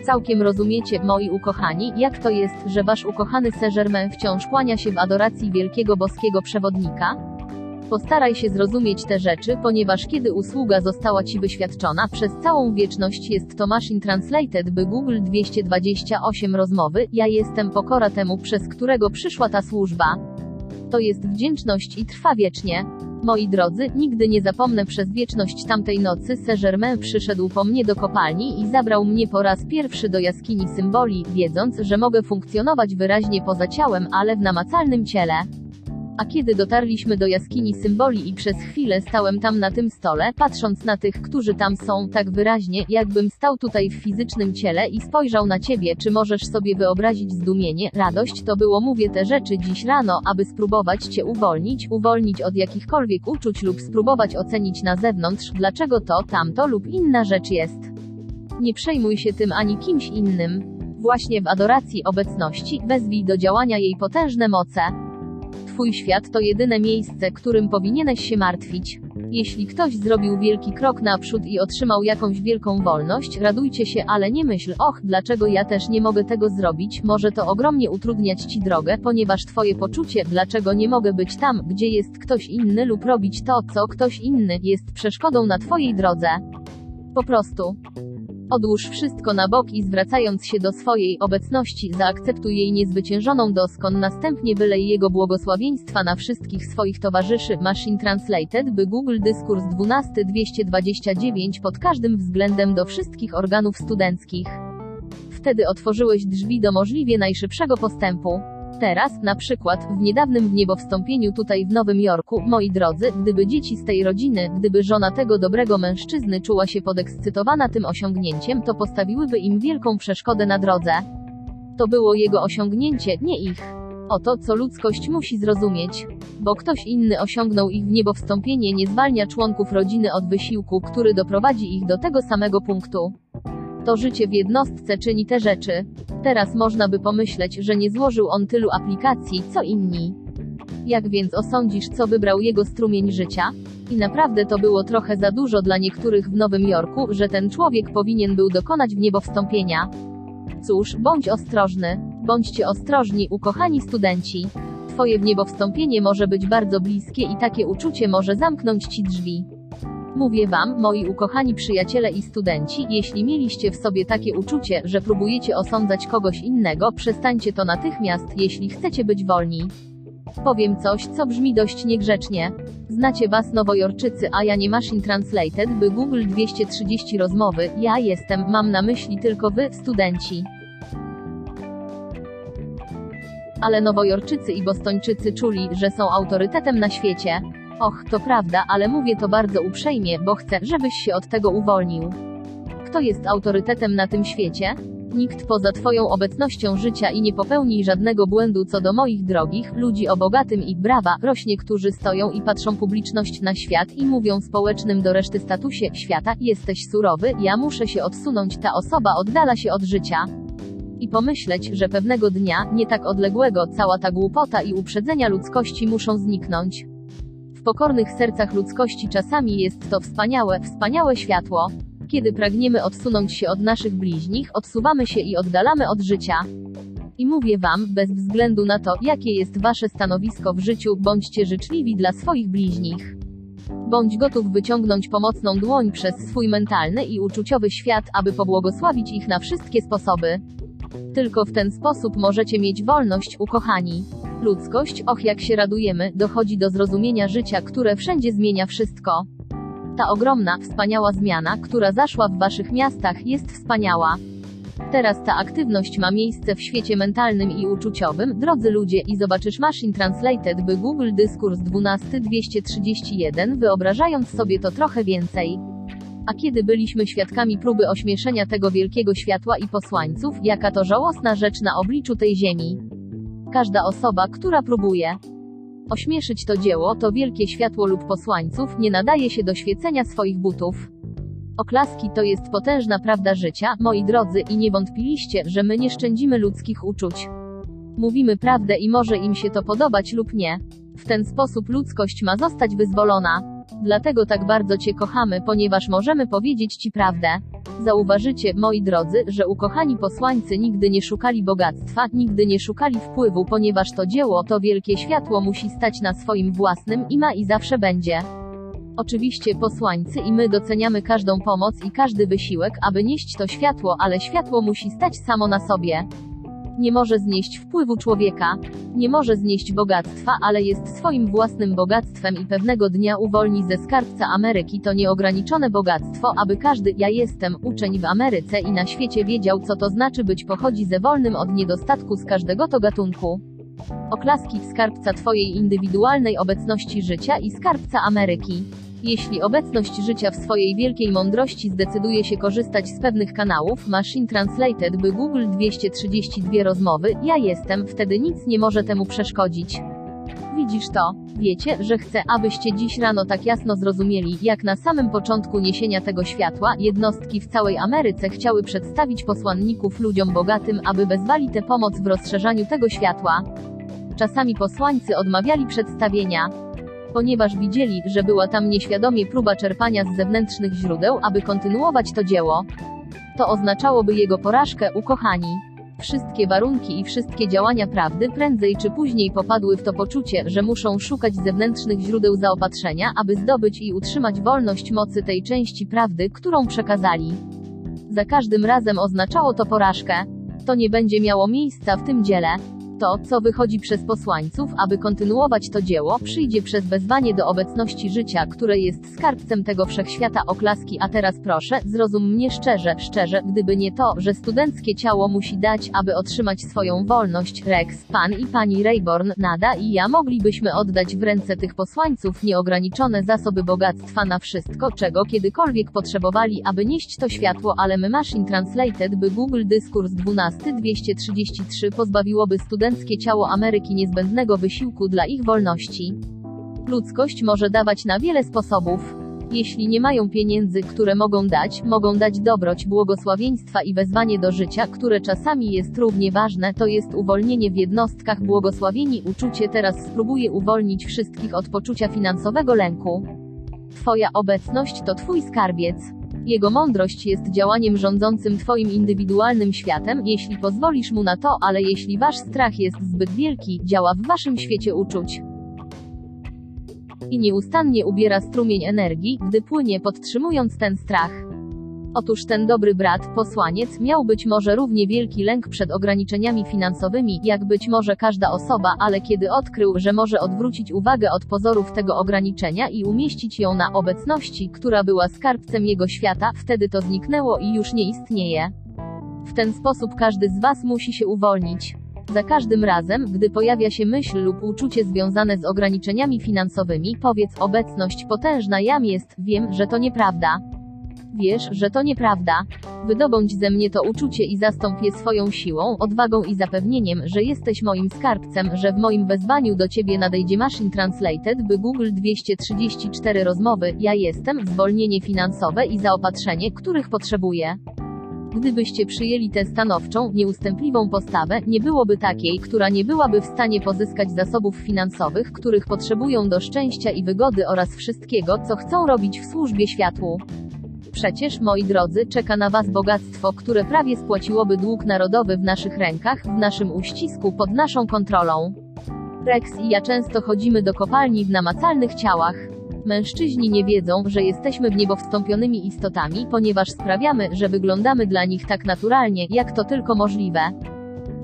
całkiem rozumiecie, moi ukochani, jak to jest, że wasz ukochany Saint-Germain wciąż kłania się w adoracji wielkiego boskiego przewodnika? Postaraj się zrozumieć te rzeczy, ponieważ kiedy usługa została Ci wyświadczona, przez całą wieczność jest to Machine Translated by Google 228 rozmowy, ja jestem pokora temu, przez którego przyszła ta służba. To jest wdzięczność i trwa wiecznie. Moi drodzy, nigdy nie zapomnę przez wieczność tamtej nocy Saint-Germain przyszedł po mnie do kopalni i zabrał mnie po raz pierwszy do jaskini symboli, wiedząc, że mogę funkcjonować wyraźnie poza ciałem, ale w namacalnym ciele. A kiedy dotarliśmy do jaskini symboli i przez chwilę stałem tam na tym stole, patrząc na tych, którzy tam są, tak wyraźnie, jakbym stał tutaj w fizycznym ciele i spojrzał na ciebie, czy możesz sobie wyobrazić zdumienie, radość, to było mówię te rzeczy dziś rano, aby spróbować cię uwolnić, uwolnić od jakichkolwiek uczuć lub spróbować ocenić na zewnątrz, dlaczego to, tamto lub inna rzecz jest. Nie przejmuj się tym ani kimś innym. Właśnie w adoracji obecności, wezwij do działania jej potężne moce. Twój świat to jedyne miejsce, którym powinieneś się martwić. Jeśli ktoś zrobił wielki krok naprzód i otrzymał jakąś wielką wolność, radujcie się, ale nie myśl, och, dlaczego ja też nie mogę tego zrobić, może to ogromnie utrudniać ci drogę, ponieważ twoje poczucie, dlaczego nie mogę być tam, gdzie jest ktoś inny lub robić to, co ktoś inny, jest przeszkodą na twojej drodze. Po prostu. Odłóż wszystko na bok i zwracając się do swojej obecności, zaakceptuj jej niezwyciężoną doskon, następnie wylej jego błogosławieństwa na wszystkich swoich towarzyszy. Machine Translated, by Google Dyskurs 12229 pod każdym względem do wszystkich organów studenckich. Wtedy otworzyłeś drzwi do możliwie najszybszego postępu. Teraz, na przykład, w niedawnym wniebowstąpieniu tutaj w Nowym Jorku, moi drodzy, gdyby dzieci z tej rodziny, gdyby żona tego dobrego mężczyzny czuła się podekscytowana tym osiągnięciem, to postawiłyby im wielką przeszkodę na drodze. To było jego osiągnięcie, nie ich. Oto, co ludzkość musi zrozumieć. Bo ktoś inny osiągnął ich wniebowstąpienie nie zwalnia członków rodziny od wysiłku, który doprowadzi ich do tego samego punktu. To życie w jednostce czyni te rzeczy. Teraz można by pomyśleć, że nie złożył on tylu aplikacji, co inni. Jak więc osądzisz, co wybrał jego strumień życia? I naprawdę to było trochę za dużo dla niektórych w Nowym Jorku, że ten człowiek powinien był dokonać wniebowstąpienia. Cóż, bądź ostrożny. Bądźcie ostrożni, ukochani studenci. Twoje wniebowstąpienie może być bardzo bliskie i takie uczucie może zamknąć ci drzwi. Mówię wam, moi ukochani przyjaciele i studenci, jeśli mieliście w sobie takie uczucie, że próbujecie osądzać kogoś innego, przestańcie to natychmiast, jeśli chcecie być wolni. Powiem coś, co brzmi dość niegrzecznie. Znacie was nowojorczycy, a ja nie machine translated, by Google 230 rozmowy, ja jestem, mam na myśli tylko wy, studenci. Ale nowojorczycy i bostończycy czuli, że są autorytetem na świecie. Och, to prawda, ale mówię to bardzo uprzejmie, bo chcę, żebyś się od tego uwolnił. Kto jest autorytetem na tym świecie? Nikt poza Twoją obecnością życia i nie popełnij żadnego błędu co do moich drogich, ludzi o bogatym i brawa, rośnie, którzy stoją i patrzą publiczność na świat i mówią społecznym do reszty statusie świata, jesteś surowy, ja muszę się odsunąć, ta osoba oddala się od życia. I pomyśleć, że pewnego dnia, nie tak odległego, cała ta głupota i uprzedzenia ludzkości muszą zniknąć. W pokornych sercach ludzkości czasami jest to wspaniałe, wspaniałe światło. Kiedy pragniemy odsunąć się od naszych bliźnich, odsuwamy się i oddalamy od życia. I mówię wam, bez względu na to, jakie jest wasze stanowisko w życiu, bądźcie życzliwi dla swoich bliźnich. Bądź gotów wyciągnąć pomocną dłoń przez swój mentalny i uczuciowy świat, aby pobłogosławić ich na wszystkie sposoby. Tylko w ten sposób możecie mieć wolność, ukochani. Ludzkość, och jak się radujemy, dochodzi do zrozumienia życia, które wszędzie zmienia wszystko. Ta ogromna, wspaniała zmiana, która zaszła w waszych miastach, jest wspaniała. Teraz ta aktywność ma miejsce w świecie mentalnym i uczuciowym, drodzy ludzie, i zobaczysz Machine Translated by Google Dyskurs 12231, wyobrażając sobie to trochę więcej. A kiedy byliśmy świadkami próby ośmieszenia tego wielkiego światła i posłańców, jaka to żałosna rzecz na obliczu tej ziemi. Każda osoba, która próbuje ośmieszyć to dzieło, to wielkie światło lub posłańców, nie nadaje się do świecenia swoich butów. Oklaski to jest potężna prawda życia, moi drodzy, i nie wątpiliście, że my nie szczędzimy ludzkich uczuć. Mówimy prawdę i może im się to podobać lub nie. W ten sposób ludzkość ma zostać wyzwolona. Dlatego tak bardzo Cię kochamy, ponieważ możemy powiedzieć Ci prawdę. Zauważycie, moi drodzy, że ukochani posłańcy nigdy nie szukali bogactwa, nigdy nie szukali wpływu, ponieważ to dzieło, to wielkie światło musi stać na swoim własnym i ma i zawsze będzie. Oczywiście posłańcy i my doceniamy każdą pomoc i każdy wysiłek, aby nieść to światło, ale światło musi stać samo na sobie. Nie może znieść wpływu człowieka, nie może znieść bogactwa, ale jest swoim własnym bogactwem i pewnego dnia uwolni ze skarbca Ameryki to nieograniczone bogactwo, aby każdy ja jestem uczeń w Ameryce i na świecie wiedział, co to znaczy być pochodzi ze wolnym od niedostatku z każdego to gatunku. Oklaski skarbca Twojej indywidualnej obecności życia i skarbca Ameryki. Jeśli obecność życia w swojej wielkiej mądrości zdecyduje się korzystać z pewnych kanałów, Machine Translated by Google 232 rozmowy, ja jestem, wtedy nic nie może temu przeszkodzić. Widzisz to? Wiecie, że chcę, abyście dziś rano tak jasno zrozumieli, jak na samym początku niesienia tego światła, jednostki w całej Ameryce chciały przedstawić posłanników ludziom bogatym, aby wezwali tę pomoc w rozszerzaniu tego światła. Czasami posłańcy odmawiali przedstawienia, ponieważ widzieli, że była tam nieświadomie próba czerpania z zewnętrznych źródeł, aby kontynuować to dzieło. To oznaczałoby jego porażkę, ukochani. Wszystkie warunki i wszystkie działania prawdy prędzej czy później popadły w to poczucie, że muszą szukać zewnętrznych źródeł zaopatrzenia, aby zdobyć i utrzymać wolność mocy tej części prawdy, którą przekazali. Za każdym razem oznaczało to porażkę. To nie będzie miało miejsca w tym dziele. To, co wychodzi przez posłańców, aby kontynuować to dzieło, przyjdzie przez wezwanie do obecności życia, które jest skarbcem tego wszechświata oklaski. A teraz proszę, zrozum mnie szczerze, szczerze, gdyby nie to, że studenckie ciało musi dać, aby otrzymać swoją wolność, Rex, pan i pani Rayborn, Nada i ja moglibyśmy oddać w ręce tych posłańców nieograniczone zasoby bogactwa na wszystko, czego kiedykolwiek potrzebowali, aby nieść to światło, ale my Machine Translated by Google Dyskurs 12 233 pozbawiłoby ciało Ameryki niezbędnego wysiłku dla ich wolności. Ludzkość może dawać na wiele sposobów. Jeśli nie mają pieniędzy, które mogą dać, mogą dać dobroć, błogosławieństwa i wezwanie do życia, które czasami jest równie ważne, to jest uwolnienie w jednostkach błogosławieni uczucie teraz spróbuje uwolnić wszystkich od poczucia finansowego lęku. Twoja obecność to Twój skarbiec. Jego mądrość jest działaniem rządzącym Twoim indywidualnym światem, jeśli pozwolisz mu na to, ale jeśli Wasz strach jest zbyt wielki, działa w Waszym świecie uczuć. I nieustannie ubiera strumień energii, gdy płynie podtrzymując ten strach. Otóż ten dobry brat, posłaniec, miał być może równie wielki lęk przed ograniczeniami finansowymi, jak być może każda osoba, ale kiedy odkrył, że może odwrócić uwagę od pozorów tego ograniczenia i umieścić ją na obecności, która była skarbcem jego świata, wtedy to zniknęło i już nie istnieje. W ten sposób każdy z Was musi się uwolnić. Za każdym razem, gdy pojawia się myśl lub uczucie związane z ograniczeniami finansowymi, powiedz obecność potężna jam jest, wiem, że to nieprawda. Wiesz, że to nieprawda. Wydobądź ze mnie to uczucie i zastąp je swoją siłą, odwagą i zapewnieniem, że jesteś moim skarbcem, że w moim wezwaniu do ciebie nadejdzie Machine Translated, by Google 234 rozmowy, ja jestem, zwolnienie finansowe i zaopatrzenie, których potrzebuję. Gdybyście przyjęli tę stanowczą, nieustępliwą postawę, nie byłoby takiej, która nie byłaby w stanie pozyskać zasobów finansowych, których potrzebują do szczęścia i wygody oraz wszystkiego, co chcą robić w służbie światłu. Przecież, moi drodzy, czeka na Was bogactwo, które prawie spłaciłoby dług narodowy w naszych rękach, w naszym uścisku, pod naszą kontrolą. Rex i ja często chodzimy do kopalni w namacalnych ciałach. Mężczyźni nie wiedzą, że jesteśmy w niebo wstąpionymi istotami, ponieważ sprawiamy, że wyglądamy dla nich tak naturalnie, jak to tylko możliwe.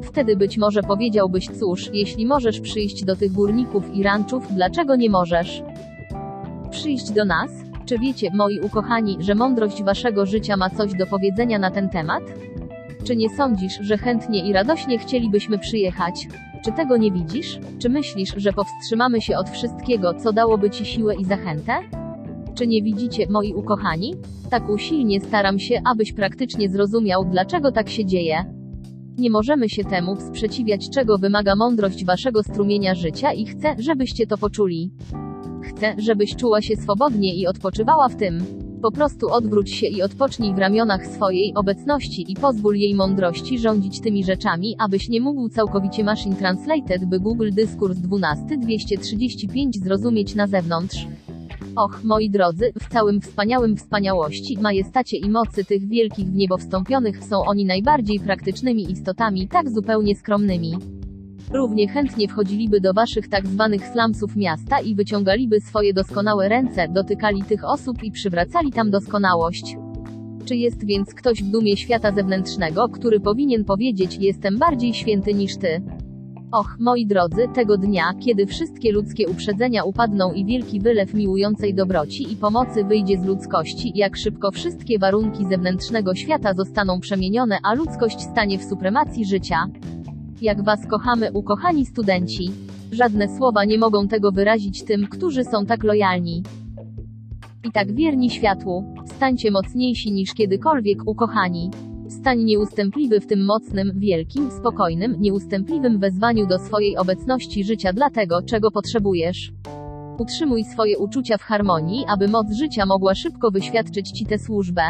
Wtedy być może powiedziałbyś, cóż, jeśli możesz przyjść do tych górników i ranczów, dlaczego nie możesz? Przyjść do nas? Czy wiecie, moi ukochani, że mądrość waszego życia ma coś do powiedzenia na ten temat? Czy nie sądzisz, że chętnie i radośnie chcielibyśmy przyjechać? Czy tego nie widzisz? Czy myślisz, że powstrzymamy się od wszystkiego, co dałoby ci siłę i zachętę? Czy nie widzicie, moi ukochani? Tak usilnie staram się, abyś praktycznie zrozumiał, dlaczego tak się dzieje. Nie możemy się temu sprzeciwiać, czego wymaga mądrość waszego strumienia życia i chcę, żebyście to poczuli. Chcę, żebyś czuła się swobodnie i odpoczywała w tym. Po prostu odwróć się i odpocznij w ramionach swojej obecności i pozwól jej mądrości rządzić tymi rzeczami, abyś nie mógł całkowicie Machine Translated, by Google Dyskurs 12 235 zrozumieć na zewnątrz. Och, moi drodzy, w całym wspaniałym wspaniałości, majestacie i mocy tych wielkich w niebo wstąpionych są oni najbardziej praktycznymi istotami, tak zupełnie skromnymi. Równie chętnie wchodziliby do waszych tak zwanych slumsów miasta i wyciągaliby swoje doskonałe ręce, dotykali tych osób i przywracali tam doskonałość. Czy jest więc ktoś w dumie świata zewnętrznego, który powinien powiedzieć: Jestem bardziej święty niż ty? Och, moi drodzy, tego dnia, kiedy wszystkie ludzkie uprzedzenia upadną i wielki wylew miłującej dobroci i pomocy wyjdzie z ludzkości, jak szybko wszystkie warunki zewnętrznego świata zostaną przemienione, a ludzkość stanie w supremacji życia. Jak was kochamy, ukochani studenci. Żadne słowa nie mogą tego wyrazić tym, którzy są tak lojalni. I tak wierni światłu. Stańcie mocniejsi niż kiedykolwiek, ukochani. Stań nieustępliwy w tym mocnym, wielkim, spokojnym, nieustępliwym wezwaniu do swojej obecności życia dla tego, czego potrzebujesz. Utrzymuj swoje uczucia w harmonii, aby moc życia mogła szybko wyświadczyć ci tę służbę.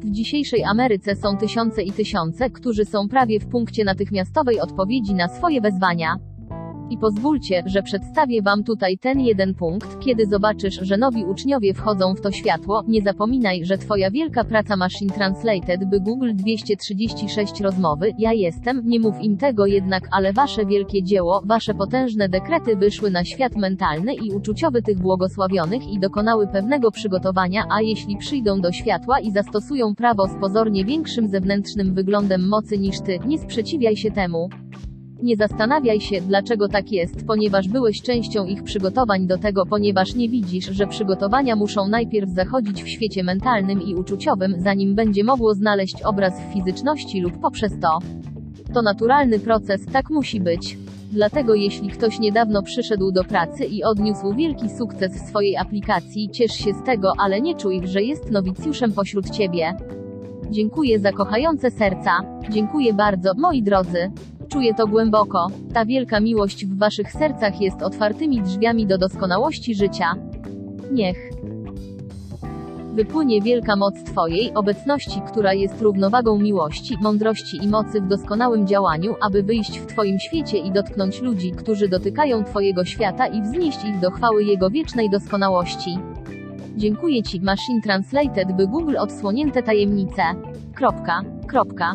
W dzisiejszej Ameryce są tysiące i tysiące, którzy są prawie w punkcie natychmiastowej odpowiedzi na swoje wezwania. I pozwólcie, że przedstawię Wam tutaj ten jeden punkt, kiedy zobaczysz, że nowi uczniowie wchodzą w to światło, nie zapominaj, że Twoja wielka praca Machine Translated by Google 236 rozmowy, ja jestem, nie mów im tego jednak, ale Wasze wielkie dzieło, Wasze potężne dekrety wyszły na świat mentalny i uczuciowy tych błogosławionych i dokonały pewnego przygotowania, a jeśli przyjdą do światła i zastosują prawo z pozornie większym zewnętrznym wyglądem mocy niż Ty, nie sprzeciwiaj się temu. Nie zastanawiaj się, dlaczego tak jest, ponieważ byłeś częścią ich przygotowań do tego, ponieważ nie widzisz, że przygotowania muszą najpierw zachodzić w świecie mentalnym i uczuciowym, zanim będzie mogło znaleźć obraz w fizyczności lub poprzez to. To naturalny proces, tak musi być. Dlatego jeśli ktoś niedawno przyszedł do pracy i odniósł wielki sukces w swojej aplikacji, ciesz się z tego, ale nie czuj, że jest nowicjuszem pośród ciebie. Dziękuję za kochające serca. Dziękuję bardzo, moi drodzy. Czuję to głęboko. Ta wielka miłość w waszych sercach jest otwartymi drzwiami do doskonałości życia. Niech wypłynie wielka moc Twojej obecności, która jest równowagą miłości, mądrości i mocy w doskonałym działaniu, aby wyjść w Twoim świecie i dotknąć ludzi, którzy dotykają Twojego świata i wznieść ich do chwały Jego wiecznej doskonałości. Dziękuję Ci, Machine Translated, by Google odsłonięte tajemnice. Kropka, kropka,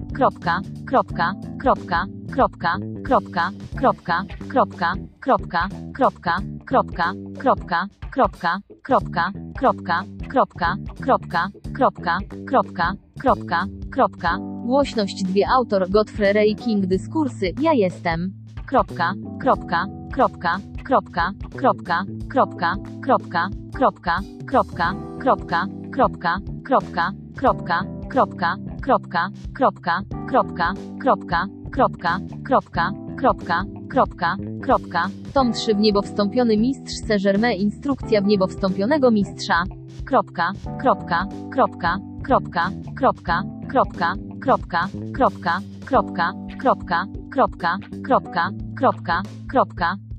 kropka, kropka, kropka, kropka, kropka, kropka, kropka, kropka, kropka, kropka, kropka, kropka, kropka, kropka, kropka, kropka, kropka, kropka, kropka, kropka. Głośność dwie autor Godfrey Ray King dyskursy Ja jestem. Kropka, kropka, kropka, kropka, kropka, kropka, kropka, kropka, kropka, kropka, kropka, kropka, kropka, kropka, kropka, kropka, kropka, kropka, kropka, kropka, kropka, kropka, kropka. Tom 3 w niebo wstąpiony mistrz Saint-Germain instrukcja w niebo wstąpionego mistrza. Kropka, kropka, kropka, kropka, kropka, kropka, kropka, kropka, kropka, kropka, kropka, kropka, kropka, kropka,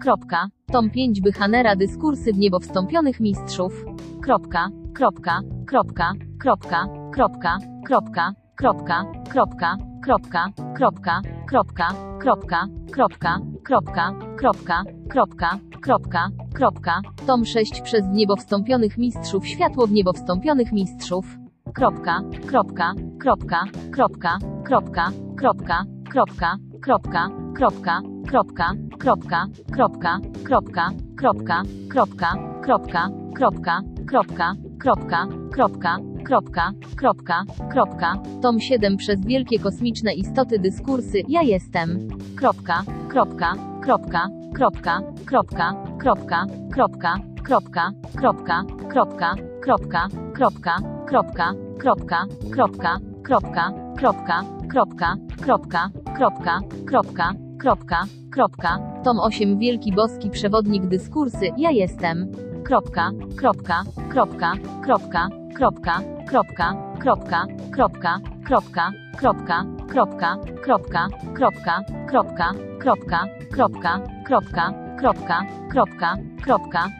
kropka. Tom 5 Bychanera dyskursy w niebo wstąpionych mistrzów. Kropka, kropka, kropka, kropka, kropka, kropka, kropka, kropka, kropka, kropka, kropka, kropka, kropka, kropka, kropka, kropka, kropka, kropka. Tom 6 przez w niebo wstąpionych mistrzów światło w niebo wstąpionych mistrzów. Kropka, kropka, kropka, kropka, kropka, kropka, kropka, kropka, kropka, kropka, kropka, kropka, kropka, kropka, kropka, kropka, kropka, kropka, kropka, kropka, kropka, kropka, kropka. Tom 7 przez wielkie kosmiczne istoty dyskursy Ja jestem. Kropka, kropka, kropka, kropka, kropka, kropka, kropka, kropka, kropka, kropka, kropka, kropka, kropka, kropka, kropka, kropka, kropka, kropka, kropka, kropka, kropka, kropka, kropka. Tom 8 wielki boski przewodnik dyskursy Ja jestem. Kropka, kropka, kropka, kropka, kropka, kropka, kropka, kropka, kropka, kropka, kropka, kropka, kropka, kropka, kropka, kropka, kropka, kropka, kropka, kropka,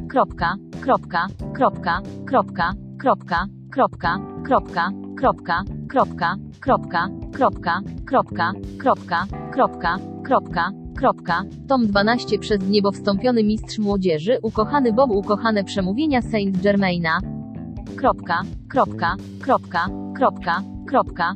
kropka, kropka, kropka, kropka, kropka, kropka, kropka, kropka, kropka, kropka, kropka, kropka, kropka, kropka, kropka, kropka, tom 12 przez niebo wstąpiony mistrz młodzieży, ukochany Bob, ukochane przemówienia Saint Germaina, kropka, kropka, kropka, kropka, kropka,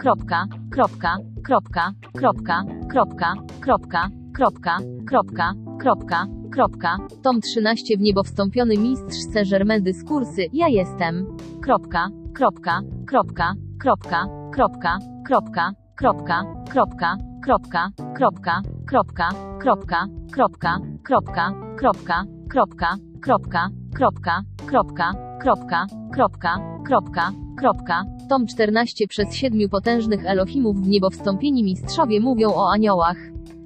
kropka, kropka, kropka, kropka, kropka, kropka, kropka, kropka, kropka, kropka, tom 13 w niebo wstąpiony mistrz Saint-Germain dyskursy, ja jestem, kropka, kropka, kropka, kropka, kropka, kropka, kropka, kropka, kropka, kropka, kropka, kropka, kropka, kropka, kropka, Kropka, kropka, kropka, kropka, kropka, kropka, kropka, kropka. Tom 14 przez siedmiu potężnych Elohimów w niebo wstąpieni mistrzowie mówią o aniołach.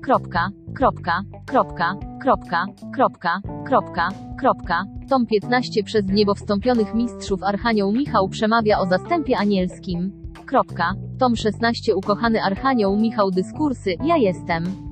Kropka, kropka, kropka, kropka, kropka, kropka, kropka. Tom 15 przez niebo wstąpionych mistrzów Archanioł Michał przemawia o zastępie anielskim. Kropka. Tom 16 Ukochany Archanioł Michał Dyskursy, ja jestem.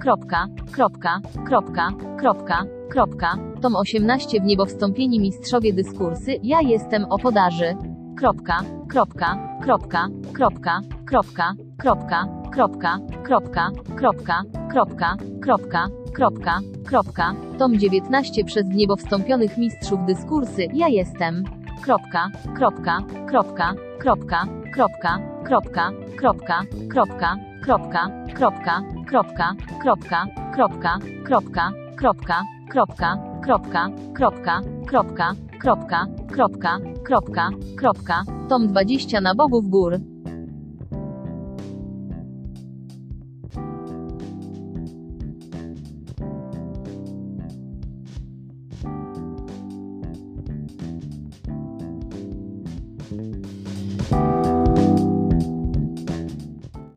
kropka, kropka, kropka, kropka, kropka, tom 18 w niebo wstąpieni mistrzowie dyskursy, ja jestem o podaży, kropka, kropka, kropka, kropka, kropka, kropka, kropka, kropka, kropka, kropka, kropka, kropka, kropka, tom 19 przez w niebo wstąpionych mistrzów dyskursy, ja jestem, kropka, kropka, kropka, kropka, kropka, kropka, kropka, kropka, kropka, kropka, kropka, kropka, kropka, kropka, kropka, kropka, kropka, kropka, kropka, kropka, kropka, kropka, tom 20 na bogów gór,